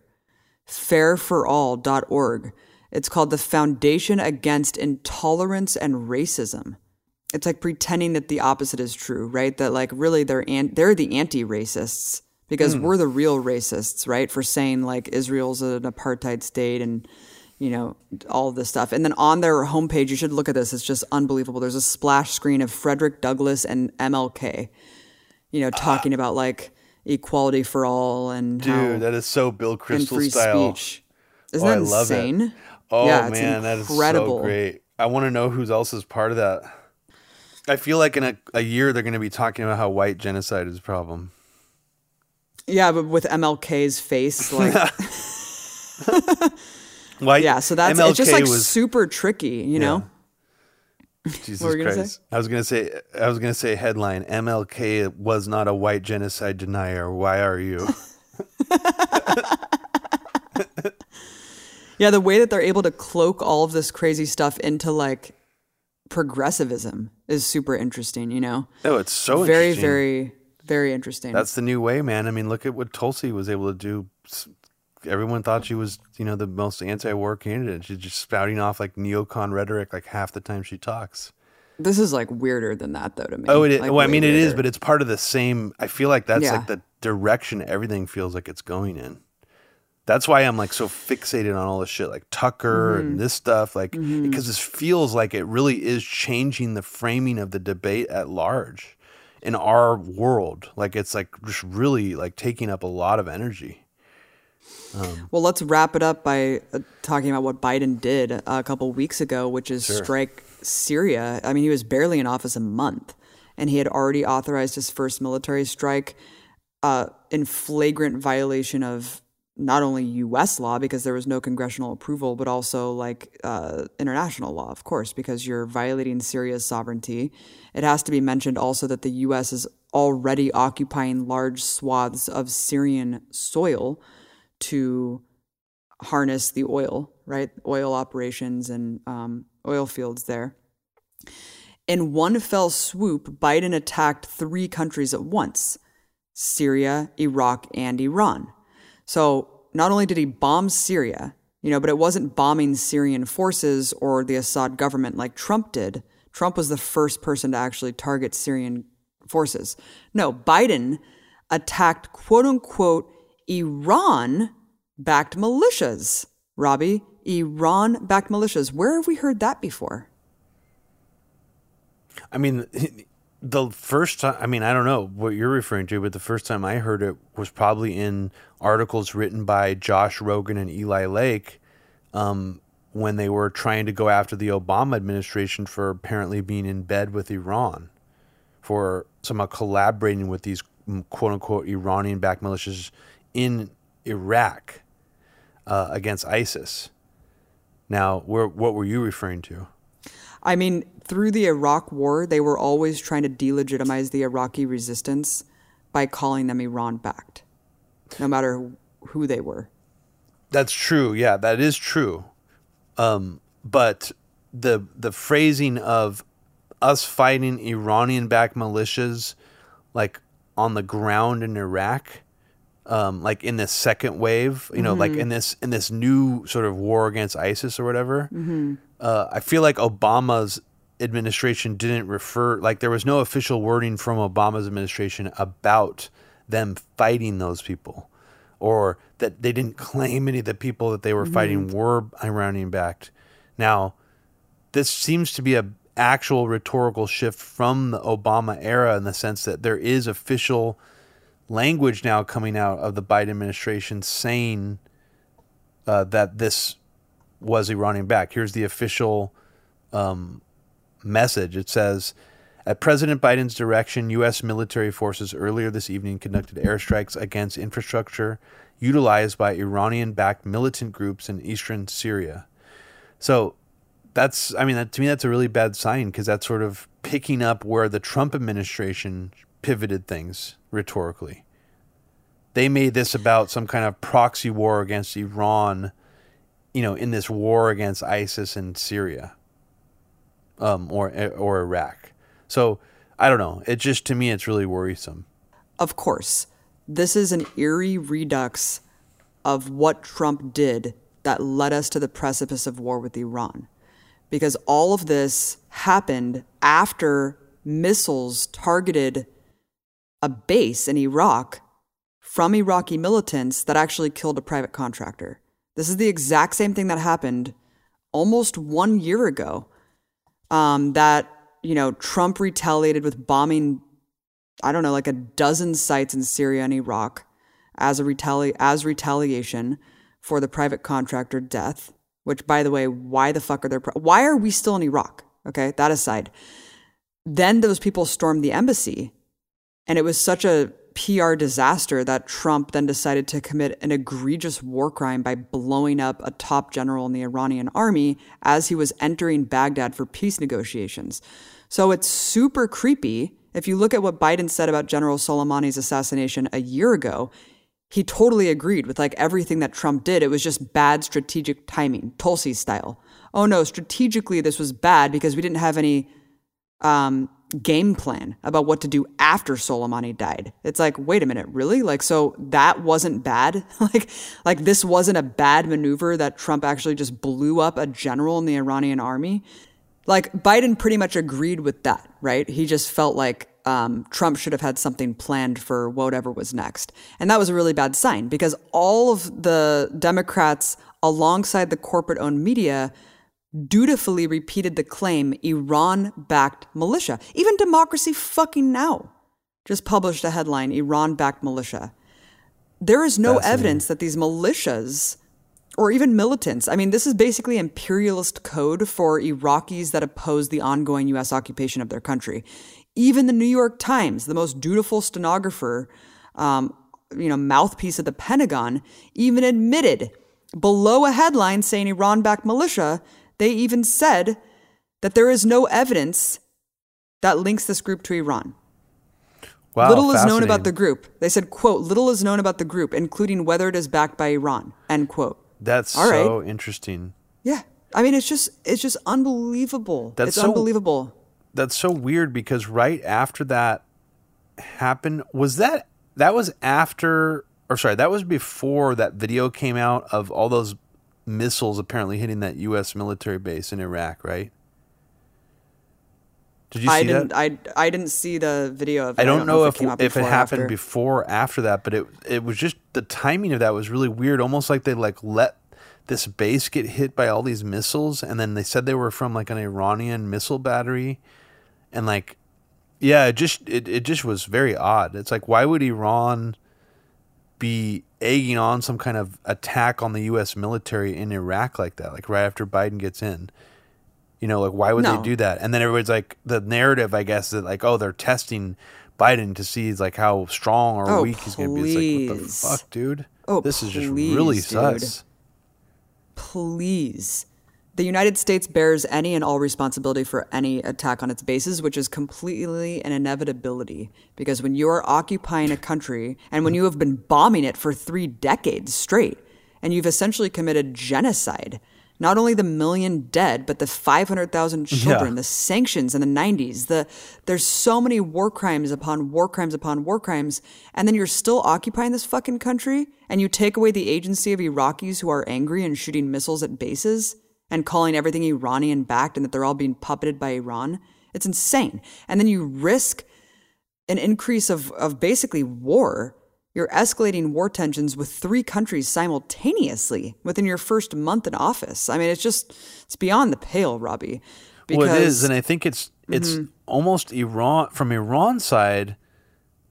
fairforall.org. It's called the Foundation Against Intolerance and Racism. It's like pretending that the opposite is true, right? That like really they're an- they're the anti-racists because hmm. we're the real racists, right? For saying like Israel's an apartheid state and you know all this stuff. And then on their homepage, you should look at this. It's just unbelievable. There's a splash screen of Frederick Douglass and MLK, you know, uh, talking about like equality for all and how Dude, that is so Bill and Crystal free style. speech. Isn't Oh, I that it. insane? Oh Yeah, man, that is incredible. so great. I want to know who else is part of that. I feel like in a, a year they're going to be talking about how white genocide is a problem. Yeah, but with MLK's face, like [LAUGHS] [LAUGHS] White, yeah. So that's MLK it's just like was super tricky, you know. [LAUGHS] Jesus were you gonna Christ. I was gonna say I was gonna say headline MLK was not a white genocide denier. Why are you? [LAUGHS] [LAUGHS] Yeah, the way that they're able to cloak all of this crazy stuff into like progressivism is super interesting. You know, oh, it's so very, interesting. very, very interesting. That's the new way, man. I mean, look at what Tulsi was able to do. Everyone thought she was, you know, the most anti-war candidate. She's just spouting off like neocon rhetoric like half the time she talks. this is like weirder than that, though. To me, Oh, it is. Like, well, I mean, it is, but it's part of the same. I feel like that's Yeah. like the direction everything feels like it's going in. That's why I'm like so fixated on all this shit, like Tucker Mm-hmm. and this stuff, like because this feels like it really is changing the framing of the debate at large in our world. Like it's like just really like taking up a lot of energy. Well, let's wrap it up by uh, talking about what Biden did uh, a couple weeks ago, which is strike Syria. I mean, he was barely in office a month, and he had already authorized his first military strike uh, in flagrant violation of not only U.S. law because there was no congressional approval, but also like uh, international law, of course, because you're violating Syria's sovereignty. It has to be mentioned also that the U.S. is already occupying large swaths of Syrian soil to harness the oil, right? Oil operations and um, oil fields there. In one fell swoop, Biden attacked three countries at once Syria, Iraq, and Iran. So not only did he bomb Syria, you know, but it wasn't bombing Syrian forces or the Assad government like Trump did. Trump was the first person to actually target Syrian forces. No, Biden attacked quote unquote Iran backed militias. Robbie, Iran backed militias. Where have we heard that before? I mean, [LAUGHS] the first time, I mean, I don't know what you're referring to, but the first time I heard it was probably in articles written by Josh Rogin and Eli Lake um, when they were trying to go after the Obama administration for apparently being in bed with Iran, for somehow collaborating with these mm, quote unquote Iranian backed militias in Iraq uh, against ISIS. Now, where, what were you referring to? I mean, through the Iraq war, they were always trying to delegitimize the Iraqi resistance by calling them Iran backed, no matter who they were. That's true. Yeah, that is true. but the the phrasing of us fighting Iranian backed militias like on the ground in Iraq um, like in this second wave you know like in this in this new sort of war against ISIS or whatever uh, I feel like Obama's administration didn't refer like there was no official wording from Obama's administration about them fighting those people or that they didn't claim any of the people that they were fighting were Iranian backed. Now, this seems to be a actual rhetorical shift from the Obama era in the sense that there is official language now coming out of the Biden administration saying uh, that this was Iranian backed. Here's the official um, message. It says, at President Biden's direction, U.S. military forces earlier this evening conducted airstrikes against infrastructure utilized by Iranian backed militant groups in eastern Syria. So that's, I mean, that, to me, that's a really bad sign because that's sort of picking up where the Trump administration pivoted things rhetorically. They made this about some kind of proxy war against Iran, you know, in this war against ISIS in Syria um, or or Iraq. So I don't know. It just to me, it's really worrisome. Of course, this is an eerie redux of what Trump did that led us to the precipice of war with Iran. Because all of this happened after missiles targeted a base in Iraq from Iraqi militants that actually killed a private contractor. This is the exact same thing that happened almost one year ago. Um, that you know Trump retaliated with bombing, I don't know, like a dozen sites in Syria and Iraq as a retali- as retaliation for the private contractor death. Which, by the way, why the fuck are there? Pro- why are we still in Iraq? Okay, that aside. Then those people stormed the embassy, and it was such a PR disaster that Trump then decided to commit an egregious war crime by blowing up a top general in the Iranian army as he was entering Baghdad for peace negotiations. So it's super creepy. If you look at what Biden said about General Soleimani's assassination a year ago, he totally agreed with like everything that Trump did. It was just bad strategic timing, Tulsi style. Oh no, strategically this was bad because we didn't have any um, game plan about what to do after Soleimani died. It's like, wait a minute, really? Like, so that wasn't bad? [LAUGHS] like, like this wasn't a bad maneuver that Trump actually just blew up a general in the Iranian army? Like, Biden pretty much agreed with that, right? He just felt like um, Trump should have had something planned for whatever was next. And that was a really bad sign because all of the Democrats, alongside the corporate owned media, dutifully repeated the claim Iran backed militia. Even Democracy Fucking Now just published a headline Iran backed militia. There is no evidence that these militias or even militants, I mean, this is basically imperialist code for Iraqis that oppose the ongoing US occupation of their country. Even the New York Times, the most dutiful stenographer, um, you know, mouthpiece of the Pentagon, even admitted below a headline saying Iran backed militia, they even said that there is no evidence that links this group to Iran. Wow, little is known about the group. They said, quote, little is known about the group, including whether it is backed by Iran, end quote. That's All right. so interesting. Yeah. I mean, it's just, it's just unbelievable. That's it's so- unbelievable. That's so weird because right after that happened, was that that was after or sorry, that was before that video came out of all those missiles apparently hitting that US military base in Iraq, right? Did you see I that? didn't, I, I didn't see the video of it. I don't, know, if came out if it before or happened after. before or after that, but it it was just the timing of that was really weird. Almost like they like let this base get hit by all these missiles, and then they said they were from like an Iranian missile battery, and like yeah, it just it, it just was very odd. It's like why would Iran be egging on some kind of attack on the U.S. military in Iraq like that? Like right after Biden gets in. You know, like why would No. they do that? And then everybody's like, the narrative, I guess, that like, oh, they're testing Biden to see like how strong or Oh, weak he's going to be. It's like, what the fuck, dude? Oh, this is just really dude. sus. please. The United States bears any and all responsibility for any attack on its bases, which is completely an inevitability. Because when you are occupying a country and when you have been bombing it for three decades straight, and you've essentially committed genocide, Not only the million dead, but the 500,000 children, the sanctions in the 90s. The there's so many war crimes upon war crimes upon war crimes, and then you're still occupying this fucking country and you take away the agency of Iraqis who are angry and shooting missiles at bases and calling everything Iranian backed and that they're all being puppeted by Iran. It's insane. And then you risk an increase of, of basically war. You're escalating war tensions with three countries simultaneously within your first month in office. I mean, it's just, it's beyond the pale, Robbie. well, it is, and I think it's it's Mm-hmm. almost Iran from Iran's side.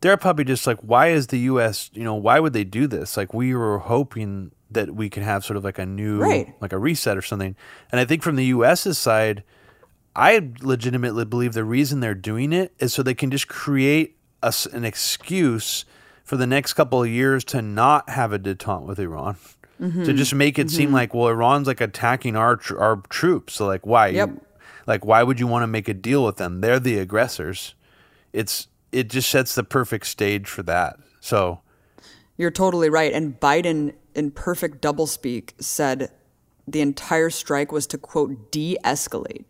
They're probably just like, why is the U.S. You know, why would they do this? Like, we were hoping that we can have sort of like a new, Right. like a reset or something. And I think from the U.S.'s side, I legitimately believe the reason they're doing it is so they can just create us an excuse for the next couple of years to not have a detente with Iran. Mm-hmm. To just make it seem like, well, Iran's like attacking our tr- our troops. So like, why? Yep. Like, why would you want to make a deal with them? They're the aggressors. It's it just sets the perfect stage for that. So You're totally right. And Biden, in perfect doublespeak, said the entire strike was to quote de escalate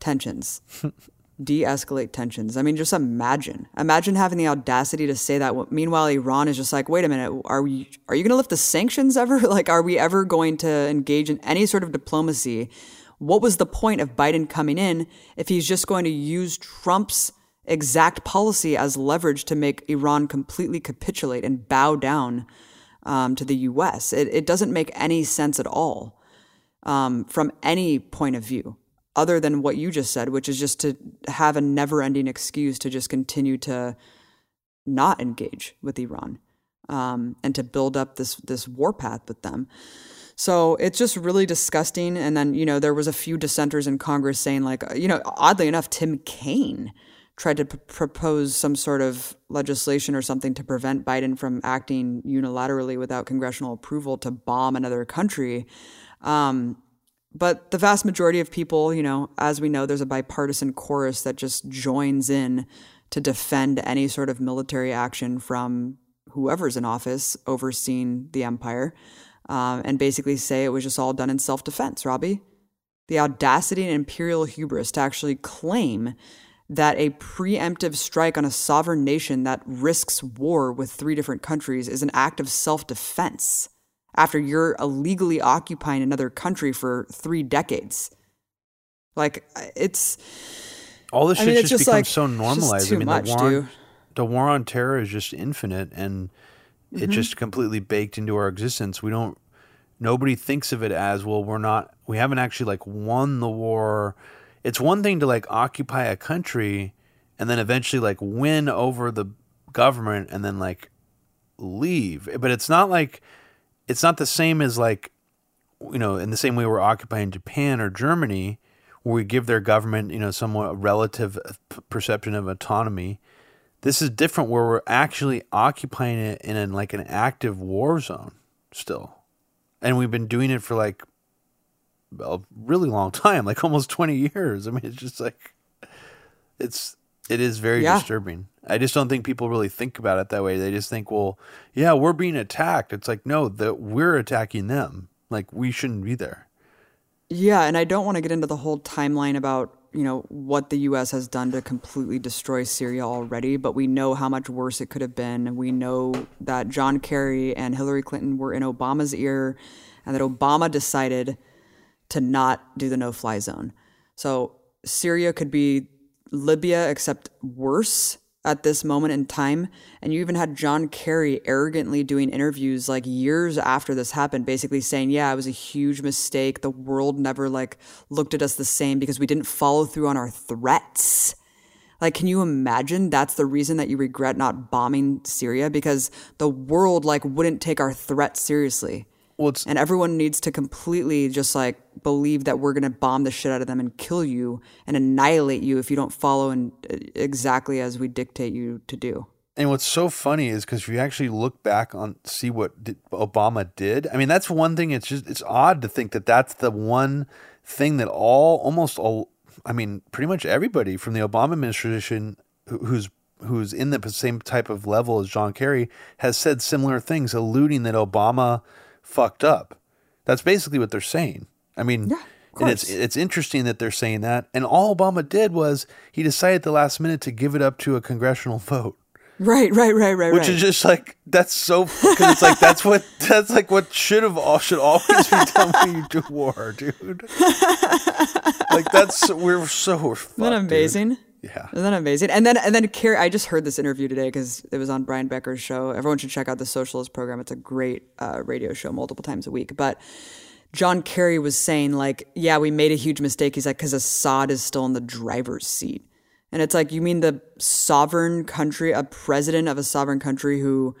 tensions. [LAUGHS] de escalate tensions. I mean, just imagine. Imagine having the audacity to say that. Meanwhile, Iran is just like, wait a minute, are we are you gonna lift the sanctions ever? [LAUGHS] like, are we ever going to engage in any sort of diplomacy? What was the point of Biden coming in if he's just going to use Trump's exact policy as leverage to make Iran completely capitulate and bow down um, to the U.S. It, it doesn't make any sense at all um, from any point of view, other than what you just said, which is just to have a never-ending excuse to just continue to not engage with Iran um, and to build up this this warpath with them. So it's just really disgusting. And then, you know, there was a few dissenters in Congress saying, like, you know, oddly enough, Tim Kaine tried to p- propose some sort of legislation or something to prevent Biden from acting unilaterally without congressional approval to bomb another country. Um, but the vast majority of people, you know, as we know, there's a bipartisan chorus that just joins in to defend any sort of military action from whoever's in office overseeing the empire um, and basically say it was just all done in self defense, Robbie. The audacity and imperial hubris to actually claim that a preemptive strike on a sovereign nation that risks war with three different countries is an act of self defense after you're illegally occupying another country for three decades. Like, it's. all this I shit mean, just just becomes like- so normalized. I mean, much, the war, on, the war on terror is just infinite, and Mm-hmm. it just completely baked into our existence. We don't. Nobody thinks of it as well. We're not. We haven't actually like won the war. It's one thing to like occupy a country, and then eventually like win over the government, and then like leave. But it's not like it's not the same as like you know in the same way we're occupying Japan or Germany where we give their government you know somewhat relative uh, p- perception of autonomy this is different where we're actually occupying it in an, like an active war zone still and we've been doing it for like a really long time like almost 20 years. I mean it's just like it's it is very Yeah. disturbing. I just don't think people really think about it that way. They just think well yeah we're being attacked. It's like no that we're attacking them. Like we shouldn't be there. Yeah, and I don't want to get into the whole timeline about, you know, what the US has done to completely destroy Syria already, but we know how much worse it could have been. We know that John Kerry and Hillary Clinton were in Obama's ear and that Obama decided to not do the no-fly zone. So Syria could be Libya except worse at this moment in time. And you even had John Kerry arrogantly doing interviews like years after this happened, basically saying, Yeah, it was a huge mistake. The world never like looked at us the same because we didn't follow through on our threats. Like, can you imagine that's the reason that you regret not bombing Syria? Because the world like wouldn't take our threat seriously. Well it's And everyone needs to completely just like believe that we're going to bomb the shit out of them and kill you and annihilate you if you don't follow and uh, exactly as we dictate you to do. And what's so funny is because if you actually look back on see what did, Obama did, I mean that's one thing. It's just it's odd to think that that's the one thing that all almost all I mean pretty much everybody from the Obama administration who's who's in the same type of level as John Kerry has said similar things, alluding that Obama fucked up. That's basically what they're saying. I mean, Yeah, and it's it's interesting that they're saying that. And all Obama did was he decided at the last minute to give it up to a congressional vote, Right, right, right, right, which right. is just like that's so because it's like that's what [LAUGHS] that's like what should have all should always be [LAUGHS] done when you do war, dude. like that's we're so we're Isn't that fucked, dude. Yeah. Isn't that amazing? And then and then Kerry, I just heard this interview today because it was on Brian Becker's show. Everyone should check out the Socialist program. It's a great uh, radio show, multiple times a week. But John Kerry was saying like, yeah, we made a huge mistake. He's like, because Assad is still in the driver's seat, and it's like, you mean the sovereign country, a president of a sovereign country who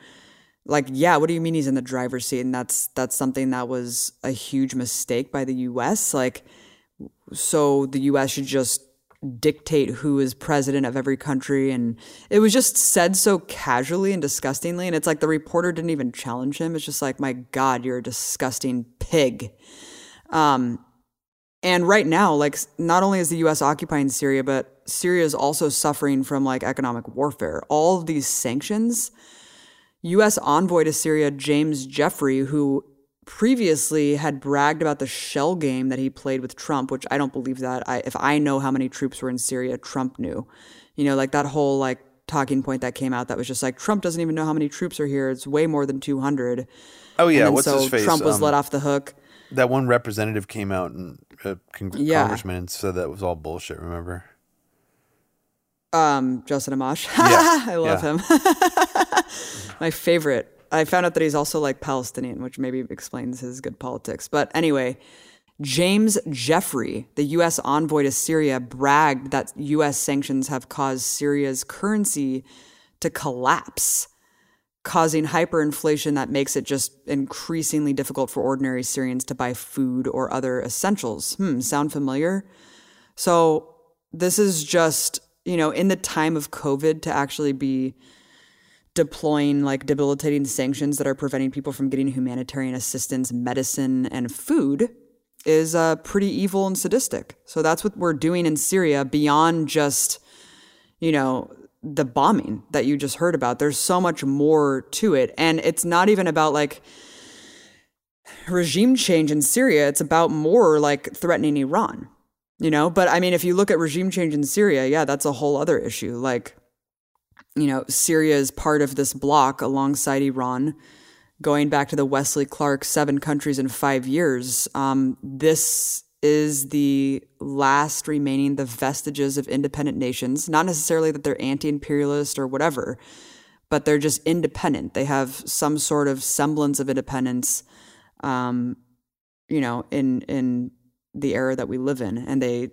like yeah what do you mean he's in the driver's seat and that's that's something that was a huge mistake by the US like so the US should just dictate who is president of every country. And it was just said so casually and disgustingly. And it's like the reporter didn't even challenge him. It's just like my god you're a disgusting pig. Um and right now like not only is the US occupying Syria but Syria is also suffering from like economic warfare. All of these sanctions U.S. envoy to Syria, James Jeffrey, who previously had bragged about the shell game that he played with Trump, which I don't believe that. I, if I know how many troops were in Syria, Trump knew. You know, like that whole like talking point that came out that was just like Trump doesn't even know how many troops are here. It's way more than 200. Oh yeah, what's so his face? Trump was Um, let off the hook. That one representative came out and uh, con- Yeah. congressman and said that was all bullshit. Remember? Um, Justin Amash. [LAUGHS] Yeah, I love him. [LAUGHS] My favorite. I found out that he's also like Palestinian, which maybe explains his good politics. But anyway, James Jeffrey, the U.S. envoy to Syria, bragged that U.S. sanctions have caused Syria's currency to collapse, causing hyperinflation that makes it just increasingly difficult for ordinary Syrians to buy food or other essentials. Hmm, sound familiar? So this is just, you know, in the time of COVID to actually be deploying like debilitating sanctions that are preventing people from getting humanitarian assistance, medicine, and food is uh, pretty evil and sadistic. So that's what we're doing in Syria beyond just, you know, the bombing that you just heard about. There's so much more to it. And it's not even about like regime change in Syria, it's about more like threatening Iran, you know? But I mean, if you look at regime change in Syria, yeah, that's a whole other issue. Like, you know, Syria is part of this bloc alongside Iran. Going back to the Wesley Clark seven countries in five years, um, this is the last remaining, the vestiges of independent nations. Not necessarily that they're anti imperialist or whatever, but they're just independent. They have some sort of semblance of independence, um, you know, in in the era that we live in, and they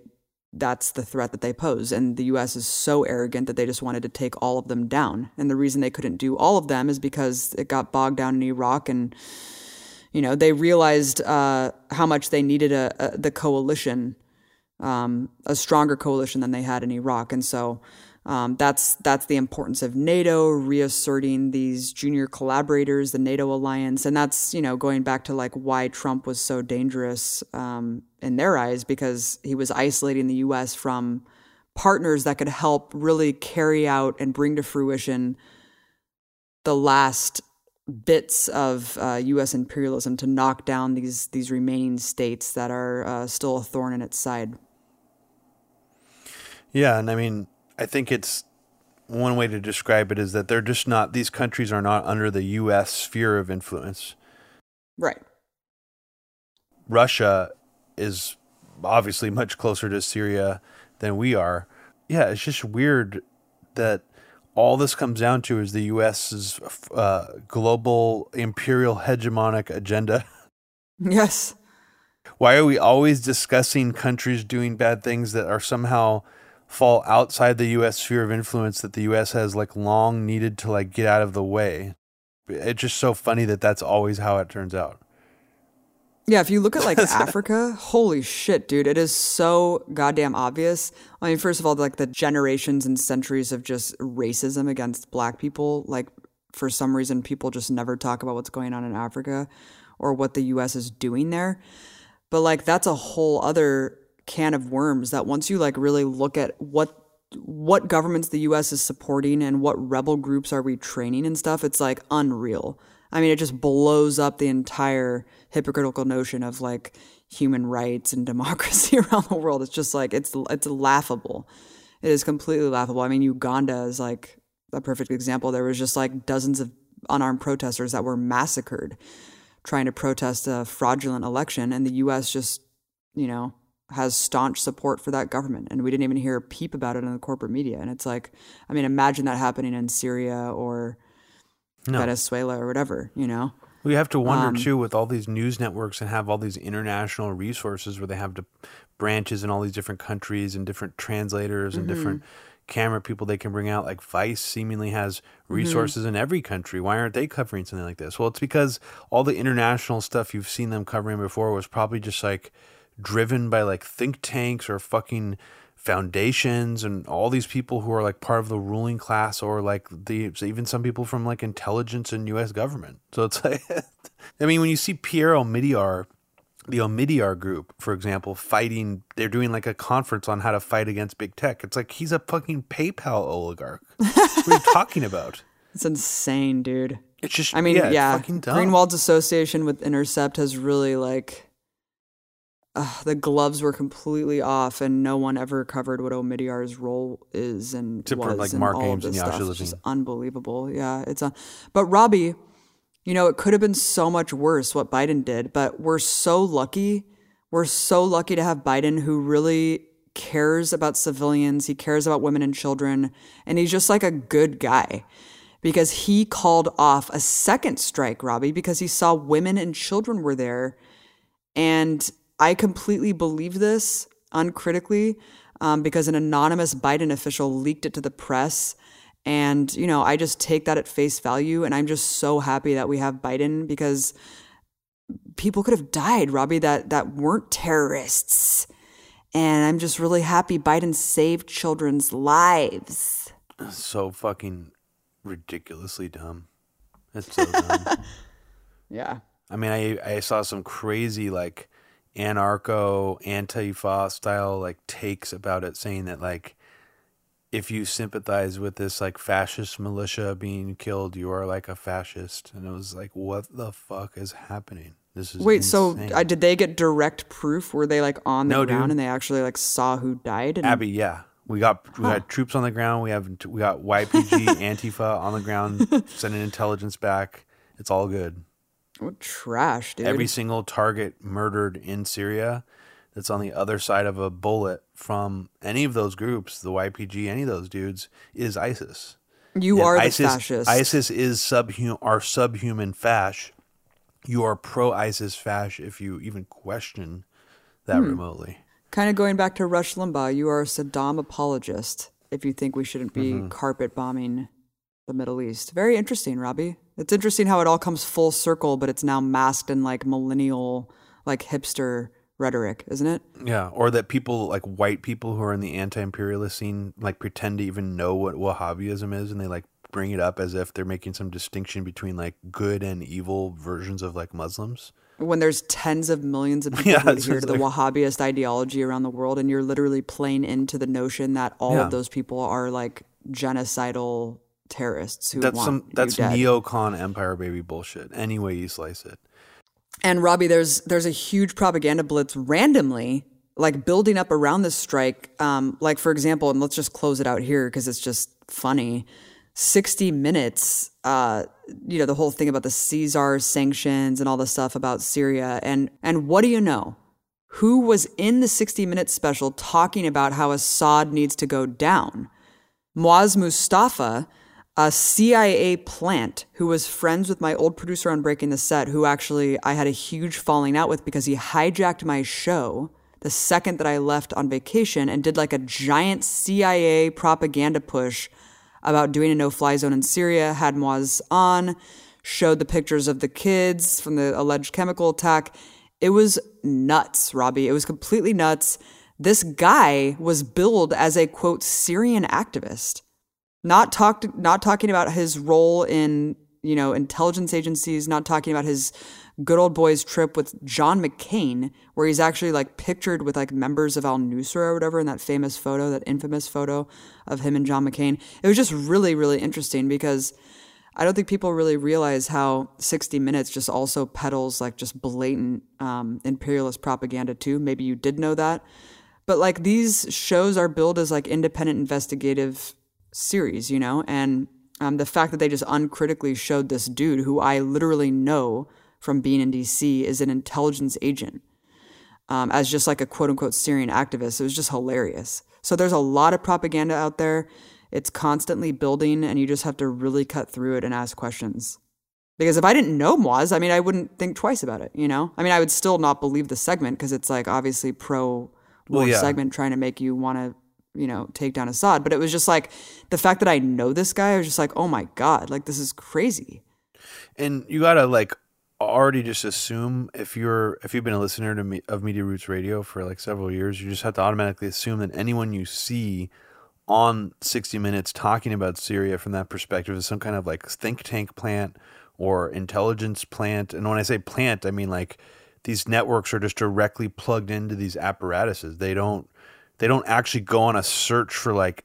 that's the threat that they pose. And the U.S. is so arrogant that they just wanted to take all of them down. And the reason they couldn't do all of them is because it got bogged down in Iraq, and you know they realized uh, how much they needed a, a the coalition, um, a stronger coalition than they had in Iraq, and so. Um, that's that's the importance of NATO reasserting these junior collaborators, the NATO alliance, and that's you know going back to like why Trump was so dangerous um, in their eyes because he was isolating the U.S. from partners that could help really carry out and bring to fruition the last bits of uh, U.S. imperialism to knock down these these remaining states that are uh, still a thorn in its side. Yeah, and I mean, I think it's one way to describe it is that they're just not; these countries are not under the U.S. sphere of influence. Right. Russia is obviously much closer to Syria than we are. Yeah, it's just weird that all this comes down to is the U.S.'s uh, global imperial hegemonic agenda. [LAUGHS] Yes. Why are we always discussing countries doing bad things that are somehow fall outside the U.S. sphere of influence that the U.S. has like long needed to like get out of the way? It's just so funny that that's always how it turns out. Yeah, if you look at like [LAUGHS] Africa, holy shit, dude, it is so goddamn obvious. I mean, first of all, like the generations and centuries of just racism against black people, like for some reason people just never talk about what's going on in Africa or what the US is doing there. But like that's a whole other can of worms that once you like really look at what what governments the US is supporting and what rebel groups are we training and stuff, it's like unreal I mean, it just blows up the entire hypocritical notion of like human rights and [LAUGHS] democracy around the world. It's just like it's it's laughable. It is completely laughable. I mean, Uganda is like a perfect example. There was just like dozens of unarmed protesters that were massacred trying to protest a fraudulent election, and the U.S. just you know has staunch support for that government, and we didn't even hear a peep about it in the corporate media. And it's like, I mean, imagine that happening in Syria or Venezuela or whatever, you know. We have to wonder Um, too with all these news networks and have all these international resources where they have to, branches in all these different countries and different translators and different camera people they can bring out. Like Vice seemingly has resources in every country. Why aren't they covering something like this? Well, it's because all the international stuff you've seen them covering before was probably just like driven by like think tanks or fucking foundations and all these people who are like part of the ruling class or like the even some people from like intelligence and US government. So it's like [LAUGHS] I mean when you see Pierre Omidyar the Omidyar group, for example, fighting they're doing like a conference on how to fight against big tech. It's like he's a fucking PayPal oligarch. [LAUGHS] what are you talking about? It's insane, dude. It's just I mean, yeah, yeah. Greenwald's association with Intercept has really like uh, the gloves were completely off, and no one ever covered what Omidyar's role is and for, was like, and Mark all of Ames and this Yasha stuff. It's just unbelievable. Yeah, it's a. But Robbie, you know, it could have been so much worse what Biden did, but we're so lucky. We're so lucky to have Biden who really cares about civilians. He cares about women and children, and he's just like a good guy because he called off a second strike, Robbie, because he saw women and children were there. And I completely believe this uncritically um, because an anonymous Biden official leaked it to the press. And, you know, I just take that at face value. And I'm just so happy that we have Biden because people could have died, Robbie, that, that weren't terrorists. And I'm just really happy Biden saved children's lives. so fucking ridiculously dumb. It's so dumb. [LAUGHS] Yeah. I mean, I I saw some crazy like anarcho antifa style like takes about it, saying that like if you sympathize with this like fascist militia being killed, you are like a fascist, and it was like, what the fuck is happening? This is Wait, so uh, did they get direct proof? Were they like on the No, ground dude. and they actually like saw who died? And Abby, yeah. We got we had troops on the ground. We have we got YPG [LAUGHS] Antifa on the ground sending intelligence back. It's all good. What trash, dude. Every single target murdered in Syria that's on the other side of a bullet from any of those groups, the YPG, any of those dudes, is ISIS. you And are the ISIS, fascist. ISIS is subhuman, are subhuman fash. You are pro ISIS fash if you even question that Hmm. remotely. Kind of going back to Rush Limbaugh, you are a Saddam apologist if you think we shouldn't be Mm-hmm. carpet bombing the Middle East. Very interesting, Robbie. It's interesting how it all comes full circle, but it's now masked in like millennial, like hipster rhetoric, isn't it? Yeah, or that people like white people who are in the anti-imperialist scene like pretend to even know what Wahhabism is, and they like bring it up as if they're making some distinction between like good and evil versions of like Muslims. When there's tens of millions of [LAUGHS] people Yeah, who adhere to just the Wahhabist ideology around the world, and you're literally playing into the notion that all Yeah. of those people are like genocidal terrorists who That's want some that's neocon empire baby bullshit. Any way you slice it. And Robbie, there's there's a huge propaganda blitz randomly, like building up around this strike. Um, like for example, and let's just close it out here because it's just funny. 60 minutes, uh, you know, the whole thing about the Caesar sanctions and all the stuff about Syria. And and what do you know? Who was in the 60 minute special talking about how Assad needs to go down? Mouaz Moustafa, a CIA plant who was friends with my old producer on Breaking the Set, who actually I had a huge falling out with because he hijacked my show the second that I left on vacation and did like a giant CIA propaganda push about doing a no fly zone in Syria, had Mouaz on, showed the pictures of the kids from the alleged chemical attack. It was nuts, Robbie. It was completely nuts. This guy was billed as a quote Syrian activist not talked not talking about his role in you know intelligence agencies not talking about his good old boys trip with john mccain where he's actually like pictured with like members of al-nusra or whatever in that famous photo that infamous photo of him and john mccain it was just really really interesting because I don't think people really realize how 60 Minutes just also peddles like just blatant um, imperialist propaganda too. Maybe you did know that. But like these shows are billed as like independent investigative series, you know? And um, the fact that they just uncritically showed this dude who I literally know from being in DC is an intelligence agent um, as just like a quote unquote Syrian activist, it was just hilarious. So there's a lot of propaganda out there. It's constantly building, and you just have to really cut through it and ask questions. Because if I didn't know Mouaz, I mean, I wouldn't think twice about it, you know? I mean, I would still not believe the segment because it's like obviously pro war Well, yeah. segment trying to make you want to, you know, take down Assad. But it was just like the fact that I know this guy, I was just like, oh my God, like this is crazy. and you gotta like already just assume if you're if you've been a listener to me of Media Roots Radio for like several years, you just have to automatically assume that anyone you see on 60 Minutes talking about Syria from that perspective is some kind of like think tank plant or intelligence plant. And when I say plant, I mean like these networks are just directly plugged into these apparatuses. They don't they don't actually go on a search for like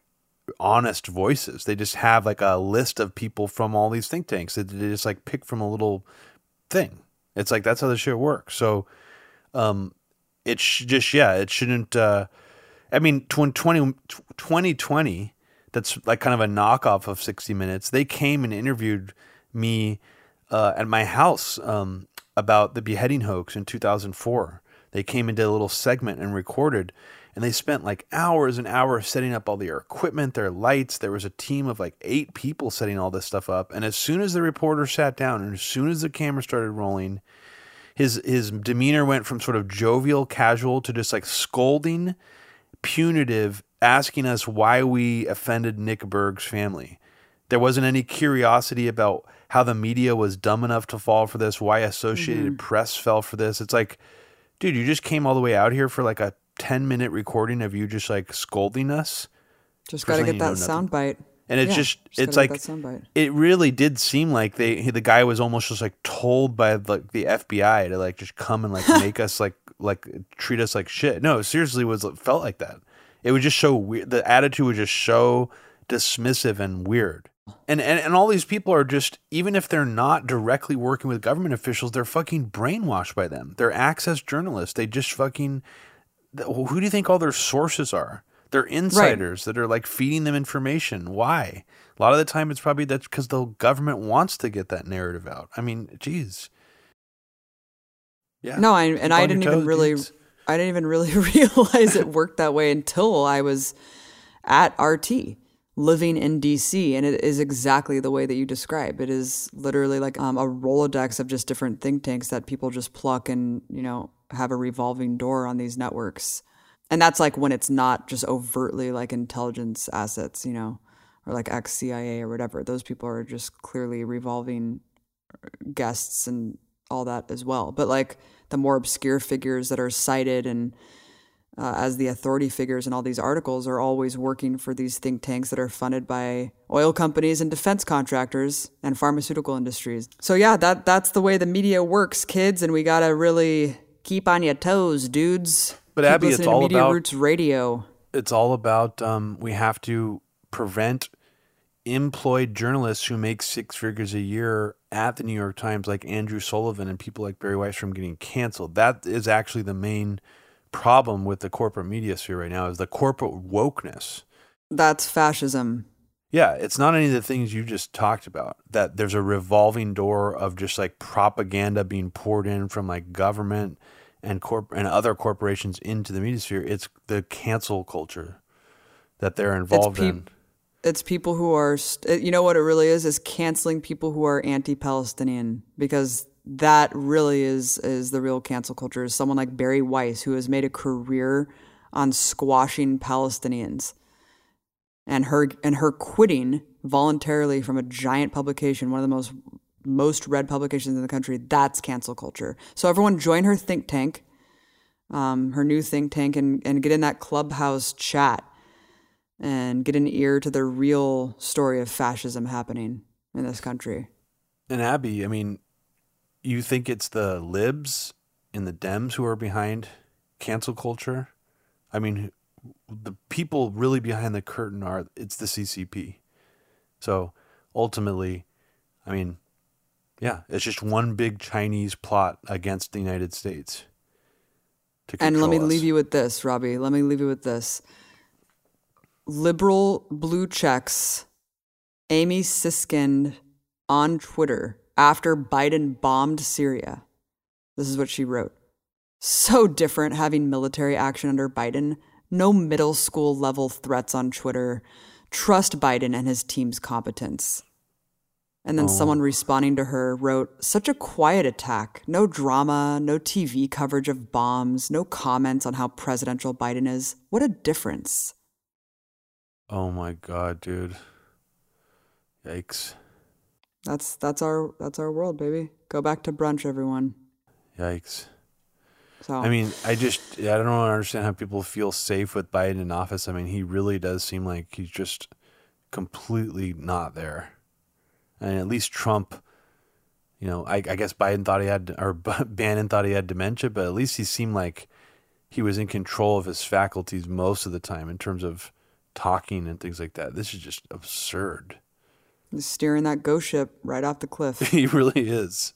honest voices. They just have like a list of people from all these think tanks that they just like pick from a little thing. It's like that's how the shit works. So, um, it sh- just yeah, it shouldn't. Uh, I mean, tw- 20, 2020, that's like kind of a knockoff of 60 Minutes. They came and interviewed me uh, at my house um, about the beheading hoax in 2004. They came and did a little segment and recorded, and they spent like hours and hours setting up all their equipment, their lights. There was a team of like eight people setting all this stuff up. And as soon as the reporter sat down and as soon as the camera started rolling, his his demeanor went from sort of jovial, casual to just like scolding, punitive, asking us why we offended Nick Berg's family. There wasn't any curiosity about how the media was dumb enough to fall for this, why Associated mm-hmm. Press fell for this. It's like, dude, you just came all the way out here for like a 10 minute recording of you just like scolding us. Just got to get that sound bite. And it's Yeah, just, gotta it's like, it really did seem like they, the guy was almost just like told by like the FBI to like just come and like [LAUGHS] make us like, like treat us like shit. No, seriously was, felt like that. It would just show weird. The attitude would just show dismissive and weird. And, and and all these people are just even if they're not directly working with government officials, they're fucking brainwashed by them. They're access journalists. They just fucking who do you think all their sources are? They're insiders that are like feeding them information. Why? A lot of the time, it's probably that's because the government wants to get that narrative out. I mean, geez. Yeah. No, I, and I didn't even really. I didn't even really realize it worked that way until I was at RT, living in DC, and it is exactly the way that you describe. It is literally like um, a rolodex of just different think tanks that people just pluck and you know have a revolving door on these networks, and that's like when it's not just overtly like intelligence assets, you know, or like ex CIA or whatever. Those people are just clearly revolving guests and all that as well. But like the more obscure figures that are cited and uh, as the authority figures in all these articles are always working for these think tanks that are funded by oil companies and defense contractors and pharmaceutical industries. So yeah, that that's the way the media works, kids, and we gotta really keep on your toes, dudes. But Keep Abby, it's all Media about- Roots Radio. it's all about um, we have to prevent employed journalists who make six figures a year at the New York Times, like Andrew Sullivan and people like Bari Weiss, from getting canceled. That is actually the main problem with the corporate media sphere right now is the corporate wokeness. That's fascism. Yeah, it's not any of the things you just talked about. That there's a revolving door of just like propaganda being poured in from like government and corp and other corporations into the media sphere. It's the cancel culture that they're involved peop- in. it's people who are st- you know what it really is is canceling people who are anti-palestinian because that really is is the real cancel culture is someone like bari weiss who has made a career on squashing palestinians and her and her quitting voluntarily from a giant publication one of the most most read publications in the country that's cancel culture so everyone join her think tank um, her new think tank and, and get in that clubhouse chat and get an ear to the real story of fascism happening in this country. And Abby, I mean, you think it's the libs and the Dems who are behind cancel culture? I mean, the people really behind the curtain are it's the CCP. So ultimately, I mean, yeah, it's just one big Chinese plot against the United States. To And let me us. leave you with this, Robbie. Let me leave you with this. Liberal blue checks Amy Siskind on Twitter after Biden bombed Syria. This is what she wrote. So different having military action under Biden. No middle school level threats on Twitter. Trust Biden and his team's competence. And then oh. someone responding to her wrote, Such a quiet attack. No drama, no TV coverage of bombs, no comments on how presidential Biden is. What a difference. Oh my god, dude. Yikes. That's that's our that's our world, baby. Go back to brunch, everyone. Yikes. So I mean, I just I don't understand how people feel safe with Biden in office. I mean, he really does seem like he's just completely not there. And at least Trump, you know, I, I guess Biden thought he had, or [LAUGHS] Bannon thought he had dementia, but at least he seemed like he was in control of his faculties most of the time in terms of talking and things like that. This is just absurd. he's steering that ghost ship right off the cliff. [LAUGHS] he really is.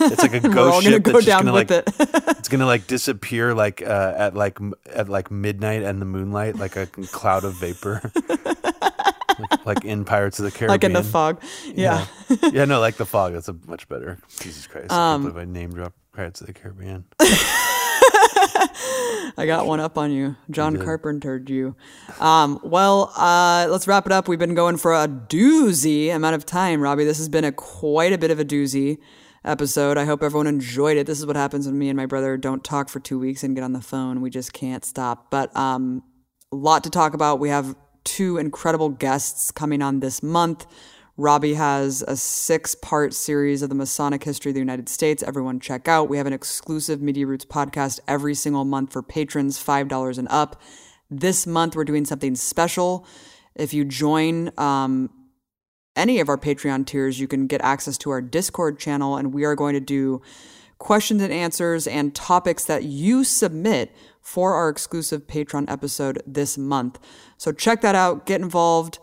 It's like a [LAUGHS] ghost ship go that's just down gonna like it. [LAUGHS] it's gonna like disappear like uh, at like m- at like midnight and the moonlight, like a [LAUGHS] cloud of vapor, like, in Pirates of the Caribbean. like in the fog. Yeah. yeah, no, like the fog. That's a much better. Jesus Christ! I Um, can't I name drop Pirates of the Caribbean. I got one up on you. John Carpentered you. Um, well, uh, let's wrap it up. We've been going for a doozy amount of time, Robbie. This has been a quite a bit of a doozy episode. I hope everyone enjoyed it. This is what happens when me and my brother don't talk for two weeks and get on the phone. We just can't stop. But um, a lot to talk about. We have two incredible guests coming on this month. Robbie has a six part series of the Masonic history of the United States. Everyone check out. We have an exclusive Media Roots podcast every single month for patrons, $5 and up. This month, we're doing something special. If you join um, any of our Patreon tiers, you can get access to our Discord channel, and we are going to do questions and answers and topics that you submit for our exclusive Patreon episode this month. So check that out, get involved.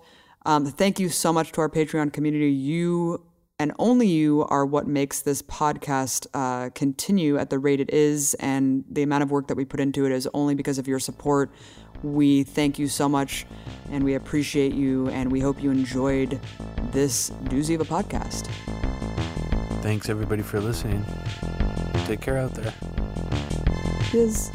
Um, thank you so much to our Patreon community. You and only you are what makes this podcast uh, continue at the rate it is, and the amount of work that we put into it is only because of your support. We thank you so much, and we appreciate you, and we hope you enjoyed this doozy of a podcast. Thanks everybody for listening. Take care out there. Biz.